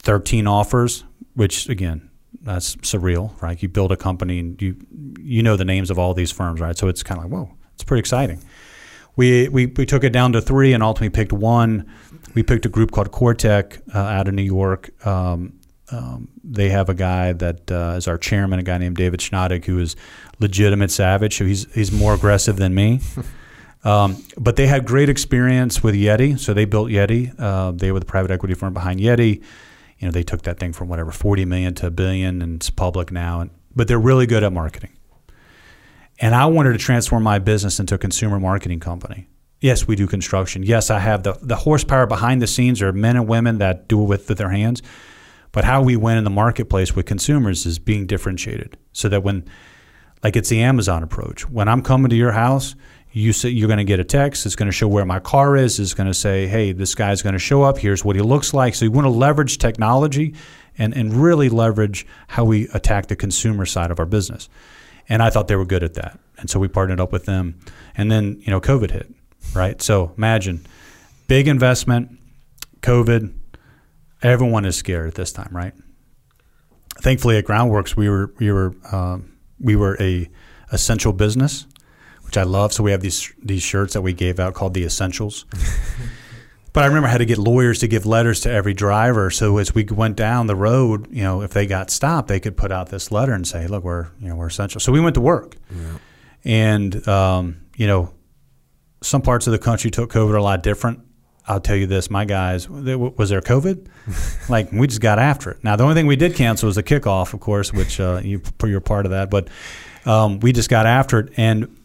13 offers, which again, that's surreal, right? You build a company and you you know the names of all these firms, right? So it's kind of like, whoa, it's pretty exciting. We, we, we took it down to three and ultimately picked one we picked a group called Cortec uh, out of New York. Um, um, they have a guy that uh, is our chairman, a guy named David Schnadig, who is legitimate savage. So he's he's more aggressive than me. Um, but they had great experience with Yeti, so they built Yeti. Uh, they were the private equity firm behind Yeti. You know, they took that thing from whatever forty million to a billion, and it's public now. And, but they're really good at marketing. And I wanted to transform my business into a consumer marketing company. Yes, we do construction. Yes, I have the the horsepower behind the scenes are men and women that do it with, their hands. But how we win in the marketplace with consumers is being differentiated, so that when, like it's the Amazon approach, when I'm coming to your house, you say you're going to get a text. It's going to show where my car is. It's going to say, "Hey, this guy's going to show up. Here's what he looks like." So you want to leverage technology and and really leverage how we attack the consumer side of our business. And I thought they were good at that, and so we partnered up with them. And then you know, COVID hit, right? So imagine big investment, COVID. Everyone is scared at this time, right? Thankfully, at Groundworks, we were we were um, we were a essential business which I love. So we have these these shirts that we gave out called the Essentials. but I remember I had to get lawyers to give letters to every driver. So as we went down the road, you know, if they got stopped, they could put out this letter and say, "Look, we're you know we're essential." So we went to work, yeah. and um, you know, some parts of the country took COVID a lot different. I'll tell you this, my guys, was there COVID? like we just got after it. Now the only thing we did cancel was the kickoff, of course, which uh, you you're part of that, but um, we just got after it and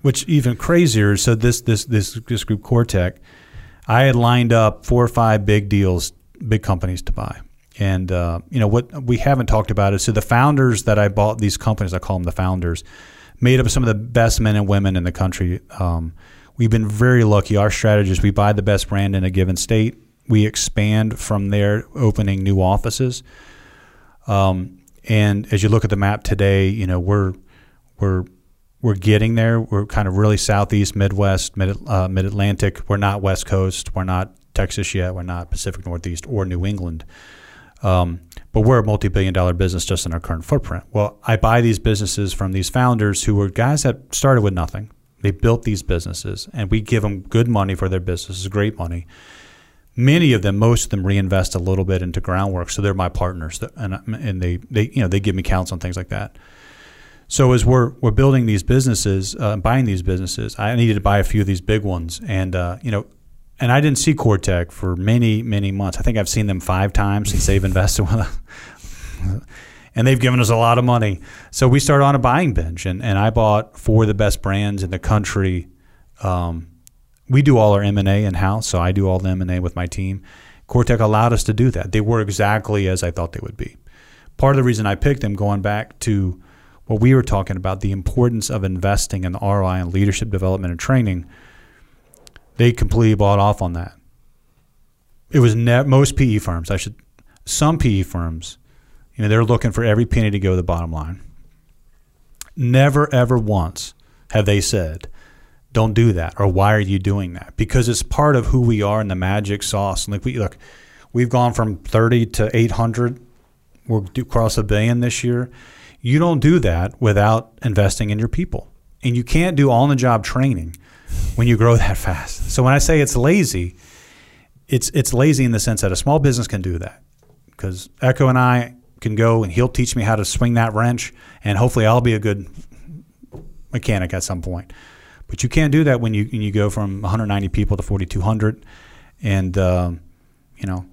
which even crazier. So this this this this group Cortec, I had lined up four or five big deals, big companies to buy. And uh, you know what we haven't talked about is so the founders that I bought these companies, I call them the founders, made up some of the best men and women in the country. Um, we've been very lucky. Our strategy is we buy the best brand in a given state. We expand from there, opening new offices. Um, and as you look at the map today, you know we're we're we're getting there. We're kind of really southeast, Midwest, mid uh, Mid Atlantic. We're not West Coast. We're not Texas yet. We're not Pacific Northeast or New England. Um, but we're a multi-billion dollar business just in our current footprint. Well, I buy these businesses from these founders who were guys that started with nothing. They built these businesses, and we give them good money for their businesses, great money. Many of them, most of them, reinvest a little bit into groundwork, so they're my partners, and and they they you know they give me counts on things like that. So as we're we're building these businesses, uh, buying these businesses, I needed to buy a few of these big ones, and uh, you know, and I didn't see Cortec for many many months. I think I've seen them five times since they've invested with us. And they've given us a lot of money. So we started on a buying binge, and, and I bought four of the best brands in the country. Um, we do all our M and A in house, so I do all the M and A with my team. Cortec allowed us to do that. They were exactly as I thought they would be. Part of the reason I picked them, going back to what we were talking about, the importance of investing in ROI and leadership development and training, they completely bought off on that. It was ne- most PE firms, I should, some PE firms, you know, they're looking for every penny to go to the bottom line. Never, ever once have they said, don't do that, or why are you doing that? Because it's part of who we are in the magic sauce. Like we look, we've gone from 30 to 800. We'll do cross a billion this year you don't do that without investing in your people. And you can't do on the job training when you grow that fast. So when I say it's lazy, it's it's lazy in the sense that a small business can do that. Because Echo and I can go and he'll teach me how to swing that wrench and hopefully I'll be a good mechanic at some point. But you can't do that when you when you go from 190 people to 4,200, and um, you know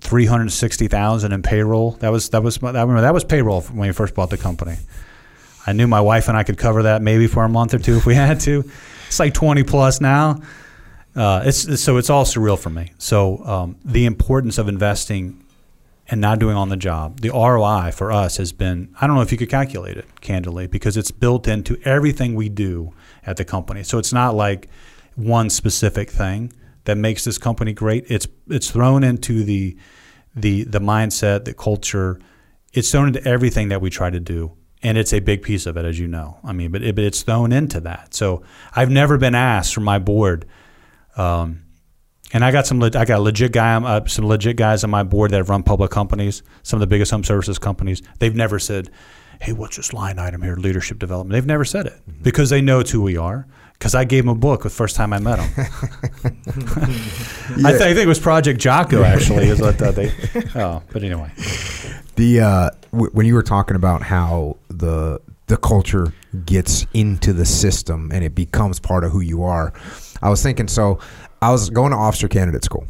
three hundred sixty thousand in payroll. That was that was remember that was payroll when we first bought the company. I knew my wife and I could cover that maybe for a month or two if we had to. It's like twenty plus now. Uh, it's so it's all surreal for me. So um, the importance of investing and not doing on the job, the ROI for us has been I don't know if you could calculate it candidly because it's built into everything we do at the company. So it's not like one specific thing that makes this company great. It's it's thrown into the the the mindset, the culture. It's thrown into everything that we try to do, and it's a big piece of it, as you know. I mean, but, it, but it's thrown into that. So I've never been asked from my board. Um, and I got some. I got a legit guy. Uh, some legit guys on my board that have run public companies, some of the biggest home services companies. They've never said, "Hey, what's this line item here? Leadership development." They've never said it mm-hmm. because they know it's who we are because I gave him a book the first time I met him. yeah. I, th- I, think it was Project Jocko actually is what uh, they. Oh, but anyway, the uh, w- when you were talking about how the the culture gets into the system and it becomes part of who you are. I was thinking, so I was going to officer candidate school.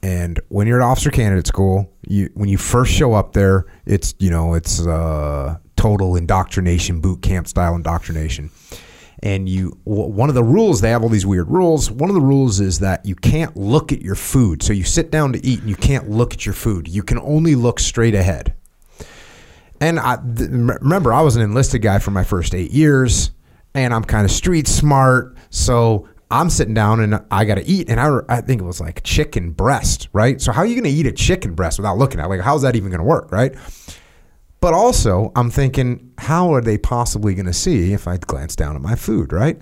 And when you're at officer candidate school, you when you first show up there, it's you know it's uh, total indoctrination, boot camp style indoctrination. And you, one of the rules they have all these weird rules. One of the rules is that you can't look at your food. So you sit down to eat and you can't look at your food. You can only look straight ahead. And I th- remember, I was an enlisted guy for my first eight years, and I'm kind of street smart. So I'm sitting down and I got to eat, and I, I think it was like chicken breast, right? So how are you going to eat a chicken breast without looking at it? Like, how's that even going to work, right? But also, I'm thinking, how are they possibly going to see if I glance down at my food, right?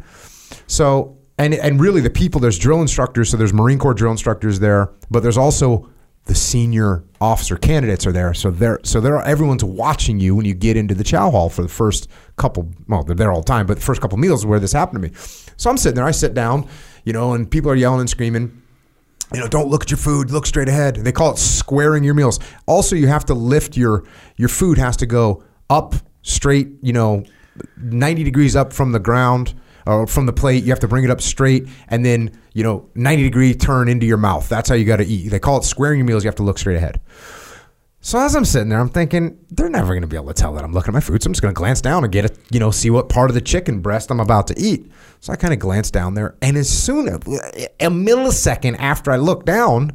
So, and and really, the people there's drill instructors, so there's Marine Corps drill instructors there, but there's also the senior officer candidates are there, so they're so they're everyone's watching you when you get into the chow hall for the first couple. Well, they're there all the time, but the first couple meals is where this happened to me. So I'm sitting there, I sit down, you know, and people are yelling and screaming you know, don't look at your food, look straight ahead. They call it squaring your meals. Also, you have to lift your your food has to go up straight, you know, 90 degrees up from the ground or from the plate. You have to bring it up straight and then, you know, 90 degree turn into your mouth. That's how you got to eat. They call it squaring your meals. You have to look straight ahead. So as I'm sitting there, I'm thinking they're never going to be able to tell that I'm looking at my food. So I'm just going to glance down and get it, you know, see what part of the chicken breast I'm about to eat. So I kind of glance down there, and as soon as a millisecond after I look down,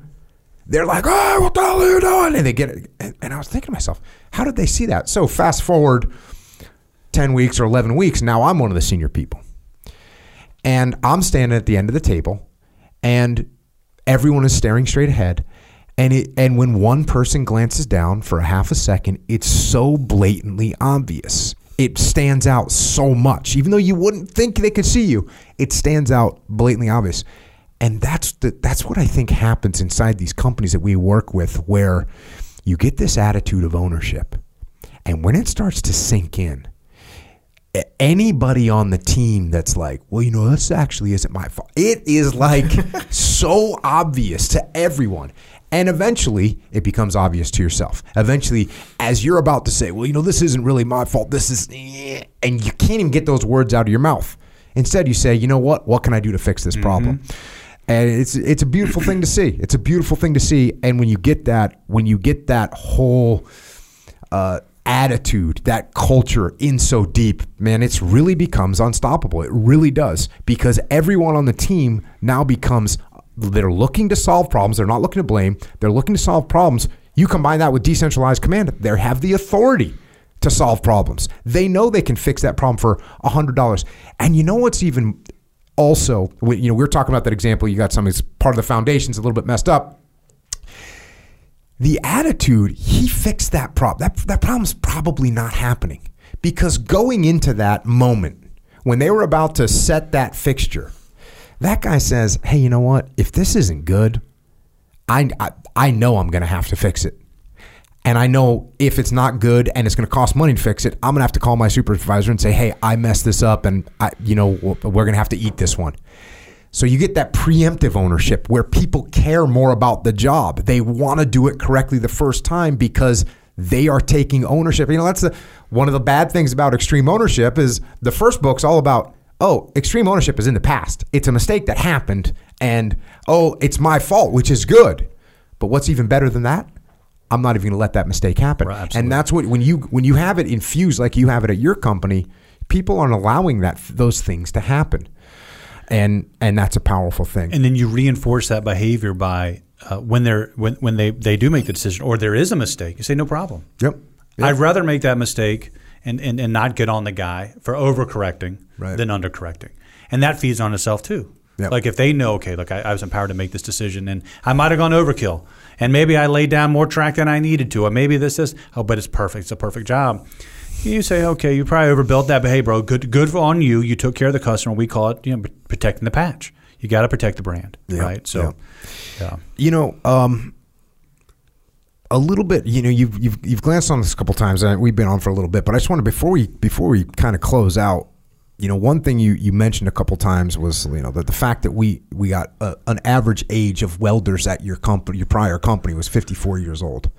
they're like, "Oh, what the hell are you doing?" And they get it. And, I was thinking to myself, how did they see that? So fast forward ten weeks or eleven weeks, now I'm one of the senior people, and I'm standing at the end of the table, and everyone is staring straight ahead. And it and when one person glances down for a half a second, it's so blatantly obvious. It stands out so much, even though you wouldn't think they could see you. It stands out blatantly obvious, and that's the, that's what I think happens inside these companies that we work with, where you get this attitude of ownership, and when it starts to sink in, anybody on the team that's like, well, you know, this actually isn't my fault. It is like so obvious to everyone. And eventually it becomes obvious to yourself. Eventually, as you're about to say, well, you know, this isn't really my fault. This is, eh," and you can't even get those words out of your mouth. Instead, you say, you know what? What can I do to fix this problem? And it's it's a beautiful thing to see. It's a beautiful thing to see. And when you get that, when you get that whole uh, attitude, that culture in so deep, man, it's really becomes unstoppable. It really does because everyone on the team now becomes they're looking to solve problems. They're not looking to blame. They're looking to solve problems. You combine that with decentralized command, they have the authority to solve problems. They know they can fix that problem for hundred dollars. And you know what's even also, you know, we were talking about that example. You got something that's part of the foundation's a little bit messed up the attitude he fixed that problem that, that problem's probably not happening because going into that moment when they were about to set that fixture that guy says hey you know what if this isn't good i, I, I know i'm going to have to fix it and i know if it's not good and it's going to cost money to fix it i'm going to have to call my supervisor and say hey i messed this up and I, you know we're going to have to eat this one so you get that preemptive ownership where people care more about the job. They want to do it correctly the first time because they are taking ownership. You know, that's the, one of the bad things about extreme ownership is the first book's all about, oh, extreme ownership is in the past. It's a mistake that happened and oh, it's my fault, which is good. But what's even better than that? I'm not even going to let that mistake happen. Right, and that's what when you when you have it infused like you have it at your company, people aren't allowing that those things to happen and and that's a powerful thing. and then you reinforce that behavior by uh, when they're when, when they, they do make the decision or there is a mistake you say no problem yep. i'd rather make that mistake and, and, and not get on the guy for overcorrecting Right. than undercorrecting. And that feeds on itself too. Yep. like if they know okay look I, I was empowered to make this decision and i might have gone overkill and maybe i laid down more track than i needed to or maybe this is oh but it's perfect. It's a perfect job. You say okay you probably overbuilt that but hey bro good good on you. You took care of the customer. We call it you know protecting the patch. You got to protect the brand Yeah, right? So yeah. You know, um, a little bit. You know, you've you've you've glanced on this a couple times, and we've been on for a little bit. But I just wanted before we before we kind of close out. You know, one thing you, you mentioned a couple times was you know that the fact that we we got a, an average age of welders at your company, your prior company, was 54 years old.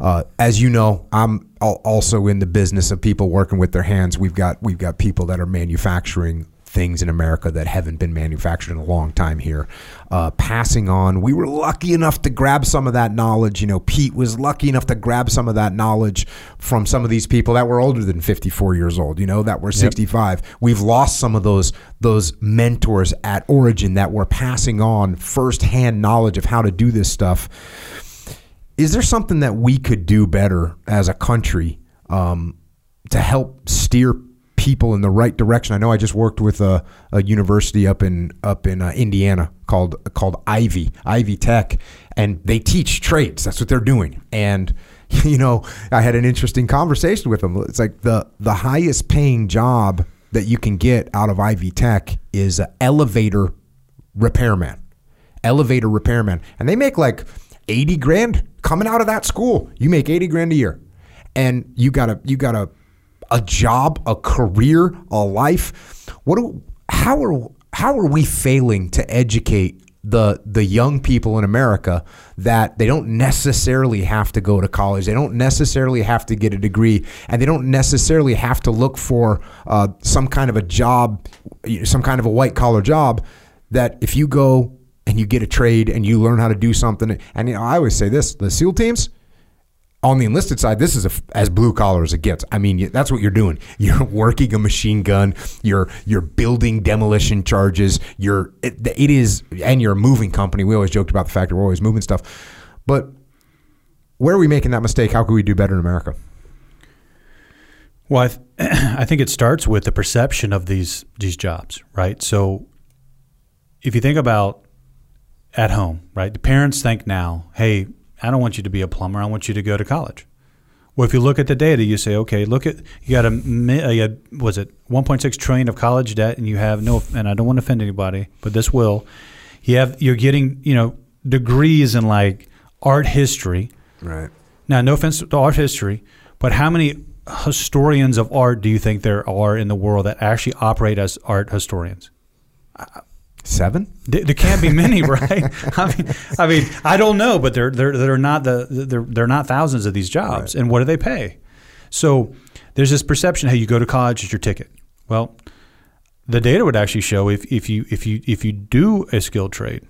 uh, as you know, I'm also in the business of people working with their hands. We've got we've got people that are manufacturing things in America that haven't been manufactured in a long time here. Uh, passing on, we were lucky enough to grab some of that knowledge. You know, Pete was lucky enough to grab some of that knowledge from some of these people that were older than 54 years old. You know, that were 65. We've lost some of those those mentors at Origin that were passing on firsthand knowledge of how to do this stuff. Is there something that we could do better as a country um, to help steer people in the right direction? I know I just worked with a, a university up in up in uh, Indiana called called Ivy Ivy Tech, and they teach trades. That's what they're doing. And you know, I had an interesting conversation with them. It's like the the highest paying job that you can get out of Ivy Tech is an elevator repairman elevator repairman, and they make like eighty grand coming out of that school. You make eighty grand a year, and you gotta you got a job, a career, a life. What? Do, how are how are we failing to educate the the young people in America that they don't necessarily have to go to college, they don't necessarily have to get a degree, and they don't necessarily have to look for uh, some kind of a job, some kind of a white collar job. That if you go and you get a trade and you learn how to do something, and you know, I always say this: the SEAL teams on the enlisted side, this is a, as blue collar as it gets. I mean, that's what you're doing. You're working a machine gun. You're you're building demolition charges. You're it, it is, and you're a moving company. We always joked about the fact that we're always moving stuff, but where are we making that mistake? How can we do better in America? Well, I, th- I think it starts with the perception of these these jobs, right? So, if you think about at home, right, the parents think now, "Hey, I don't want you to be a plumber. I want you to go to college." Well, if you look at the data, you say, "Okay, look at you got a uh, had, was it 1.6 trillion of college debt, and you have no." And I don't want to offend anybody, but this will. You have you're getting you know degrees in like art history. Right. Now, no offense to art history, but how many historians of art do you think there are in the world that actually operate as art historians? Seven. There, there can't be many, right? I mean, I mean, I don't know, but they're they're they're not the they're they're not thousands of these jobs, and what do they pay? So there's this perception: hey, you go to college, it's your ticket. Well, the data would actually show if, if you if you if you do a skilled trade,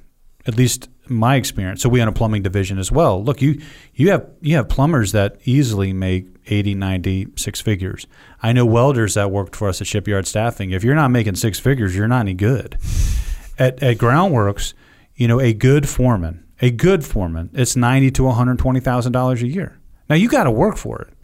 at least my experience. So we own a plumbing division as well. Look, you you have you have plumbers that easily make 80, 90, six figures. I know welders that worked for us at shipyard staffing. If you're not making six figures, you're not any good. At at groundworks, you know, a good foreman, a good foreman, it's ninety to one hundred twenty thousand dollars a year. Now you got to work for it,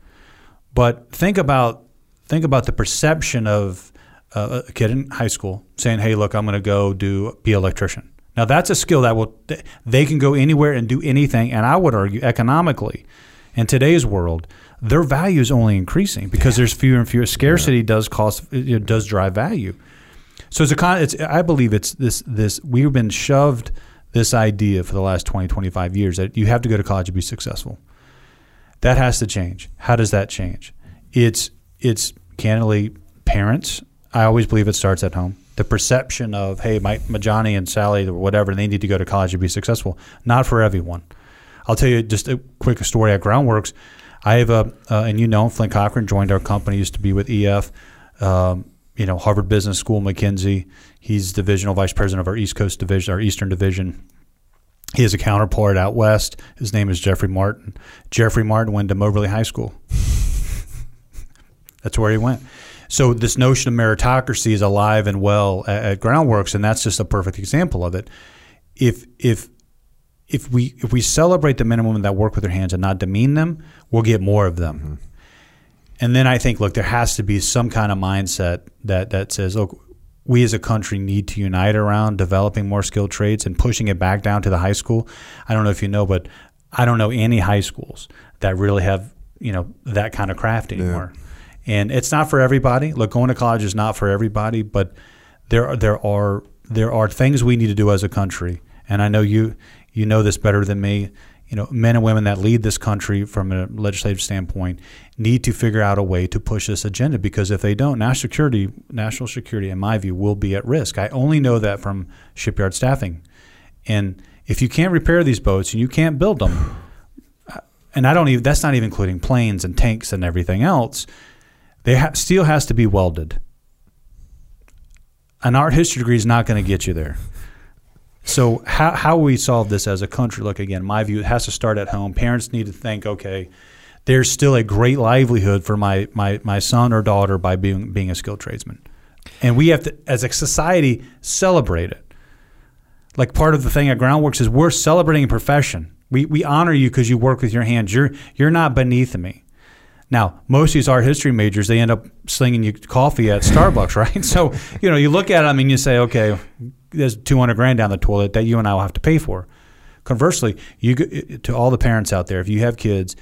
but think about think about the perception of uh, a kid in high school saying, "Hey, look, I'm going to go do be an electrician." Now that's a skill that will they can go anywhere and do anything, and I would argue economically, in today's world, their value is only increasing because there's fewer and fewer. Scarcity does cost it does drive value. So it's a con. It's I believe it's this this we've been shoved this idea for the last 20, 25 years that you have to go to college to be successful. That has to change. How does that change? It's it's candidly parents. I always believe it starts at home. The perception of hey, my, my Johnny and Sally or whatever, they need to go to college to be successful. Not for everyone. I'll tell you just a quick story at Groundworks. I have a, uh, and you know, Flint Cochran joined our company, used to be with EF, um, you know, Harvard Business School, McKinsey. He's divisional vice president of our East Coast division, our Eastern division. He has a counterpart out west. His name is Jeffrey Martin. Jeffrey Martin went to Moberly High School. That's where he went. So this notion of meritocracy is alive and well at, at Groundworks, and that's just a perfect example of it. If if if we if we celebrate the men and women that work with their hands and not demean them, we'll get more of them. Mm-hmm. And then I think, look, there has to be some kind of mindset that that says, look, we as a country need to unite around developing more skilled trades and pushing it back down to the high school. I don't know if you know, but I don't know any high schools that really have you know that kind of craft anymore. Yeah. And it's not for everybody. Look, going to college is not for everybody, but there are, there are there are things we need to do as a country. And I know you you know this better than me. You know, men and women that lead this country from a legislative standpoint need to figure out a way to push this agenda because if they don't, national security, national security, in my view, will be at risk. I only know that from shipyard staffing. And if you can't repair these boats and you can't build them, and I don't even that's not even including planes and tanks and everything else. They ha- steel has to be welded. An art history degree is not going to get you there. So how how we solve this as a country? Look again, my view it has to start at home. Parents need to think, okay, there's still a great livelihood for my my my son or daughter by being being a skilled tradesman, and we have to, as a society, celebrate it. Like part of the thing at Groundworks is we're celebrating a profession. We we honor you because you work with your hands. You're you're not beneath me. Now, most of these art history majors, they end up slinging you coffee at Starbucks, right? So, you know, you look at them and you say, okay, there's 200 grand down the toilet that you and I will have to pay for. Conversely, you to all the parents out there, if you have kids,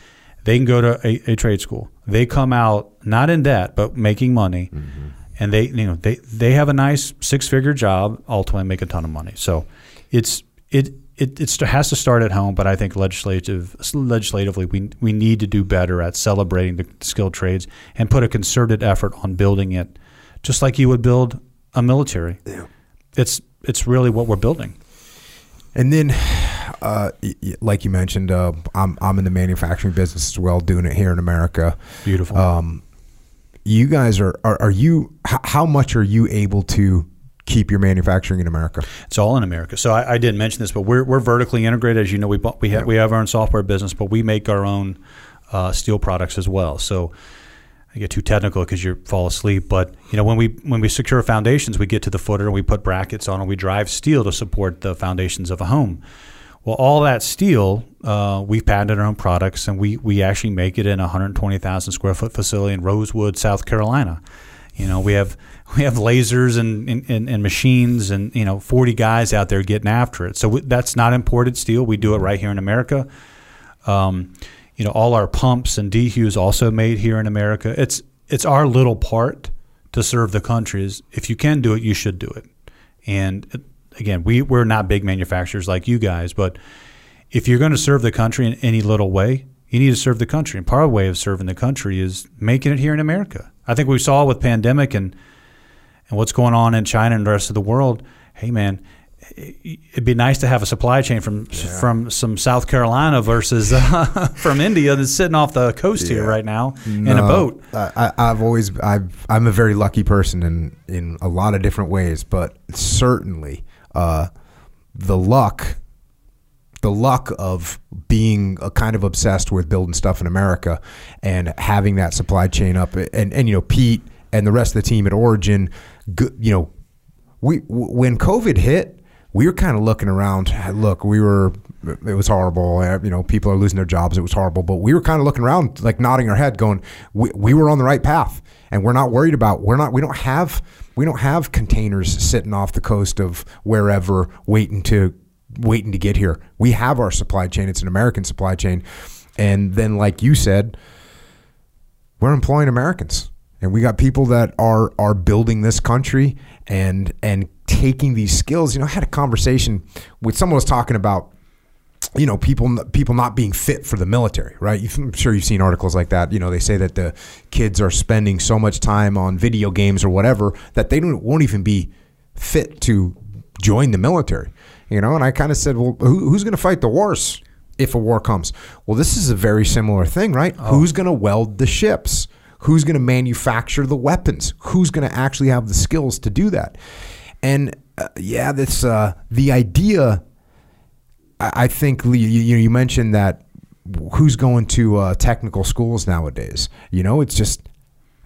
they can go to a, a trade school. They come out not in debt, but making money, mm-hmm. and they you know they they have a nice six figure job, ultimately make a ton of money. So, it's it. It, it has to start at home, but I think legislative, legislatively we, we need to do better at celebrating the skilled trades and put a concerted effort on building it, just like you would build a military. It's it's really what we're building. And then, uh, like you mentioned, uh, I'm I'm in the manufacturing business as well, doing it here in America. Beautiful. Um, you guys are are, are you? H- how much are you able to keep your manufacturing in America? It's all in America. So I, I didn't mention this, but we're, we're vertically integrated. As you know, we bought, we have we have our own software business, but we make our own uh, steel products as well. So I get too technical because you fall asleep. But you know, when we when we secure foundations, we get to the footer and we put brackets on and we drive steel to support the foundations of a home. Well, all that steel, uh, we've patented our own products, and we we actually make it in a 120,000 square foot facility in Rosewood, South Carolina. You know, we have we have lasers and, and, and machines and you know 40 guys out there getting after it. So we, that's not imported steel. We do it right here in America. Um, you know, all our pumps and dehues also made here in America. It's it's our little part to serve the countries. If you can do it, you should do it. And again, we we're not big manufacturers like you guys, but if you're going to serve the country in any little way, you need to serve the country. And part of the way of serving the country is making it here in America. I think we saw with pandemic and and what's going on in China and the rest of the world. Hey, man, it'd be nice to have a supply chain from from some South Carolina versus uh, from India that's sitting off the coast here right now in a boat. I, I- I've always I've I'm a very lucky person in in a lot of different ways, but certainly uh, the luck, the luck of being a kind of obsessed with building stuff in America and having that supply chain up, and and you know Pete and the rest of the team at Origin, you know, we when COVID hit, we were kind of looking around. Look, we were it was horrible. Uh, You know, people are losing their jobs. It was horrible, but we were kind of looking around, like nodding our head, going, "We, we were on the right path, and we're not worried about. We're not. We don't have. We don't have containers sitting off the coast of wherever waiting to waiting to get here. We have our supply chain. It's an American supply chain, and then, like you said, we're employing Americans, and we got people that are are building this country and and taking these skills. You know, I had a conversation with someone was talking about you know people people not being fit for the military right? I'm sure you've seen articles like that. You know they say that the kids are spending so much time on video games or whatever that they don't won't even be fit to join the military you know? And i kind of said well who, who's going to fight the wars if a war comes? Well this is a very similar thing right? Oh. Who's going to weld the ships who's going to manufacture the weapons who's going to actually have the skills to do that and uh, yeah this uh, the idea I I think you, you mentioned that who's going to uh, technical schools nowadays. You know, it's just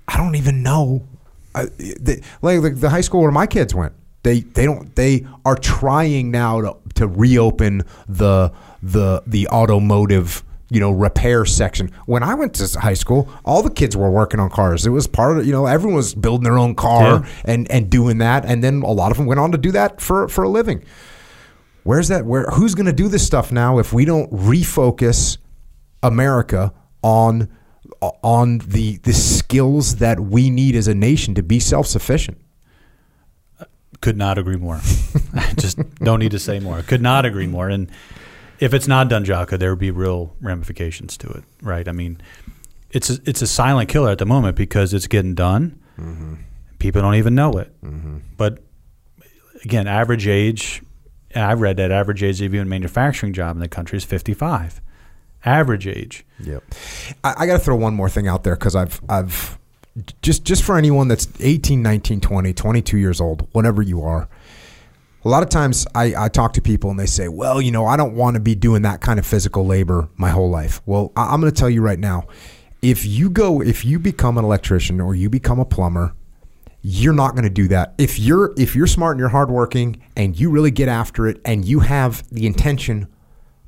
I don't even know. The, like, like the high school where my kids went, they they don't they are trying now to, to reopen the the the automotive you know repair section. When I went to high school, all the kids were working on cars. It was part of you know everyone was building their own car Yeah. and and doing that, and then a lot of them went on to do that for for a living. Where's that? Where who's going to do this stuff now if we don't refocus America on on the the skills that we need as a nation to be self sufficient? Uh, could not agree more. I just don't need to say more. Could not agree more. And if it's not done, Jocko, there would be real ramifications to it, right? I mean, it's a, it's a silent killer at the moment because it's getting done. Mm-hmm. People don't even know it. Mm-hmm. But again, average age, I read that average age of even a manufacturing job in the country is 55. average age. Yep. I, I got to throw one more thing out there because I've I've just just for anyone that's 18, 19, 20, 22 years old, whatever you are. A lot of times I, I talk to people and they say, well, you know, I don't want to be doing that kind of physical labor my whole life. Well, I, I'm going to tell you right now, if you go, if you become an electrician or you become a plumber, you're not going to do that. If you're if you're smart and you're hardworking and you really get after it and you have the intention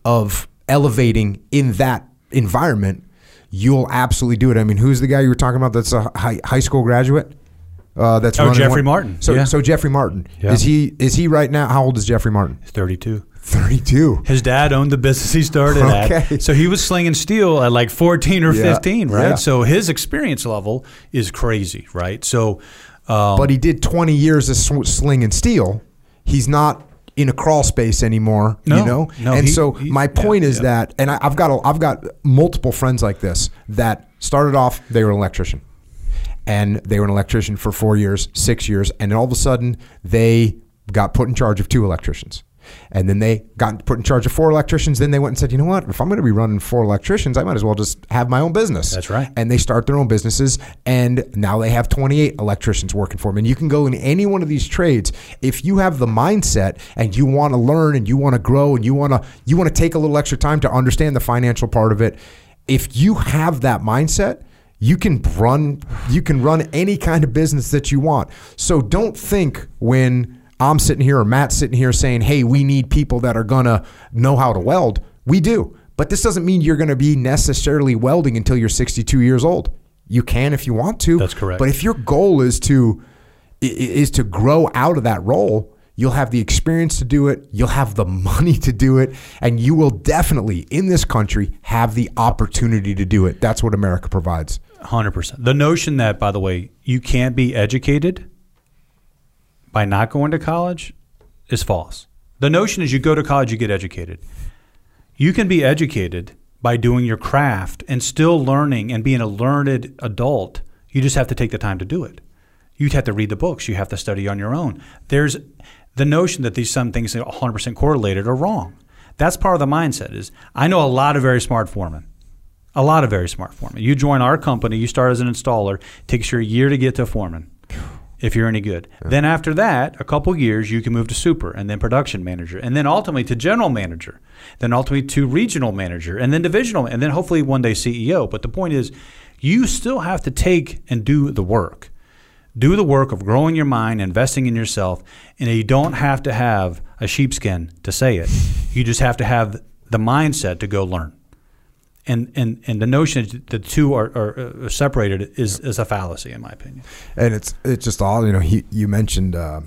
of elevating in that environment, you'll absolutely do it. I mean, who's the guy you were talking about? That's a high, high school graduate. Uh, that's Oh, Jeffrey one- Martin. So, Yeah. so Jeffrey Martin Yeah. is he is he right now? How old is Jeffrey Martin? He's 32. Thirty two. His dad owned the business he started Okay. at. So he was slinging steel at like 14 or Yeah. 15, right? Yeah. So his experience level is crazy, right? So, um, But he did twenty years of sw- sling and steel. He's not in a crawl space anymore. No. you know. No, and he- so he- my yeah, point is yeah. that, and I, I've got a, I've got multiple friends like this that started off they were an electrician, and they were an electrician for four years, six years, and then all of a sudden they got put in charge of two electricians. And then they got put in charge of four electricians. Then they went and said, you know what? If I'm going to be running four electricians, I might as well just have my own business. That's right. And they start their own businesses. And now they have 28 electricians working for them. And you can go in any one of these trades. If you have the mindset and you want to learn and you want to grow and you want to you want to take a little extra time to understand the financial part of it, if you have that mindset, you can run you can run any kind of business that you want. So don't think when I'm sitting here or Matt's sitting here saying, "Hey, we need people that are going to know how to weld." We do. But this doesn't mean you're going to be necessarily welding until you're 62 years old. You can if you want to. That's correct. But if your goal is to is to grow out of that role, you'll have the experience to do it, you'll have the money to do it, and you will definitely in this country have the opportunity to do it. That's what America provides. 100%. The notion that, by the way, you can't be educated by not going to college is false. The notion is you go to college, you get educated. You can be educated by doing your craft and still learning and being a learned adult. You just have to take the time to do it. You'd have to read the books. You have to study on your own. There's the notion that these some things are 100% correlated are wrong. That's part of the mindset. Is I know a lot of very smart foremen, a lot of very smart foremen. You join our company, you start as an installer. takes you a year to get to foreman, if you're any good. Then after that, a couple years, you can move to super, and then production manager, and then ultimately to general manager, then ultimately to regional manager, and then divisional, and then hopefully one day CEO. But the point is, you still have to take and do the work do the work of growing your mind, investing in yourself, and you don't have to have a sheepskin to say it. You just have to have the mindset to go learn. And and and the notion that the two are, are uh, separated is is a fallacy, in my opinion. And it's it's just all you know. He you mentioned uh,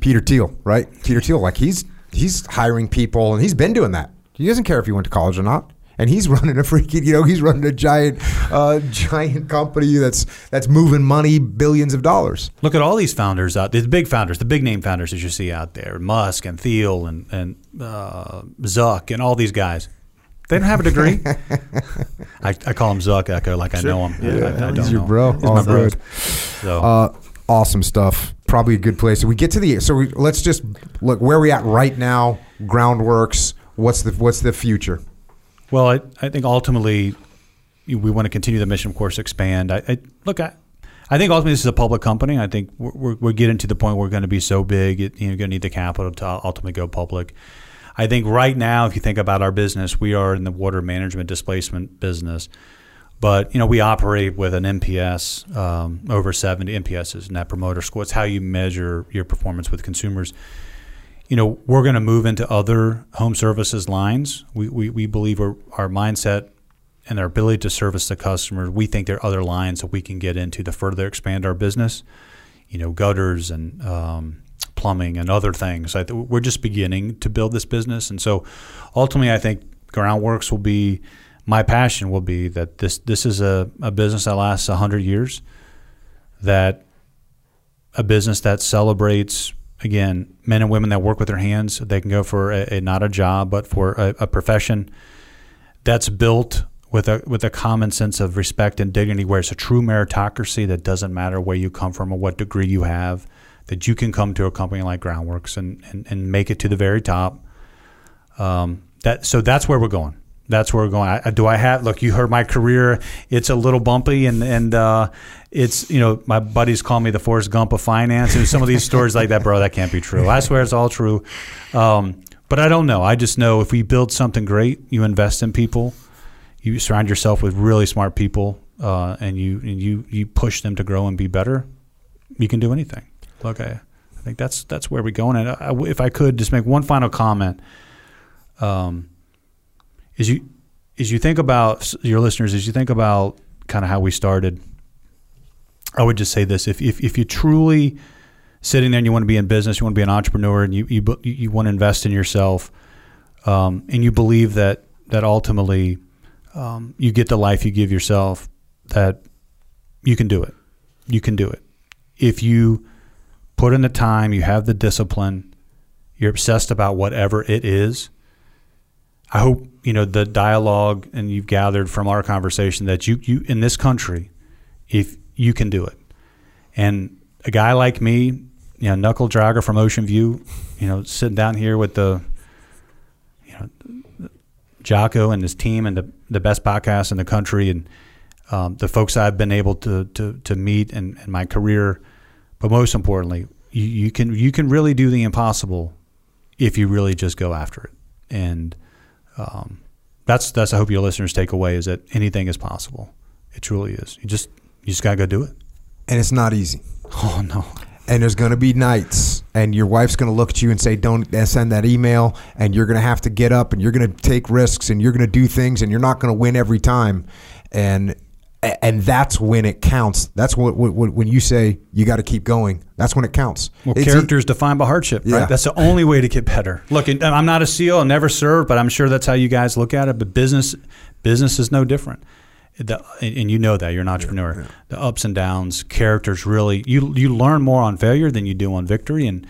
Peter Thiel, right? Peter Thiel, like he's he's hiring people, and he's been doing that. He doesn't care if you went to college or not. And he's running a freaking, you know, he's running a giant, uh, giant company that's that's moving money, billions of dollars. Look at all these founders out the big founders, the big name founders that you see out there, Musk and Thiel and and uh, Zuck and all these guys. They don't have a degree. I, I call him Zuck Echo like I know him. I, I, I don't he's your know. bro. He's my bro. So Uh, awesome stuff. Probably a good place. We get to the so we, let's just look where we at right now. Groundworks. What's the what's the future? Well, I, I think ultimately we want to continue the mission, of course, expand. I, I look, I, I think ultimately this is a public company. I think we're, we're, we're getting to the point where we're going to be so big, it, you know, you're going to need the capital to ultimately go public. I think right now, if you think about our business, we are in the water management displacement business. But you know, we operate with an NPS um, over 70. NPS is Net Promoter Score. It's how you measure your performance with consumers you know, we're going to move into other home services lines. We, we, we believe our, our mindset and our ability to service the customers, we think there are other lines that we can get into to further expand our business. You know, gutters and um, plumbing and other things. I th- we're just beginning to build this business, and so ultimately, I think Groundworks will be my passion. Will be that this this is a, a business that lasts hundred years. That a business that celebrates again men and women that work with their hands. They can go for a, a not a job, but for a, a profession that's built with a with a common sense of respect and dignity, where it's a true meritocracy that doesn't matter where you come from or what degree you have. That you can come to a company like Groundworks and, and, and make it to the very top. Um, that so that's where we're going. That's where we're going. I, do I have? Look, you heard my career. It's a little bumpy, and and uh, it's you know my buddies call me the Forrest Gump of finance, and some of these stories like that, bro. That can't be true. I swear it's all true. Um, but I don't know. I just know if we build something great, you invest in people, you surround yourself with really smart people, uh, and you and you you push them to grow and be better. You can do anything. Look, I, I think that's that's where we're going. And I, if I could just make one final comment, um, is you is you think about your listeners, as you think about kind of how we started. I would just say this: if if if you truly sitting there and you want to be in business, you want to be an entrepreneur, and you you you want to invest in yourself, um, and you believe that that ultimately um, you get the life you give yourself, that you can do it. You can do it if you put in the time, you have the discipline, you're obsessed about whatever it is. I hope you know the dialogue and you've gathered from our conversation that you you in this country, if you can do it, and a guy like me, you know, knuckle dragger from Ocean View, you know, sitting down here with the, you know, Jocko and his team and the the best podcast in the country and um, the folks I've been able to to to meet in, in my career, but most importantly, you, you can you can really do the impossible if you really just go after it and um, that's that's I hope your listeners take away is that anything is possible. It truly is. You just you just gotta go do it. And it's not easy. Oh no. And there's going to be nights, and your wife's going to look at you and say, "Don't send that email." And you're going to have to get up, and you're going to take risks, and you're going to do things, and you're not going to win every time. And and that's when it counts. That's what, what, when you say you got to keep going. That's when it counts. Well, It's character is defined by hardship, right? That's the only way to get better. Look, I'm not a SEAL. I'll never serve, but I'm sure that's how you guys look at it. But business, business is no different. The, and you know that you're an entrepreneur. The ups and downs, characters really you you learn more on failure than you do on victory, and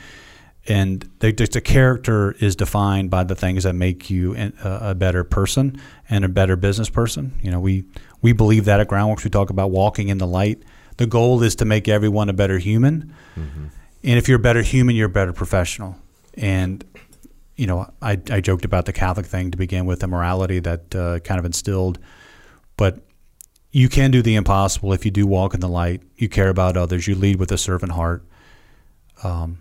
and the, the character is defined by the things that make you a, a better person and a better business person. You know, we we believe that at Groundworks. We talk about walking in the light. The goal is to make everyone a better human. And if you're a better human, you're a better professional. And you know, I, I joked about the Catholic thing to begin with, the morality that uh, kind of instilled. But you can do the impossible if you do walk in the light. You care about others. You lead with a servant heart. Um,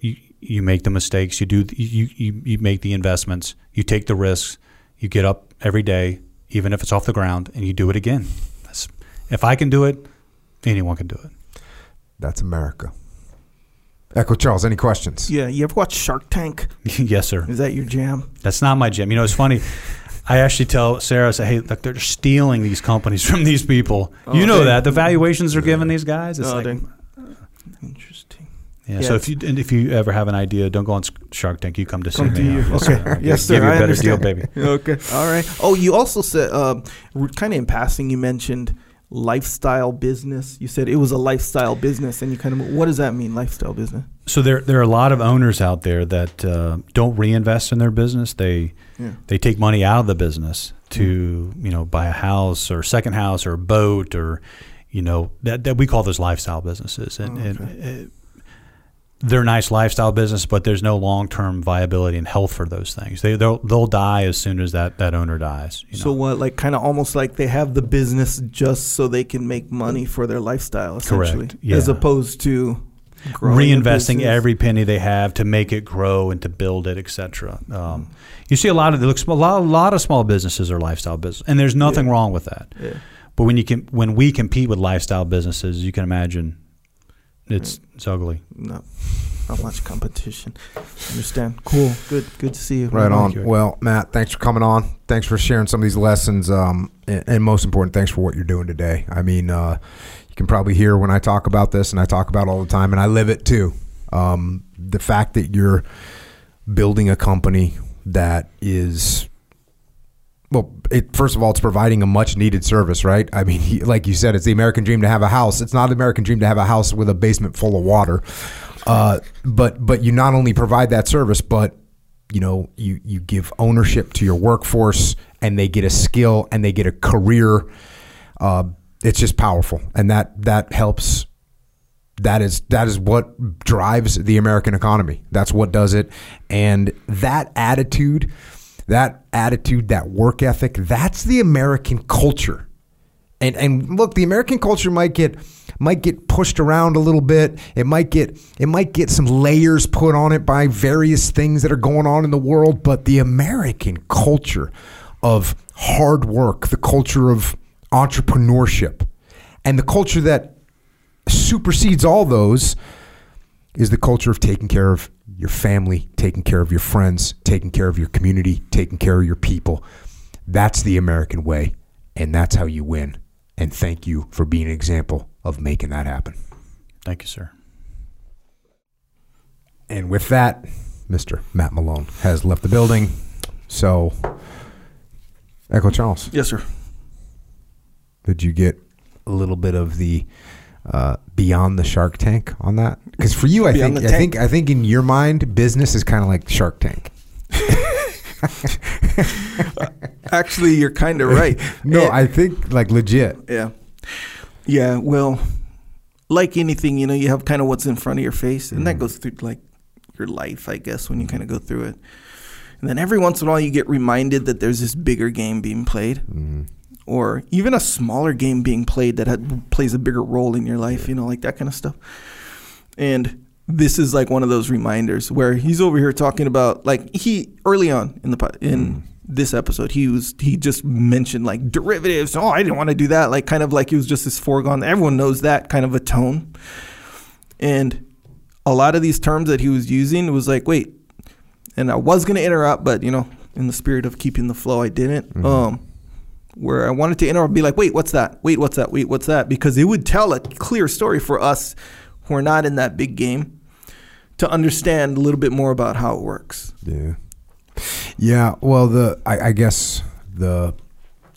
you you make the mistakes. You do you, you you make the investments. You take the risks. You get up every day, even if it's off the ground, and you do it again. That's, if I can do it, anyone can do it. That's America. Echo Charles, any questions? Yeah, you ever watch Shark Tank? yes, sir. Is that your jam? That's not my jam. You know, it's funny. I actually tell Sarah, I say, hey, look, they're stealing these companies from these people. Oh, you know they- that the valuations they're giving these guys. It's Oh, like, they- Interesting. Yeah, yeah, So if you and if you ever have an idea, don't go on Shark Tank. You come to see Come me. to you. Okay. I'll yes, give you a I better understand. deal, baby. okay. All right. Oh, you also said, uh, kind of in passing, you mentioned lifestyle business. You said it was a lifestyle business, and you kind of what does that mean, lifestyle business? So there there are a lot of owners out there that uh, don't reinvest in their business. They Yeah. they take money out of the business to you know buy a house or second house or a boat or you know that, that we call those lifestyle businesses and, Oh, and uh, they're nice lifestyle business but there's no long-term viability and health for those things they they'll, they'll die as soon as that, that owner dies you So what, like, kind of almost like they have the business just so they can make money for their lifestyle, essentially, Correct. Yeah. as opposed to reinvesting every penny they have to make it grow and to build it, etc. Um, you see a lot of look, a lot, a lot of small businesses are lifestyle business, and there's nothing Yeah. wrong with that. Yeah. But when you can, when we compete with lifestyle businesses, you can imagine it's it's ugly. Not, not much competition. Understand? Cool. Good. Good to see you. Right on. you. Well, Matt, thanks for coming on. Thanks for sharing some of these lessons. Um, and, and most important, thanks for what you're doing today. I mean, uh, you can probably hear when I talk about this, and I talk about it all the time, and I live it too. Um, the fact that you're building a company that is well, it, first of all, it's providing a much needed service, right? I mean, he, like you said, it's the American dream to have a house. It's not the American dream to have a house with a basement full of water. Uh, but but you not only provide that service, but you know you you give ownership to your workforce, and they get a skill and they get a career. Uh, it's just powerful, and that that helps that is that is what drives the American economy. That's what does it, and that attitude, that attitude, that work ethic, that's the American culture. And and look, the American culture might get might get pushed around a little bit. It might get it might get some layers put on it by various things that are going on in the world, but the American culture of hard work, the culture of entrepreneurship, and the culture that supersedes all those is the culture of taking care of your family, taking care of your friends, taking care of your community, taking care of your people. That's the American way, and that's how you win. And thank you for being an example of making that happen. Thank you, sir. And with that, Mr. Matt Malone has left the building. So, Echo Charles, Yes, sir. did you get a little bit of the uh, beyond the Shark Tank on that? Because for you, I think I think I think in your mind, business is kind of like Shark Tank. Actually, you're kind of right. No, And- I think like legit. Yeah. Yeah, well, like anything, you know, you have kind of what's in front of your face, and that mm. goes through like your life, I guess, when you kind of go through it. And then every once in a while, you get reminded that there's this bigger game being played, mm. Or even a smaller game being played that had, plays a bigger role in your life, you know, like that kind of stuff. And this is like one of those reminders where he's over here talking about like he early on in the in this episode he was he just mentioned like derivatives. Oh, I didn't want to do that. Like kind of like it was just this foregone. Everyone knows that kind of a tone. And a lot of these terms that he was using was like, wait. And I was gonna interrupt, but you know, in the spirit of keeping the flow, I didn't. Um, where I wanted to interrupt, be like, wait, what's that? Wait, what's that? Wait, what's that? Because it would tell a clear story for us who are not in that big game to understand a little bit more about how it works. Yeah. Yeah. Well, the I, I guess the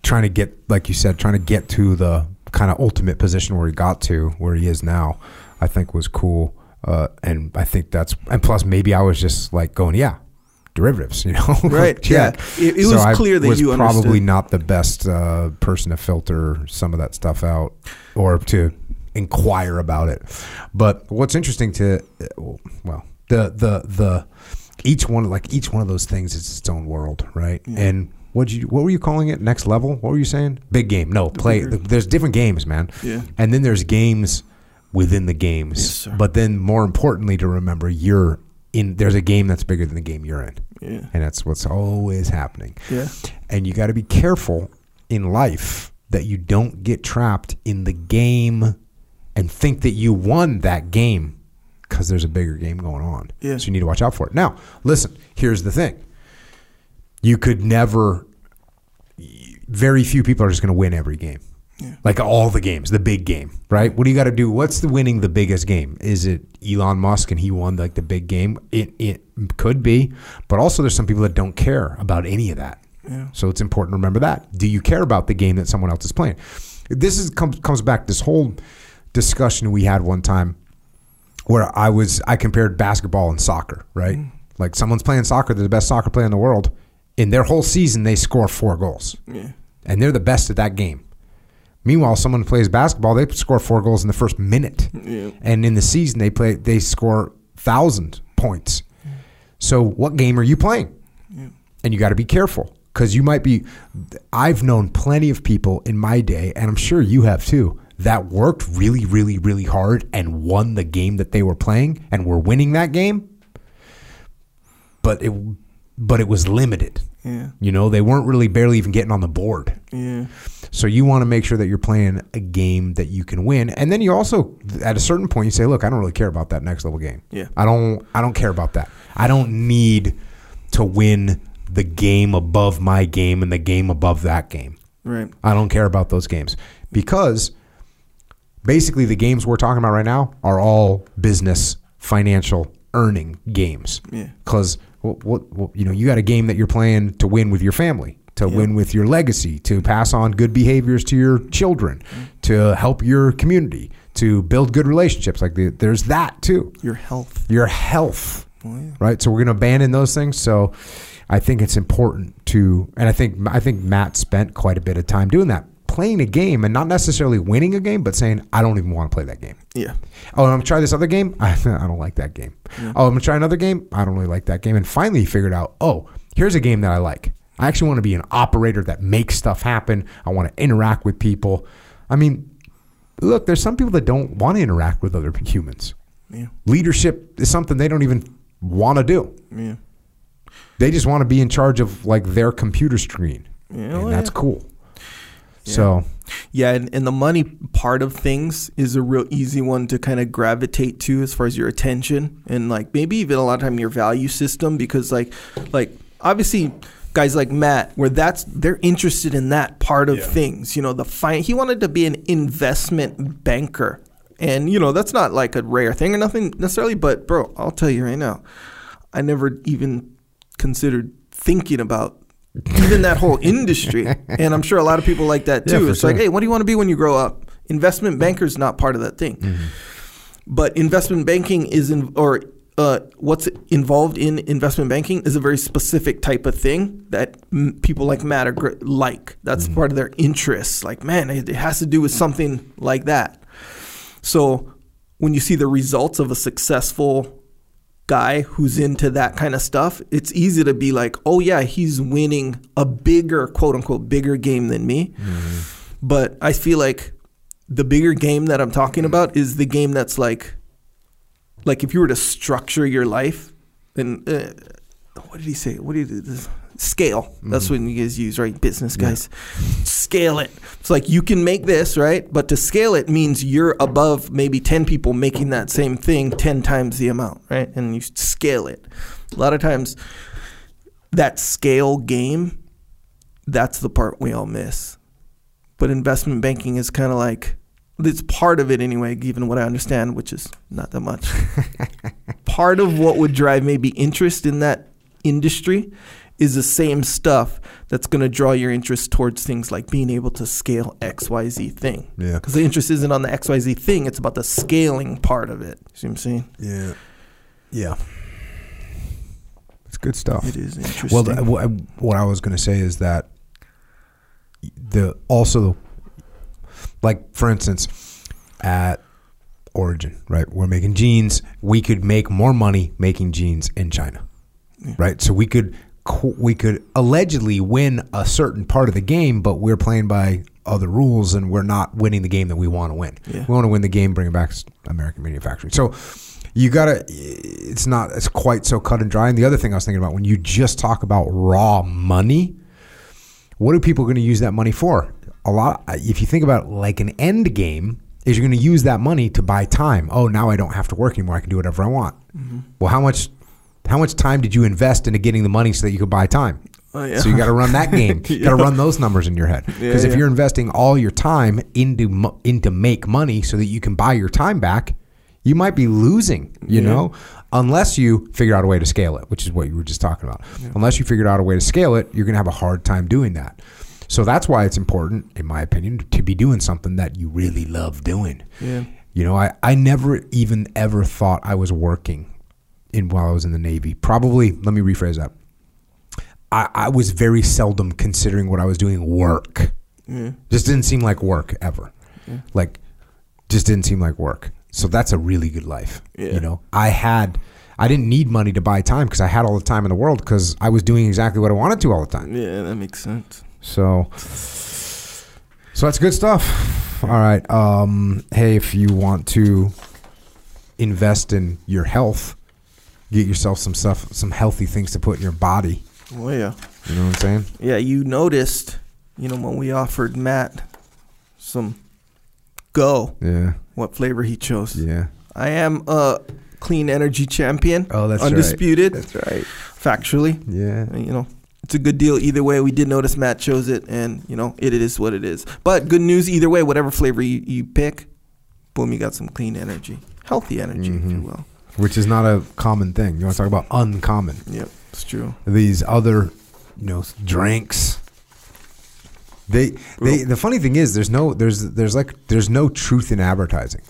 trying to get, like you said, trying to get to the kind of ultimate position where he got to, where he is now, I think was cool. Uh, and I think that's, and plus maybe I was just like going, yeah, derivatives, you know? Right, yeah. It- it was I clear that was you probably understood. not the best uh, person to filter some of that stuff out or to inquire about it. But what's interesting to, well, the the the each one like each one of those things is its own world, right? And what you what were you calling it? Next level? What were you saying? Big game? No, play. bigger- There's different games, man. Yeah. And then there's games within the games. Yes, but then more importantly, to remember, you're in. There's a game that's bigger than the game you're in, Yeah. and that's what's always happening. Yeah. And you got to be careful in life that you don't get trapped in the game and think that you won that game because there's a bigger game going on. Yeah. So you need to watch out for it. Now, listen, here's the thing. You could never very few people are just going to win every game. Yeah. Like all the games, the big game, right? What do you got to do? What's the winning the biggest game? Is it Elon Musk and he won like the big game? It it could be, but also there's some people that don't care about any of that. Yeah. So it's important to remember that. Do you care about the game that someone else is playing? This is comes comes back this whole discussion we had one time where I was I compared basketball and soccer, right? Mm. Like someone's playing soccer, they're the best soccer player in the world. In their whole season, they score four goals, Yeah. and they're the best at that game. Meanwhile, someone plays basketball, they score four goals in the first minute, Yeah. and in the season they play they score thousand points. So, what game are you playing? And you got to be careful because you might be. I've known plenty of people in my day, and I'm sure you have too, that worked really, really, really hard and won the game that they were playing and were winning that game. But it, but it was limited. Yeah. You know, they weren't really barely even getting on the board. Yeah. So you want to make sure that you're playing a game that you can win, and then you also, at a certain point, you say, "Look, I don't really care about that next level game. Yeah. I don't, I don't care about that. I don't need to win the game above my game and the game above that game. Right. I don't care about those games because basically the games we're talking about right now are all business, financial, earning games. Yeah. Because what, what, what you know, you got a game that you're playing to win with your family, to Yeah. win with your legacy, to pass on good behaviors to your children, mm-hmm. to help your community, to build good relationships. Like the, there's that too. Your health. Your health Oh, yeah. right? So we're going to abandon those things. So I think it's important to, and I think I think Matt spent quite a bit of time doing that, playing a game and not necessarily winning a game, but saying I don't even want to play that game. Yeah. Oh, I'm gonna try this other game. I, I don't like that game. Oh, I'm gonna try another game. I don't really like that game. And finally, he figured out, oh, here's a game that I like. I actually want to be an operator that makes stuff happen. I want to interact with people. I mean, look, there's some people that don't want to interact with other humans. Yeah. Leadership is something they don't even want to do. Yeah. They just want to be in charge of like their computer screen. Yeah, and well, that's yeah. cool. So, Yeah, and, and the money part of things is a real easy one to kind of gravitate to as far as your attention and like maybe even a lot of time your value system because like like obviously guys like Matt where that's they're interested in that part of things. You know, the fine he wanted to be an investment banker. And you know, that's not like a rare thing or nothing necessarily, but bro, I'll tell you right now. I never even considered thinking about even that whole industry. And I'm sure a lot of people like that too. for it's like, hey, what do you want to be when you grow up? Investment banker's not part of that thing. Mm-hmm. But investment banking is in, or uh, what's involved in investment banking is a very specific type of thing that m- people like Matt are gr- like. That's Mm-hmm. part of their interests. Like, man, it, it has to do with something like that. So when you see the results of a successful guy who's into that kind of stuff, it's easy to be like, oh yeah, he's winning a bigger quote unquote bigger game than me. But I feel like the bigger game that I'm talking about is the game that's like like if you were to structure your life and uh, what did he say? What did he this? Scale. That's mm-hmm. what you guys use, right? Business guys. Scale it. It's like you can make this, right? But to scale it means you're above maybe 10 people making that same thing 10 times the amount, right? And you scale it. A lot of times that scale game, that's the part we all miss. But investment banking is kind of like it's part of it anyway, given what I understand, which is not that much. part of what would drive maybe interest in that industry is the same stuff that's going to draw your interest towards things like being able to scale XYZ thing. Yeah. Because the interest isn't on the XYZ thing, it's about the scaling part of it. See what I'm saying? yeah. Yeah. It's good stuff. It is interesting. Well, the, what I- what I was going to say is that the also, like for instance, at Origin, right? We're making jeans. We could make more money making jeans in China, right? So we could co- we could allegedly win a certain part of the game, but we're playing by other rules, and we're not winning the game that we want to win. Yeah. We want to win the game, bring it back to American manufacturing. So you gotta. It's not. It's quite so cut and dry. And the other thing I was thinking about when you just talk about raw money, what are people going to use that money for? A lot. If you think about like an end game, is you're going to use that money to buy time. Oh, now I don't have to work anymore. I can do whatever I want. Mm-hmm. Well, how much? How much time did you invest into getting the money so that you could buy time? Oh, yeah. So you got to run that game. You got to run those numbers in your head. Because Yeah, if yeah. you're investing all your time into into make money so that you can buy your time back, you might be losing. You know, unless you figure out a way to scale it, which is what you were just talking about. Unless you figured out a way to scale it, you're going to have a hard time doing that. So that's why it's important, in my opinion, to be doing something that you really love doing. Yeah. You know, I, I never even ever thought I was working in while I was in the Navy. Probably, let me rephrase that. I, I was very seldom considering what I was doing work. Just didn't seem like work ever. Like, just didn't seem like work. So that's a really good life. Yeah. You know, I had, I didn't need money to buy time because I had all the time in the world because I was doing exactly what I wanted to all the time. yeah, that makes sense. So, so that's good stuff. All right. Um, hey, if you want to invest in your health, get yourself some stuff, some healthy things to put in your body. Oh, yeah. You know what I'm saying? Yeah, you noticed, you know, when we offered Matt some go, Yeah. what flavor he chose. Yeah. I am a clean energy champion. Oh, that's right. undisputed. That's right. Factually, Yeah. You know, it's a good deal either way. We did notice Matt chose it, and you know, it, is what it is. But good news either way. Whatever flavor you, you pick, boom, you got some clean energy, healthy energy, if you mm-hmm. will. Which is not a common thing. You want to talk about uncommon? Yep, it's true. These other, you know, drinks. They, they. The funny thing is, there's no, there's, there's like, there's no truth in advertising.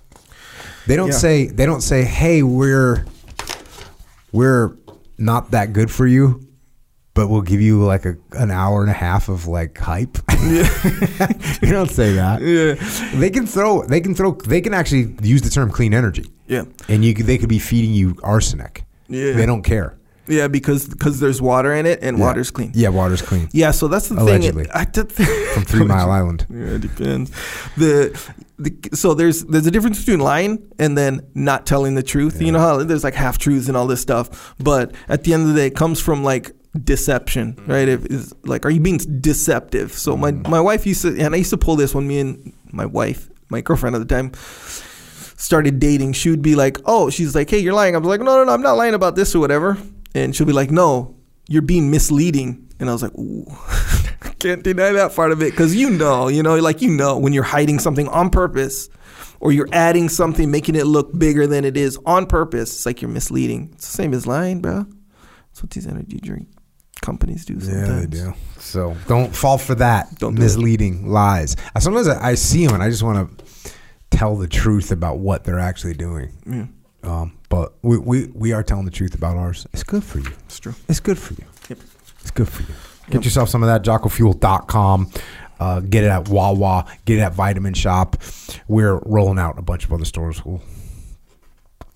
They don't Yeah. say, they don't say, hey, we're, we're not that good for you, but we'll give you like a an hour and a half of like hype. you don't say that. Yeah, They can throw, they can throw, they can actually use the term clean energy. yeah, and you they could be feeding you arsenic. Yeah. They don't care. Yeah, because because there's water in it and Yeah. water's clean. Yeah, water's clean Yeah, so that's the Allegedly. thing. I did from Three Mile Island. Yeah, it depends. The, the so there's there's a difference between lying and then not telling the truth. You know how there's like half truths and all this stuff, but at the end of the day, it comes from like deception, mm. right? If is like, are you being deceptive? So my mm. my wife used to, and I used to pull this when me and my wife, my girlfriend at the time, started dating. She would be like, oh, she's like, hey, you're lying. I was like, no, no, no, I'm not lying about this or whatever. And she'll be like, no, you're being misleading. And I was like, ooh, can't deny that part of it because you know, you know, like you know when you're hiding something on purpose or you're adding something, making it look bigger than it is on purpose. It's like you're misleading. It's the same as lying, bro. That's what these energy drink companies do sometimes. Yeah, they do. So don't fall for that. Don't do it. misleading lies. I- Sometimes I, I see them and I just want to tell the truth about what they're actually doing. Yeah, Um, but we, we we are telling the truth about ours. It's good for you. it's true. It's good for you. Yep. It's good for you. Get Yep. yourself some of that jockofuel.com. Uh, get it at Wawa. Get it at Vitamin Shoppe. We're rolling out a bunch of other stores. We'll,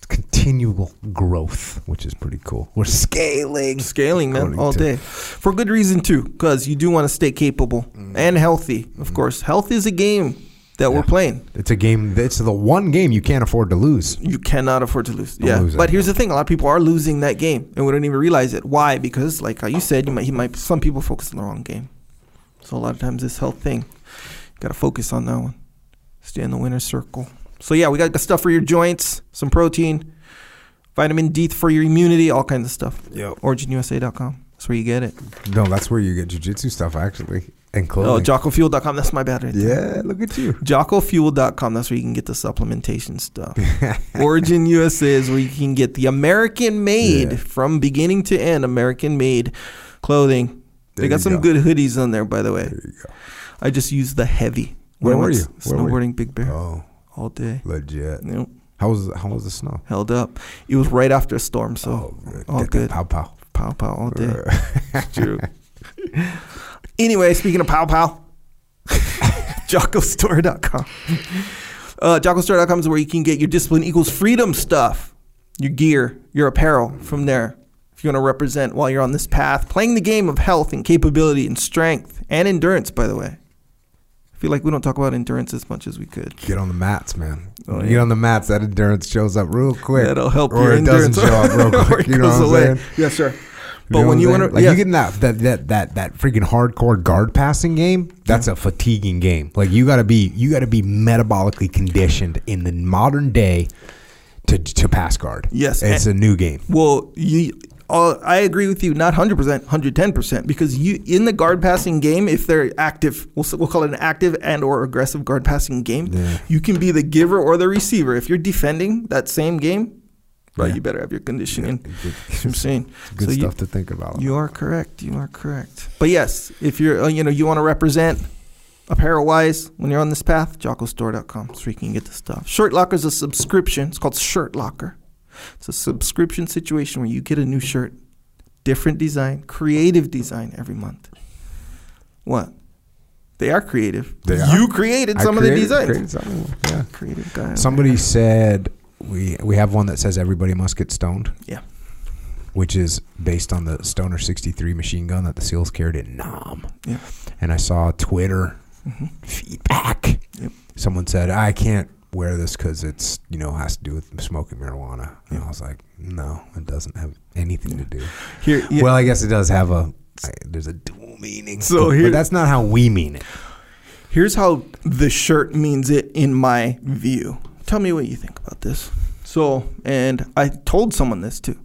continual growth, which is pretty cool. We're scaling. Scaling, man, all to- day. For good reason, too, because you do want to stay capable mm. and healthy, of mm. course. Health is a game that we're playing. It's a game. It's the one game you can't afford to lose. You cannot afford to lose. Don't yeah, lose but here's the thing: a lot of people are losing that game, and we don't even realize it. Why? Because, like you said, you might, you might. Some people focus on the wrong game. So a lot of times, this health thing, got to focus on that one. Stay in the winner's circle. So yeah, we got stuff for your joints, some protein, vitamin D for your immunity, all kinds of stuff. Yep. OriginUSA.com. That's where you get it. No, that's where you get jujitsu stuff actually, and Oh. JockoFuel.com. That's my there. yeah, look at you. JockoFuel.com. That's where you can get the supplementation stuff. Origin USA is where you can get the American made Yeah. from beginning to end, American made clothing. There they got some go. good hoodies on there, by the way. There you go. I just used the heavy. Where were you? Where were you? Snowboarding Big Bear Oh, all day. legit. Yep. How was how was the snow? Held up. It was right after a storm, so oh, all good. Pow pow. pow pow all day. True. anyway, speaking of pow pow, JockoStore.com. Uh, JockoStore.com is where you can get your discipline equals freedom stuff, your gear, your apparel from there. If you want to represent while you're on this path, playing the game of health and capability and strength and endurance, by the way. I feel like we don't talk about endurance as much as we could. Get on the mats, man. Oh, yeah. Get on the mats. That endurance shows up real quick. That'll help or your it endurance. doesn't show up real quick. You know goes what I'm saying? Yes, sir. You But know when you I'm want to, like you get that that that that that freaking hardcore guard passing game, that's a fatiguing game. Like you got to be you got to be metabolically conditioned in the modern day to to pass guard. Yes, it's a new game. Well, you, uh, I agree with you, not hundred percent, hundred ten percent, because you in the guard passing game, if they're active, we'll we'll call it an active and or aggressive guard passing game. Yeah. You can be the giver or the receiver. If you're defending that same game, right, Yeah. you better have your conditioning. Good, I'm saying. good So you- stuff to think about. You are correct. You are correct. But yes, if you're, uh, you know, you want to represent apparel wise when you're on this path, jockostore.com so you can get the stuff. Shirt Locker is a subscription. It's called Shirt Locker. It's a subscription situation where you get a new shirt, different design, creative design every month. What? They are creative. They are. you created I some created- of the designs. created some of them, Yeah. Creative guy. Somebody there. said we we have one that says everybody must get stoned. Yeah. Which is based on the Stoner 63 machine gun that the SEALs carried in Nam. Yeah. And I saw Twitter mm-hmm. feedback. Yep. Someone said, I can't wear this because it's, you know, has to do with smoking marijuana. And I was like, no, it doesn't have anything to do. Here, yeah. Well, I guess it does have a, I- there's a dual meaning. So but, here- but that's not how we mean it. Here's how the shirt means it in my view. Tell me what you think about this. So, and I told someone this too.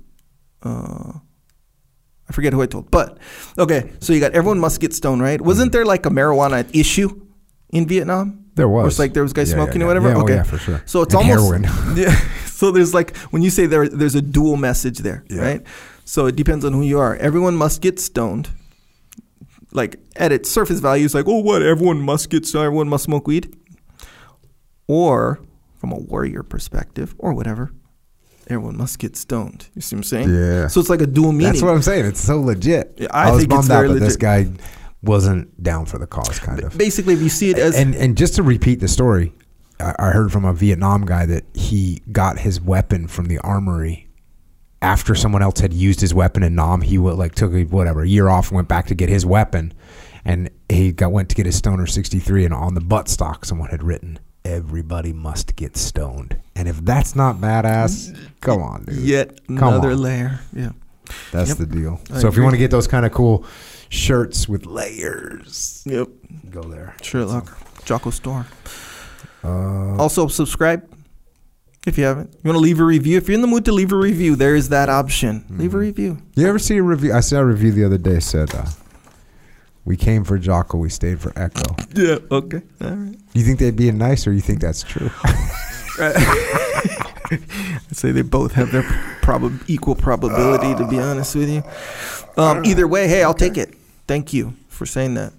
Uh, I forget who I told, but okay. So you got everyone must get stoned, right? Wasn't there like a marijuana issue in Vietnam? There was. it's like there was guys Yeah, smoking yeah. or whatever. Yeah, oh, yeah, for sure. So it's And almost yeah. So there's like when you say there, there's a dual message there, right? So it depends on who you are. Everyone must get stoned. Like at its surface value, it's like, oh, what? Everyone must get stoned. Everyone must smoke weed. Or from a warrior perspective, or whatever, everyone must get stoned. You see what I'm saying? Yeah. So it's like a dual meaning. That's what I'm saying. It's so legit. Yeah, I was think it's bummed out that this guy wasn't down for the cause, kind of. Basically, if you see it as and and just to repeat the story, I, I heard from a Vietnam guy that he got his weapon from the armory after someone else had used his weapon in Nam, he would like took a, whatever a year off and went back to get his weapon, and he got went to get his stoner sixty three, and on the buttstock someone had written, "Everybody must get stoned." And if that's not badass, come on, dude. Yet Come another on. layer. Yeah. That's Yep. the deal. So if you want to get those kind of cool shirts with layers, Yep. go there. Shirt Locker. Jocko Store. Uh, Also, subscribe if you haven't. You want to leave a review? If you're in the mood to leave a review, there is that option. Leave a review. you ever see a review? I saw a review the other day said, uh, "We came for Jocko, we stayed for Echo." Yeah. Okay. All right. You think they'd be nice, or you think that's true? I'd say they both have their prob- equal probability, to be honest with you. Um, either way, hey, I'll take it. Thank you for saying that,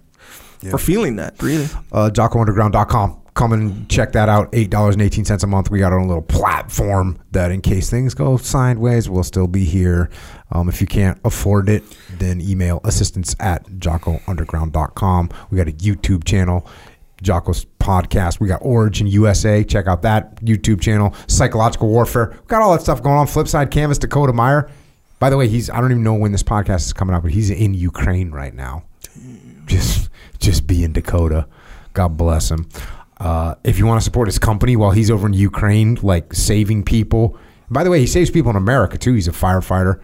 for feeling that, really. uh, JockoUnderground.com. Come and check that out. Eight dollars and eighteen cents a month. We got our own little platform that, in case things go sideways, we'll still be here. Um, if you can't afford it, then email assistance at JockoUnderground.com. We got a YouTube channel, Jocko's podcast. We got Origin USA. Check out that YouTube channel. Psychological warfare. We got all that stuff going on. Flipside Canvas. Dakota Meyer. By the way, he's I don't even know when this podcast is coming out, but he's in Ukraine right now just just be in Dakota. God bless him. Uh, if you want to support his company while he's over in Ukraine, like saving people. By the way, he saves people in America too. He's a firefighter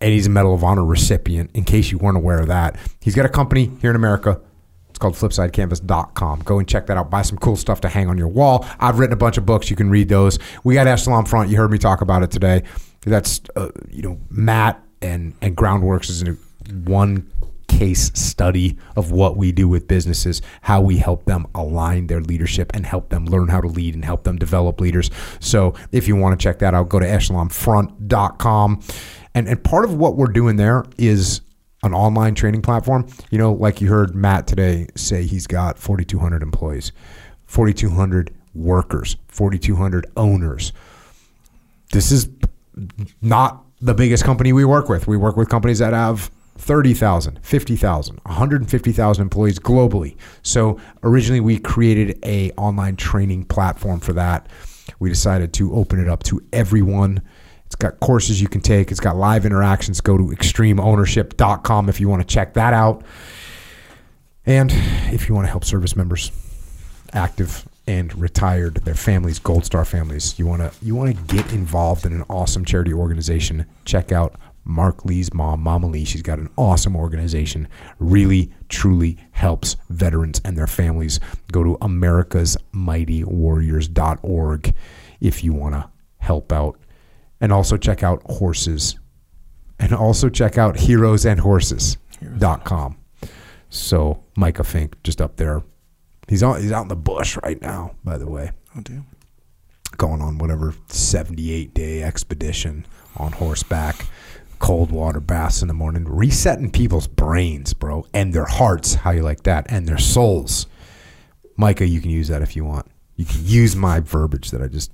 and he's a Medal of Honor recipient. In case you weren't aware of that, he's got a company here in America. It's called FlipsideCanvas.com. Go and check that out. Buy some cool stuff to hang on your wall. I've written a bunch of books. You can read those. We got Echelon Front. You heard me talk about it today. That's uh, you know Matt and and Groundworks is in one case study of what we do with businesses, how we help them align their leadership and help them learn how to lead and help them develop leaders. So if you want to check that out, go to echelonfront.com. And, and part of what we're doing there is an online training platform. You know, like you heard Matt today say he's got 4,200 employees, 4,200 workers, 4,200 owners this is not the biggest company we work with. We work with companies that have 30,000, 50,000, 150,000 employees globally. So originally we created a online training platform for that. We decided to open it up to everyone. It's got courses you can take. It's got live interactions. Go to extremeownership.com if you want to check that out. And if you want to help service members, active and retired, their families, Gold Star families, you want to you want to get involved in an awesome charity organization. Check out Marc Lee's mom, Mama Lee. She's got an awesome organization. Really, truly helps veterans and their families. Go to america's mighty americasmightywarriors.org if you want to help out. And also check out horses. And also check out heroes and heroesandhorses.com. So Micah Fink just up there. He's on he's out in the bush right now, by the way. Oh, dear. Going on whatever 78 day expedition on horseback, cold water baths in the morning, resetting people's brains, bro, and their hearts, how you like that, and their souls. Micah, you can use that if you want. You can use my verbiage that I just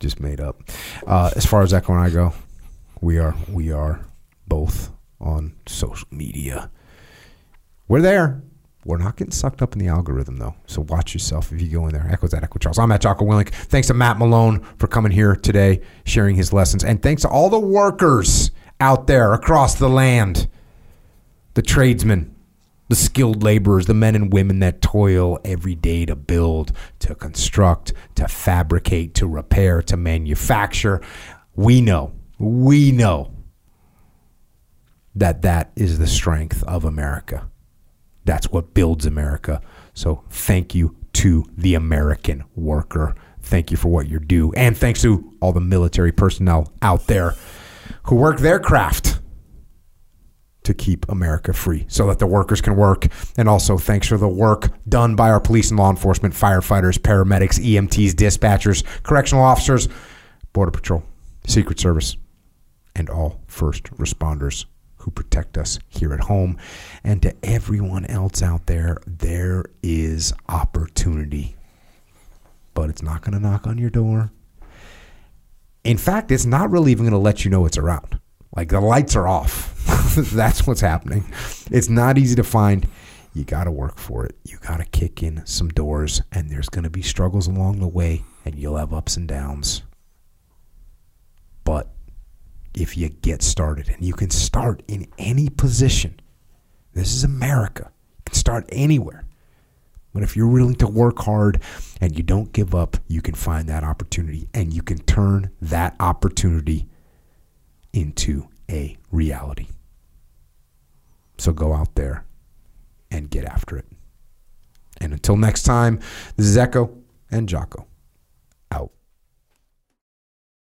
just made up. Uh, as far as Echo and I go, we are we are both on social media. We're there. We're not getting sucked up in the algorithm though. So watch yourself if you go in there. Echoes that Echo Charles. I'm at Jocko Willink. Thanks to Matt Malone for coming here today, sharing his lessons. And thanks to all the workers out there across the land. The tradesmen, the skilled laborers, the men and women that toil every day to build, to construct, to fabricate, to repair, to manufacture. We know, we know that that is the strength of America. That's what builds America. So thank you to the American worker. Thank you for what you do. And thanks to all the military personnel out there who work their craft to keep America free so that the workers can work. And also thanks for the work done by our police and law enforcement, firefighters, paramedics, EMTs, dispatchers, correctional officers, Border Patrol, Secret Service, and all first responders who protect us here at home. And to everyone else out there, there is opportunity. But it's not going to knock on your door. In fact, it's not really even going to let you know it's around. Like the lights are off. That's what's happening. It's not easy to find. You got to work for it. You got to kick in some doors, and there's going to be struggles along the way, and you'll have ups and downs. But if you get started. And you can start in any position. This is America. You can start anywhere. But if you're willing to work hard and you don't give up, you can find that opportunity and you can turn that opportunity into a reality. So go out there and get after it. And until next time, this is Echo and Jocko.